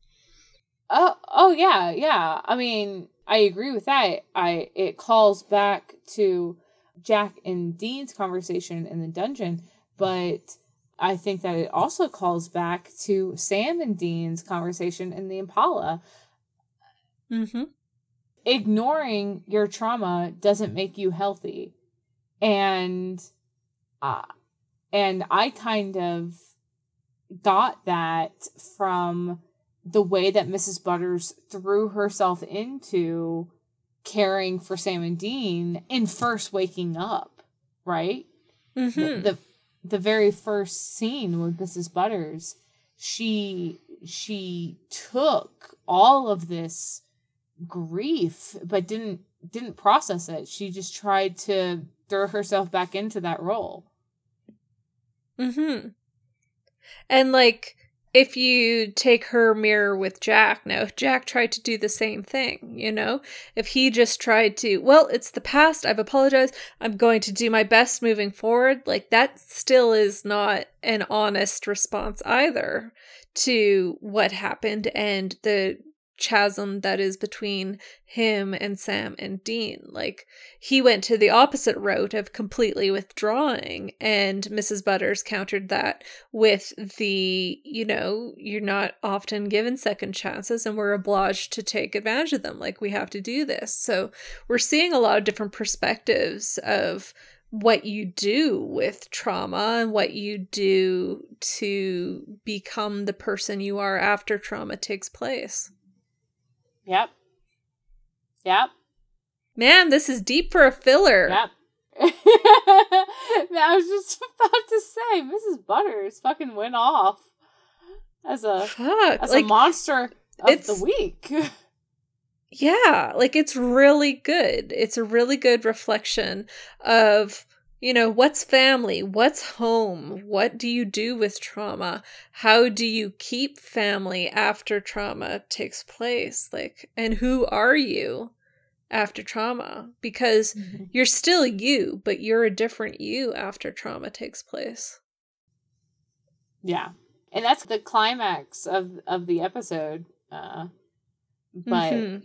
Oh, oh yeah, yeah. I mean, I agree with that. I it calls back to Jack and Dean's conversation in the dungeon, but I think that it also calls back to Sam and Dean's conversation in the Impala.
Mm-hmm.
Ignoring your trauma doesn't make you healthy, and uh, and I kind of got that from the way that Mrs. Butters threw herself into caring for Sam and Dean in first waking up, right?
Mm-hmm.
The, the the very first scene with Mrs. Butters, she she took all of this grief but didn't didn't process it. She just tried to throw herself back into that role.
Mm-hmm. And like if you take her mirror with Jack now, if Jack tried to do the same thing, you know, if he just tried to, well, it's the past, I've apologized, I'm going to do my best moving forward, like that still is not an honest response either to what happened and the chasm that is between him and Sam and Dean. Like, he went to the opposite route of completely withdrawing, and Mrs. Butters countered that with the, you know, you're not often given second chances, and we're obliged to take advantage of them. Like, we have to do this. So, we're seeing a lot of different perspectives of what you do with trauma and what you do to become the person you are after trauma takes place.
Yep. Yep.
Man, this is deep for a filler.
Yep. I was just about to say, Mrs. Butters fucking went off as a
Fuck.
as
like,
a monster of
it's-
the week.
yeah, like it's really good. It's a really good reflection of, you know, what's family? What's home? What do you do with trauma? How do you keep family after trauma takes place? Like, and who are you after trauma? Because you're still you, but you're a different you after trauma takes place.
Yeah. And that's the climax of of the episode. Uh but
Mhm.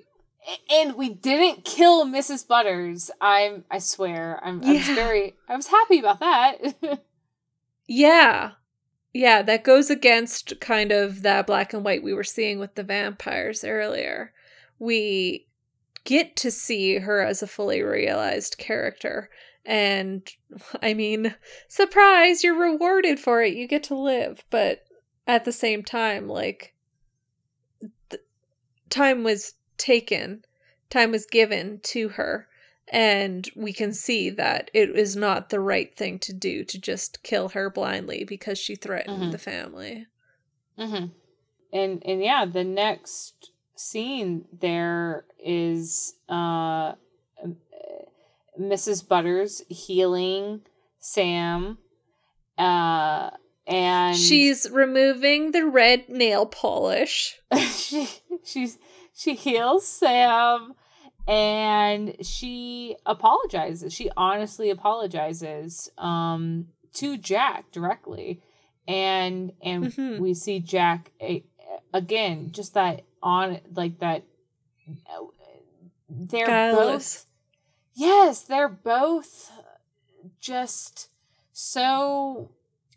And we didn't kill Mrs. Butters. I'm I swear. I'm I was very I was happy about that.
Yeah. Yeah, that goes against kind of that black and white we were seeing with the vampires earlier. We get to see her as a fully realized character. And I mean, surprise, you're rewarded for it. You get to live. But at the same time, like, time was taken, time was given to her and we can see that it is not the right thing to do to just kill her blindly because she threatened
Mhm.
the family.
hmm And and yeah, the next scene there is uh, Mrs. Butters healing Sam uh and
She's removing the red nail polish.
she she's she heals Sam and she apologizes. She honestly apologizes um to Jack directly. And and
Mhm.
we see Jack a, again just that on like that uh, they're
Guileless.
both Yes, they're both just so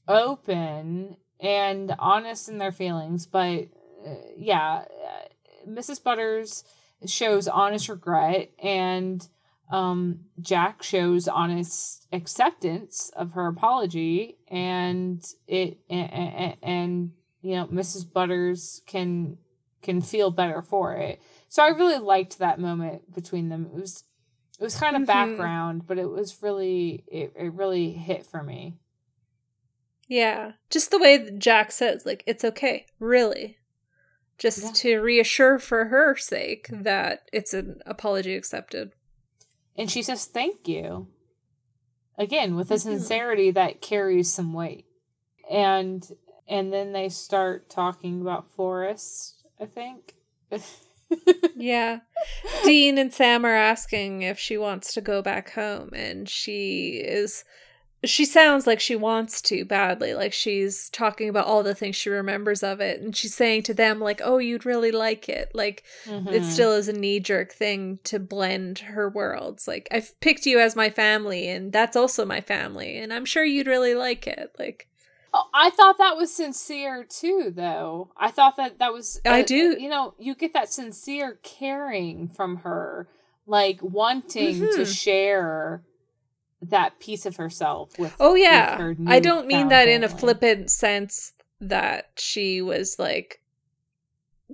open and honest in their feelings, but uh, yeah, Mrs. Butters shows honest regret and um Jack shows honest acceptance of her apology and it and, and, and you know Mrs. Butters can can feel better for it. So I really liked that moment between them. It was it was kind of
Mhm.
background, but it was really it, it really hit for me.
Yeah. Just the way that Jack says, like, it's okay, really. Just
Yeah.
to reassure for her sake that it's an apology accepted.
And she says thank you. Again, with a sincerity that carries some weight. And and then they start talking about forest, I think.
Yeah. Dean and Sam are asking if she wants to go back home, and she is she sounds like she wants to badly like she's talking about all the things she remembers of it and she's saying to them like oh you'd really like it like
Mm-hmm.
it still is a knee-jerk thing to blend her worlds like i've picked you as my family and that's also my family and i'm sure you'd really like it like
Oh, I thought that was sincere too, though. I thought that that was.
I
uh,
do-
You know, you get that sincere caring from her, like wanting to
Mhm.
share that piece of herself with.
oh
with
yeah
her
i don't mean that in a flippant sense that she was like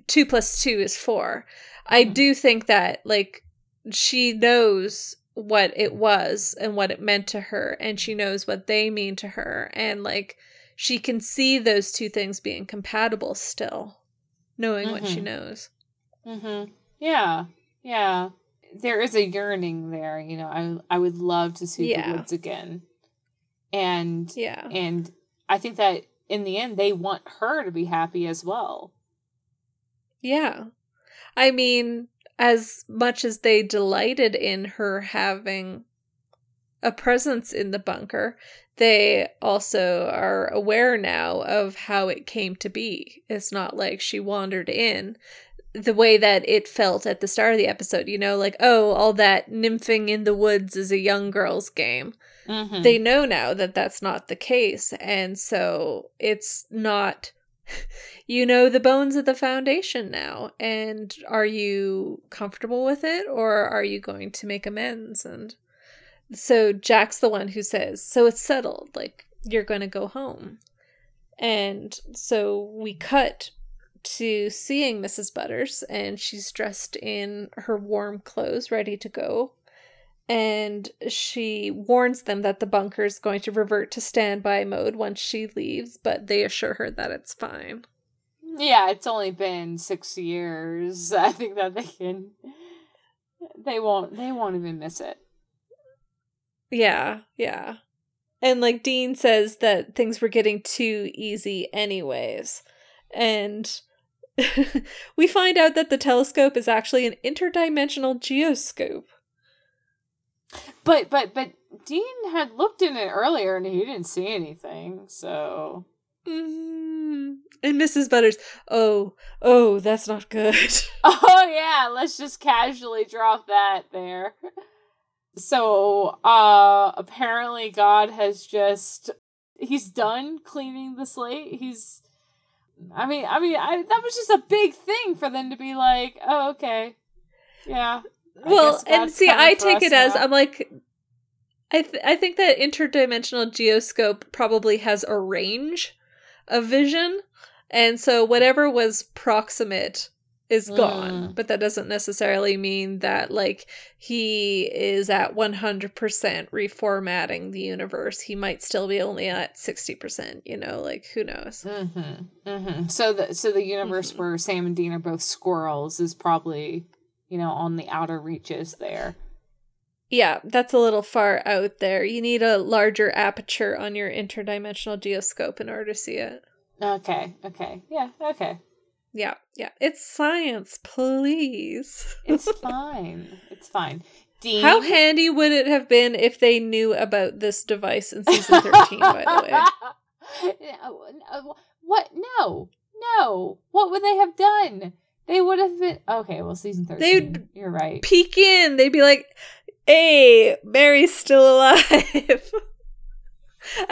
two plus two is four i
Mhm.
do think that like she knows what it was and what it meant to her and she knows what they mean to her and like she can see those two things being compatible still knowing what she
Mhm.
knows
Mm-hmm. Yeah, yeah. There is a yearning there. You know, I I would love to see
Yeah.
the woods again, and
yeah
and I think that in the end they want her to be happy as well.
Yeah. I mean, as much as they delighted in her having a presence in the bunker, they also are aware now of how it came to be. It's not like she wandered in the way that it felt at the start of the episode, you know, like, oh, all that nymphing in the woods is a young girl's game.
Mm-hmm.
they know now that that's not the case and so it's not you know the bones of the foundation now. And are you comfortable with it or are you going to make amends? And so jack's the one who says so it's settled like you're going to go home. And so we cut to seeing mrs butters and she's dressed in her warm clothes ready to go and she warns them that the bunker is going to revert to standby mode once she leaves, but they assure her that it's fine.
Yeah, it's only been six years. I think that they can. They won't. They won't even miss it.
Yeah, yeah. And like Dean says that things were getting too easy, anyways. And we find out that the telescope is actually an interdimensional geoscope.
But but but Dean had looked in it earlier and he didn't see anything. So
Mm. And Mrs. Butters, oh, oh, that's not good.
oh yeah, let's just casually drop that there. So uh apparently God has just he's done cleaning the slate. He's I mean I mean I that was just a big thing for them to be like, "Oh, okay. Yeah." I
well, and see, I take it as. I'm like, I th- I think that interdimensional geoscope probably has a range of vision, and so whatever was proximate is gone.
Mm.
But that doesn't necessarily mean that like he is at 100% reformatting the universe. He might still be only at 60%. You know, like who knows?
Mm-hmm. Mm-hmm. So the so the universe
Mhm.
where Sam and Dean are both squirrels is probably, you know, on the outer reaches there.
Yeah, that's a little far out there. You need a larger aperture on your interdimensional geoscope in order to see it.
Okay, okay. Yeah, okay.
Yeah, yeah. It's science, please.
It's fine. It's fine. Dean
How handy would it have been if they knew about this device in season 13, by the way?
No, uh, uh, what? No. No. What would they have done? They would have been okay. Well, season 13
They'd
You're right.
Peek in. They'd be like, hey, Mary's still alive. I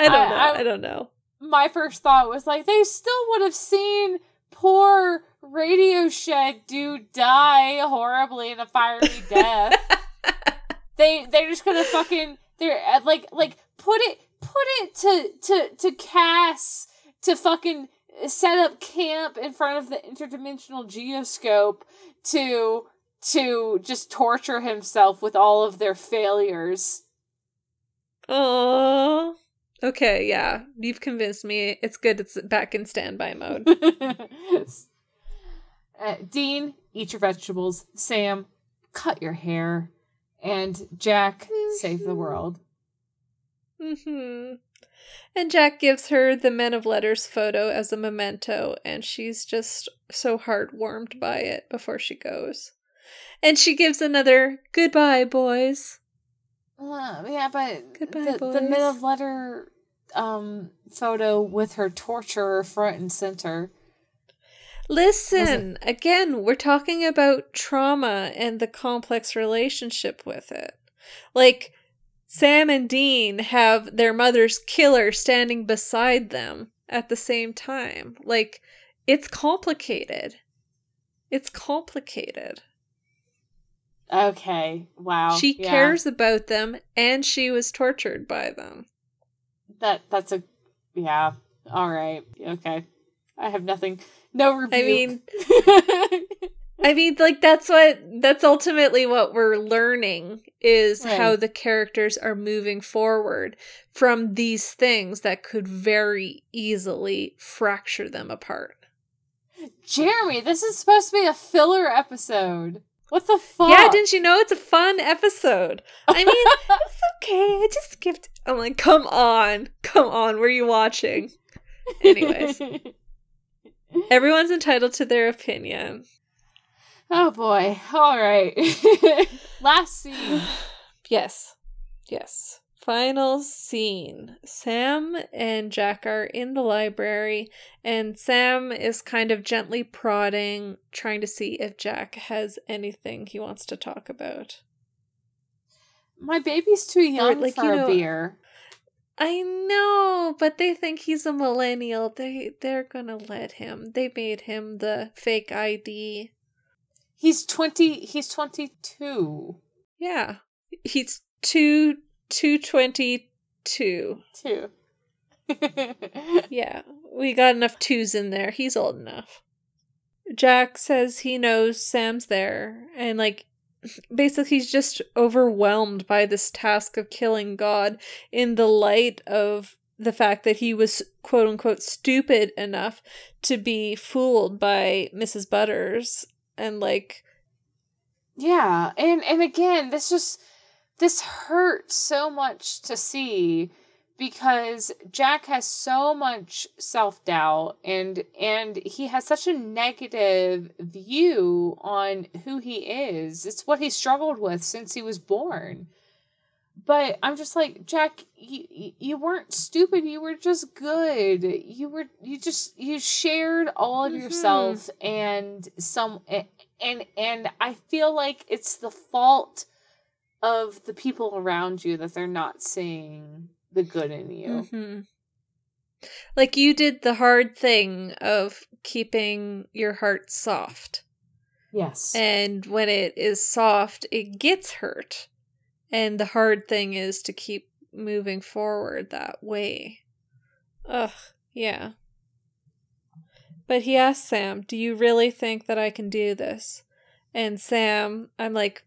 don't
I-
know.
I-
I don't know.
my first thought was like they still would have seen poor radio shed dude die horribly in a fiery death they they're just gonna fucking they're uh, like like put it put it to to to cass to fucking set up camp in front of the interdimensional geoscope to to just torture himself with all of their failures
Oh. Okay, yeah. You've convinced me. It's good it's back in standby mode.
uh, Dean, eat your vegetables. Sam, cut your hair. And Jack, save the world.
Mm-hmm. And Jack gives her the Men of Letters photo as a memento, and she's just so heart warmed by it before she goes. And she gives another goodbye, boys.
Uh, yeah, but
Goodbye,
the, the middle letter um photo with her torturer front and center.
Listen, again, we're talking about trauma and the complex relationship with it. Like, Sam and Dean have their mother's killer standing beside them at the same time. Like, it's complicated. It's complicated.
Okay. Wow.
she
yeah.
cares about them and she was tortured by them.
That that's a yeah. All right. Okay. I have nothing. No rebuke.
I mean, I mean, like that's what that's ultimately what we're learning is
Right.
how the characters are moving forward from these things that could very easily fracture them apart.
Jeremy, this is supposed to be a filler episode. What the fuck?
Yeah, didn't you know it's a fun episode? I mean, it's okay. I just skipped. I'm like, come on, come on. Were you watching? Anyways, everyone's entitled to their opinion.
oh boy. All right. Last scene.
Yes. Yes. Final scene. Sam and Jack are in the library, and Sam is kind of gently prodding, trying to see if Jack has anything he wants to talk about.
My baby's too young
like,
for
you
a beer.
I know, but they think he's a millennial. They they're gonna let him. They made him the fake ID.
He's twenty. He's twenty-two.
Yeah. He's two two twenty two.
Two.
Yeah, we got enough twos in there. He's old enough. Jack says he knows Sam's there, and like, basically, he's just overwhelmed by this task of killing God in the light of the fact that he was quote unquote stupid enough to be fooled by Mrs. Butters and like,
Yeah, and and again, this just this hurts so much to see because Jack has so much self-doubt and and he has such a negative view on who he is. It's what he struggled with since he was born. But I'm just like, Jack, you you- weren't stupid, you were just good. You were you just you shared all of
Mhm.
yourself and some and and I feel like it's the fault of the people around you that they're not seeing the good in you.
Mhm. like you did the hard thing of keeping your heart soft.
Yes.
And when it is soft, it gets hurt. And the hard thing is to keep moving forward that way. Ugh, yeah. But he asked Sam, Do you really think that I can do this? And Sam, I'm like,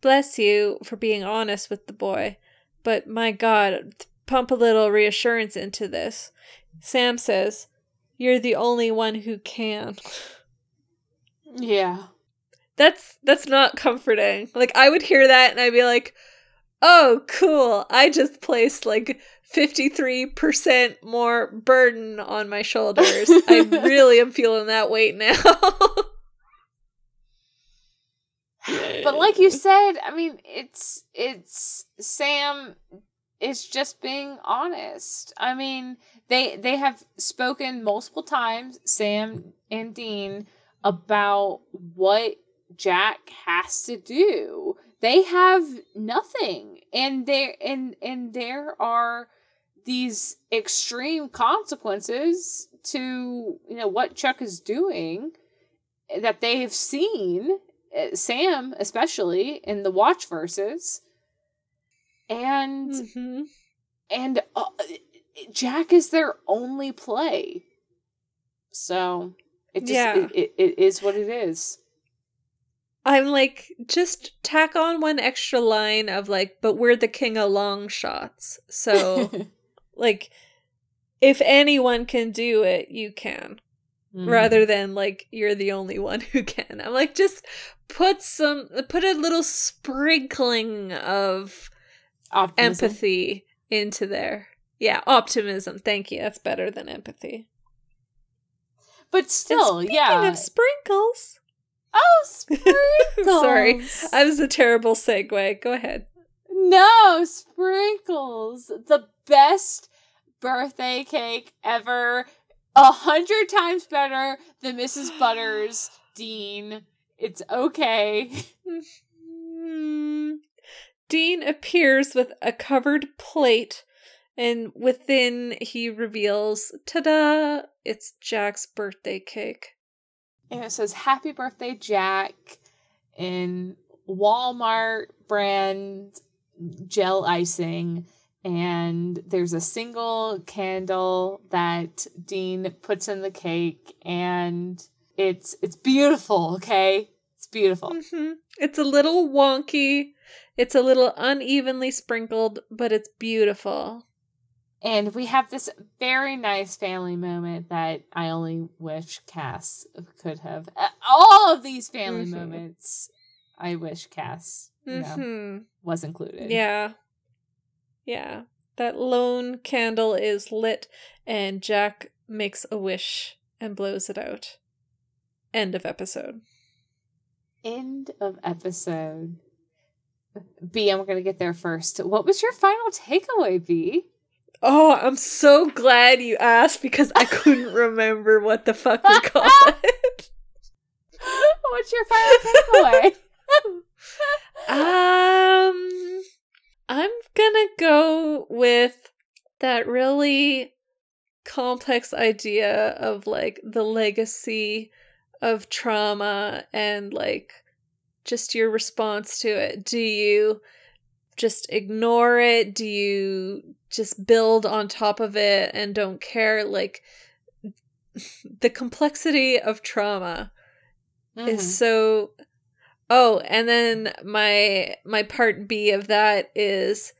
Bless you for being honest with the boy. But my God, pump a little reassurance into this. Sam says, You're the only one who can.
yeah.
That's that's not comforting. Like I would hear that and I'd be like, "Oh, cool. I just placed like 53% more burden on my shoulders. I really am feeling that weight now."
but like you said, I mean, it's it's Sam is just being honest. I mean, they they have spoken multiple times, Sam and Dean, about what Jack has to do. They have nothing, and there and and there are these extreme consequences to you know what Chuck is doing that they have seen Sam especially in the watch verses and
Mhm.
and uh, Jack is their only play so it just
Yeah.
it, it, it is what it is
I'm like just tack on one extra line of like, "But we're the king of long shots." So, like if anyone can do it, you can.
Mm.
rather than like you're the only one who can. I'm like just put some put a little sprinkling of
Optimism.
empathy into there. Yeah, optimism. Thank you. That's better than empathy.
but still
speaking
yeah
of sprinkles.
oh sprinkles
Sorry. I was a terrible segue. Go ahead.
No, sprinkles. The best birthday cake ever. A hundred times better than Mrs. Butters, Dean. It's okay.
Dean appears with a covered plate, and within he reveals, ta da! It's Jack's birthday cake.
And it says Happy Birthday, Jack in Walmart brand gel icing. And there's a single candle that Dean puts in the cake, and it's it's beautiful, okay? It's beautiful.
Mm-hmm. It's a little wonky. It's a little unevenly sprinkled, but it's beautiful.
And we have this very nice family moment that I only wish Cass could have. Uh, All of these family
Mhm.
moments, I wish Cass you know,
hmm
was included.
Yeah. Yeah. That lone candle is lit, and Jack makes a wish and blows it out. End of episode.
End of episode. B, I'm gonna get there first. What was your final takeaway, B?
Oh, I'm so glad you asked because I couldn't remember what the fuck we call it.
What's your final takeaway?
Um, I'm gonna go with that really complex idea of like the legacy of trauma and like just your response to it. Do you just ignore it? Do you just build on top of it and don't care? Like the complexity of trauma
Mhm.
is so oh and then my my part b of that is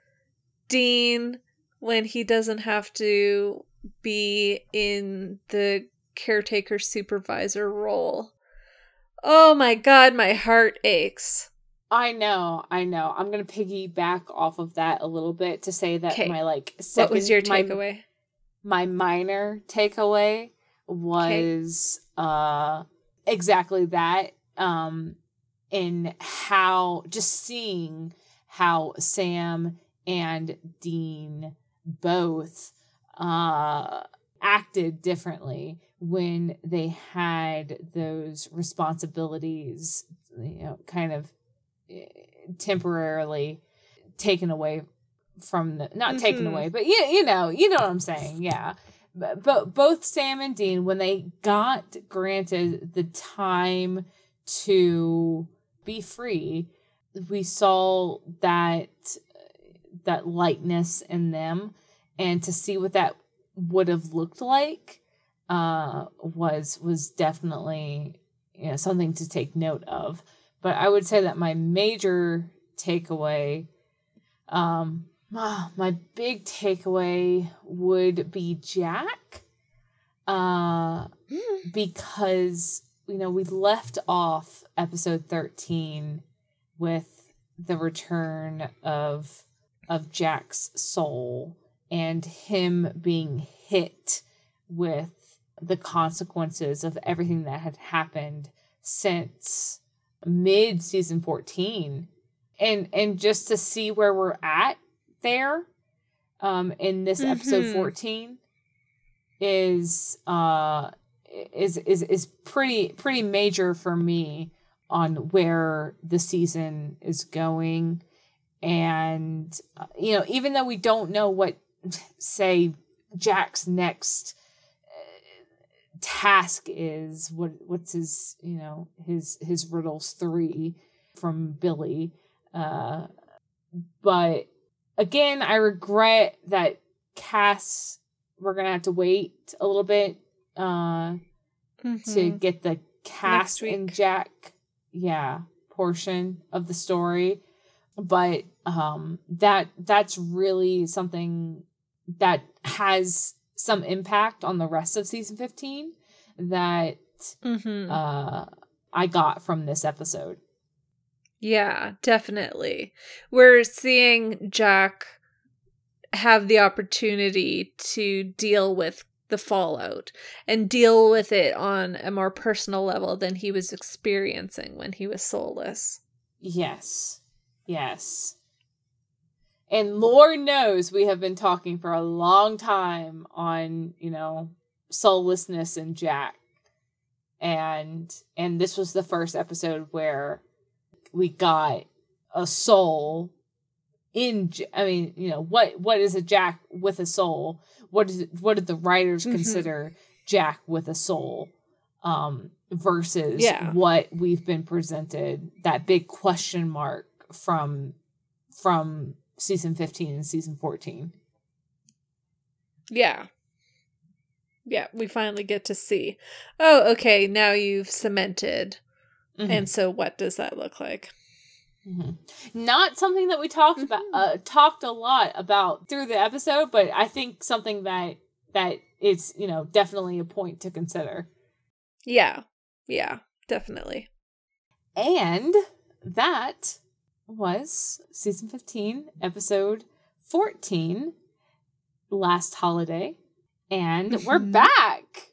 dean when he doesn't have to be in the caretaker supervisor role oh my god my heart aches
I know, I know. I'm gonna piggyback off of that a little bit to say that
'Kay.
my like second,
what was your takeaway
my minor takeaway was uh exactly that um in how just seeing how Sam and Dean both uh acted differently when they had those responsibilities you know kind of eh, temporarily taken away from the not taken
Mhm.
away but you, you know you know what i'm saying yeah but, but both sam and dean when they got granted the time to be free we saw that that lightness in them and to see what that would have looked like uh was was definitely you know something to take note of. But i would say that my major takeaway um ah, my big takeaway would be jack uh because you know we left off episode 13 with the return of of Jack's soul and him being hit with the consequences of everything that had happened since mid season 14 and and just to see where we're at there um in this episode
Mhm.
14 is uh is is is pretty pretty major for me on where the season is going and uh, you know even though we don't know what say Jack's next task is what what's his you know his his riddles 3 from Billie uh but again I regret that Cass we're going to have to wait a little bit uh to
Mhm.
get the cast and. Jack, yeah, portion of the story. But um that that's really something that has some impact on the rest of season 15 that
Mhm.
uh I got from this episode.
Yeah, definitely. We're seeing Jack have the opportunity to deal with the fallout and deal with it on a more personal level than he was experiencing when he was soulless.
Yes. Yes. And Lord knows we have been talking for a long time on, you know, soullessness and Jack. And and this was the first episode where we got a soul in I mean, you know, what what is a Jack with a soul? What is it, what did the writers
Mhm.
consider Jack with a soul? Um versus
Yeah.
what we've been presented that big question mark from from season 15 and season 14
Yeah. Yeah, we finally get to see. Oh, okay, now you've cemented.
Mhm.
And so what does that look like?
Mhm. not something that we talked about
Mhm.
uh, talked a lot about through the episode but i think something that that is you know definitely a point to consider
Yeah. Yeah, definitely.
and that was season 15 episode 14 last holiday and we're
Mhm.
back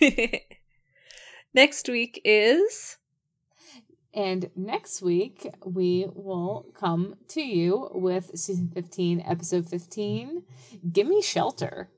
Next week is
And next week, we will come to you with season 15, episode 15 Gimme Shelter.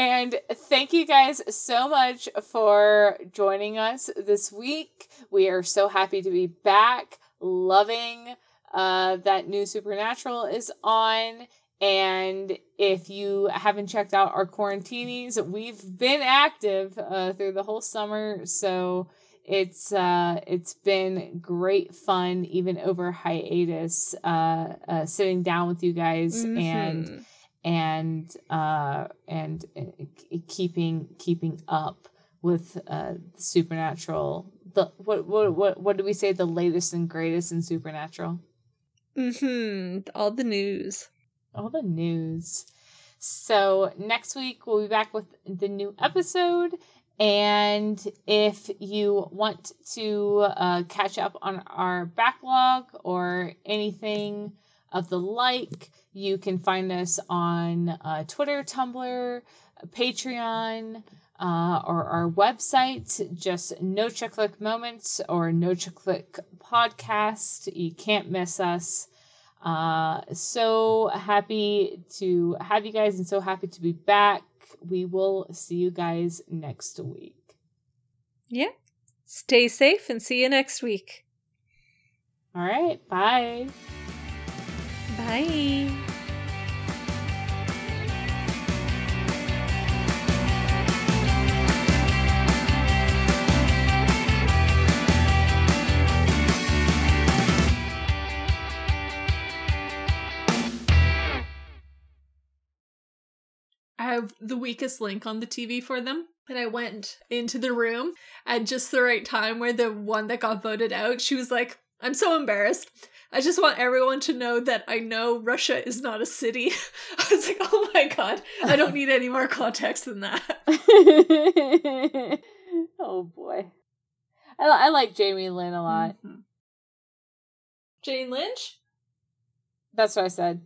And thank you guys so much for joining us this week. We are so happy to be back, loving uh, that new Supernatural is on. And if you haven't checked out our quarantinis, we've been active uh, through the whole summer. So it's uh it's been great fun even over hiatus uh, uh sitting down with you guys and
Mhm.
And uh and uh, keeping keeping up with uh supernatural the what what what what do we say the latest and greatest in supernatural
Mhm. all the news.
all the news. So next week we'll be back with the new episode. And if you want to uh, catch up on our backlog or anything of the like, you can find us on uh, Twitter, Tumblr, Patreon, uh, or our website, just No Chick Flick Moments or No Chick Flick Podcast. You can't miss us. Uh, so happy to have you guys and so happy to be back. We will see you guys next week.
Yeah. Stay safe and see you next week.
All right, bye.
Bye.
I have the weakest link on the TV for them. And I went into the room at just the right time where the one that got voted out, she was like, I'm so embarrassed. I just want everyone to know that I know Russia is not a city. I was like, oh my god, I don't need any more context than that.
oh boy. I, I like Jamie Lynn a lot.
Mhm. Jane Lynch?
That's what I said.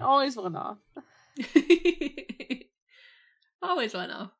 Always one off.
Always went off.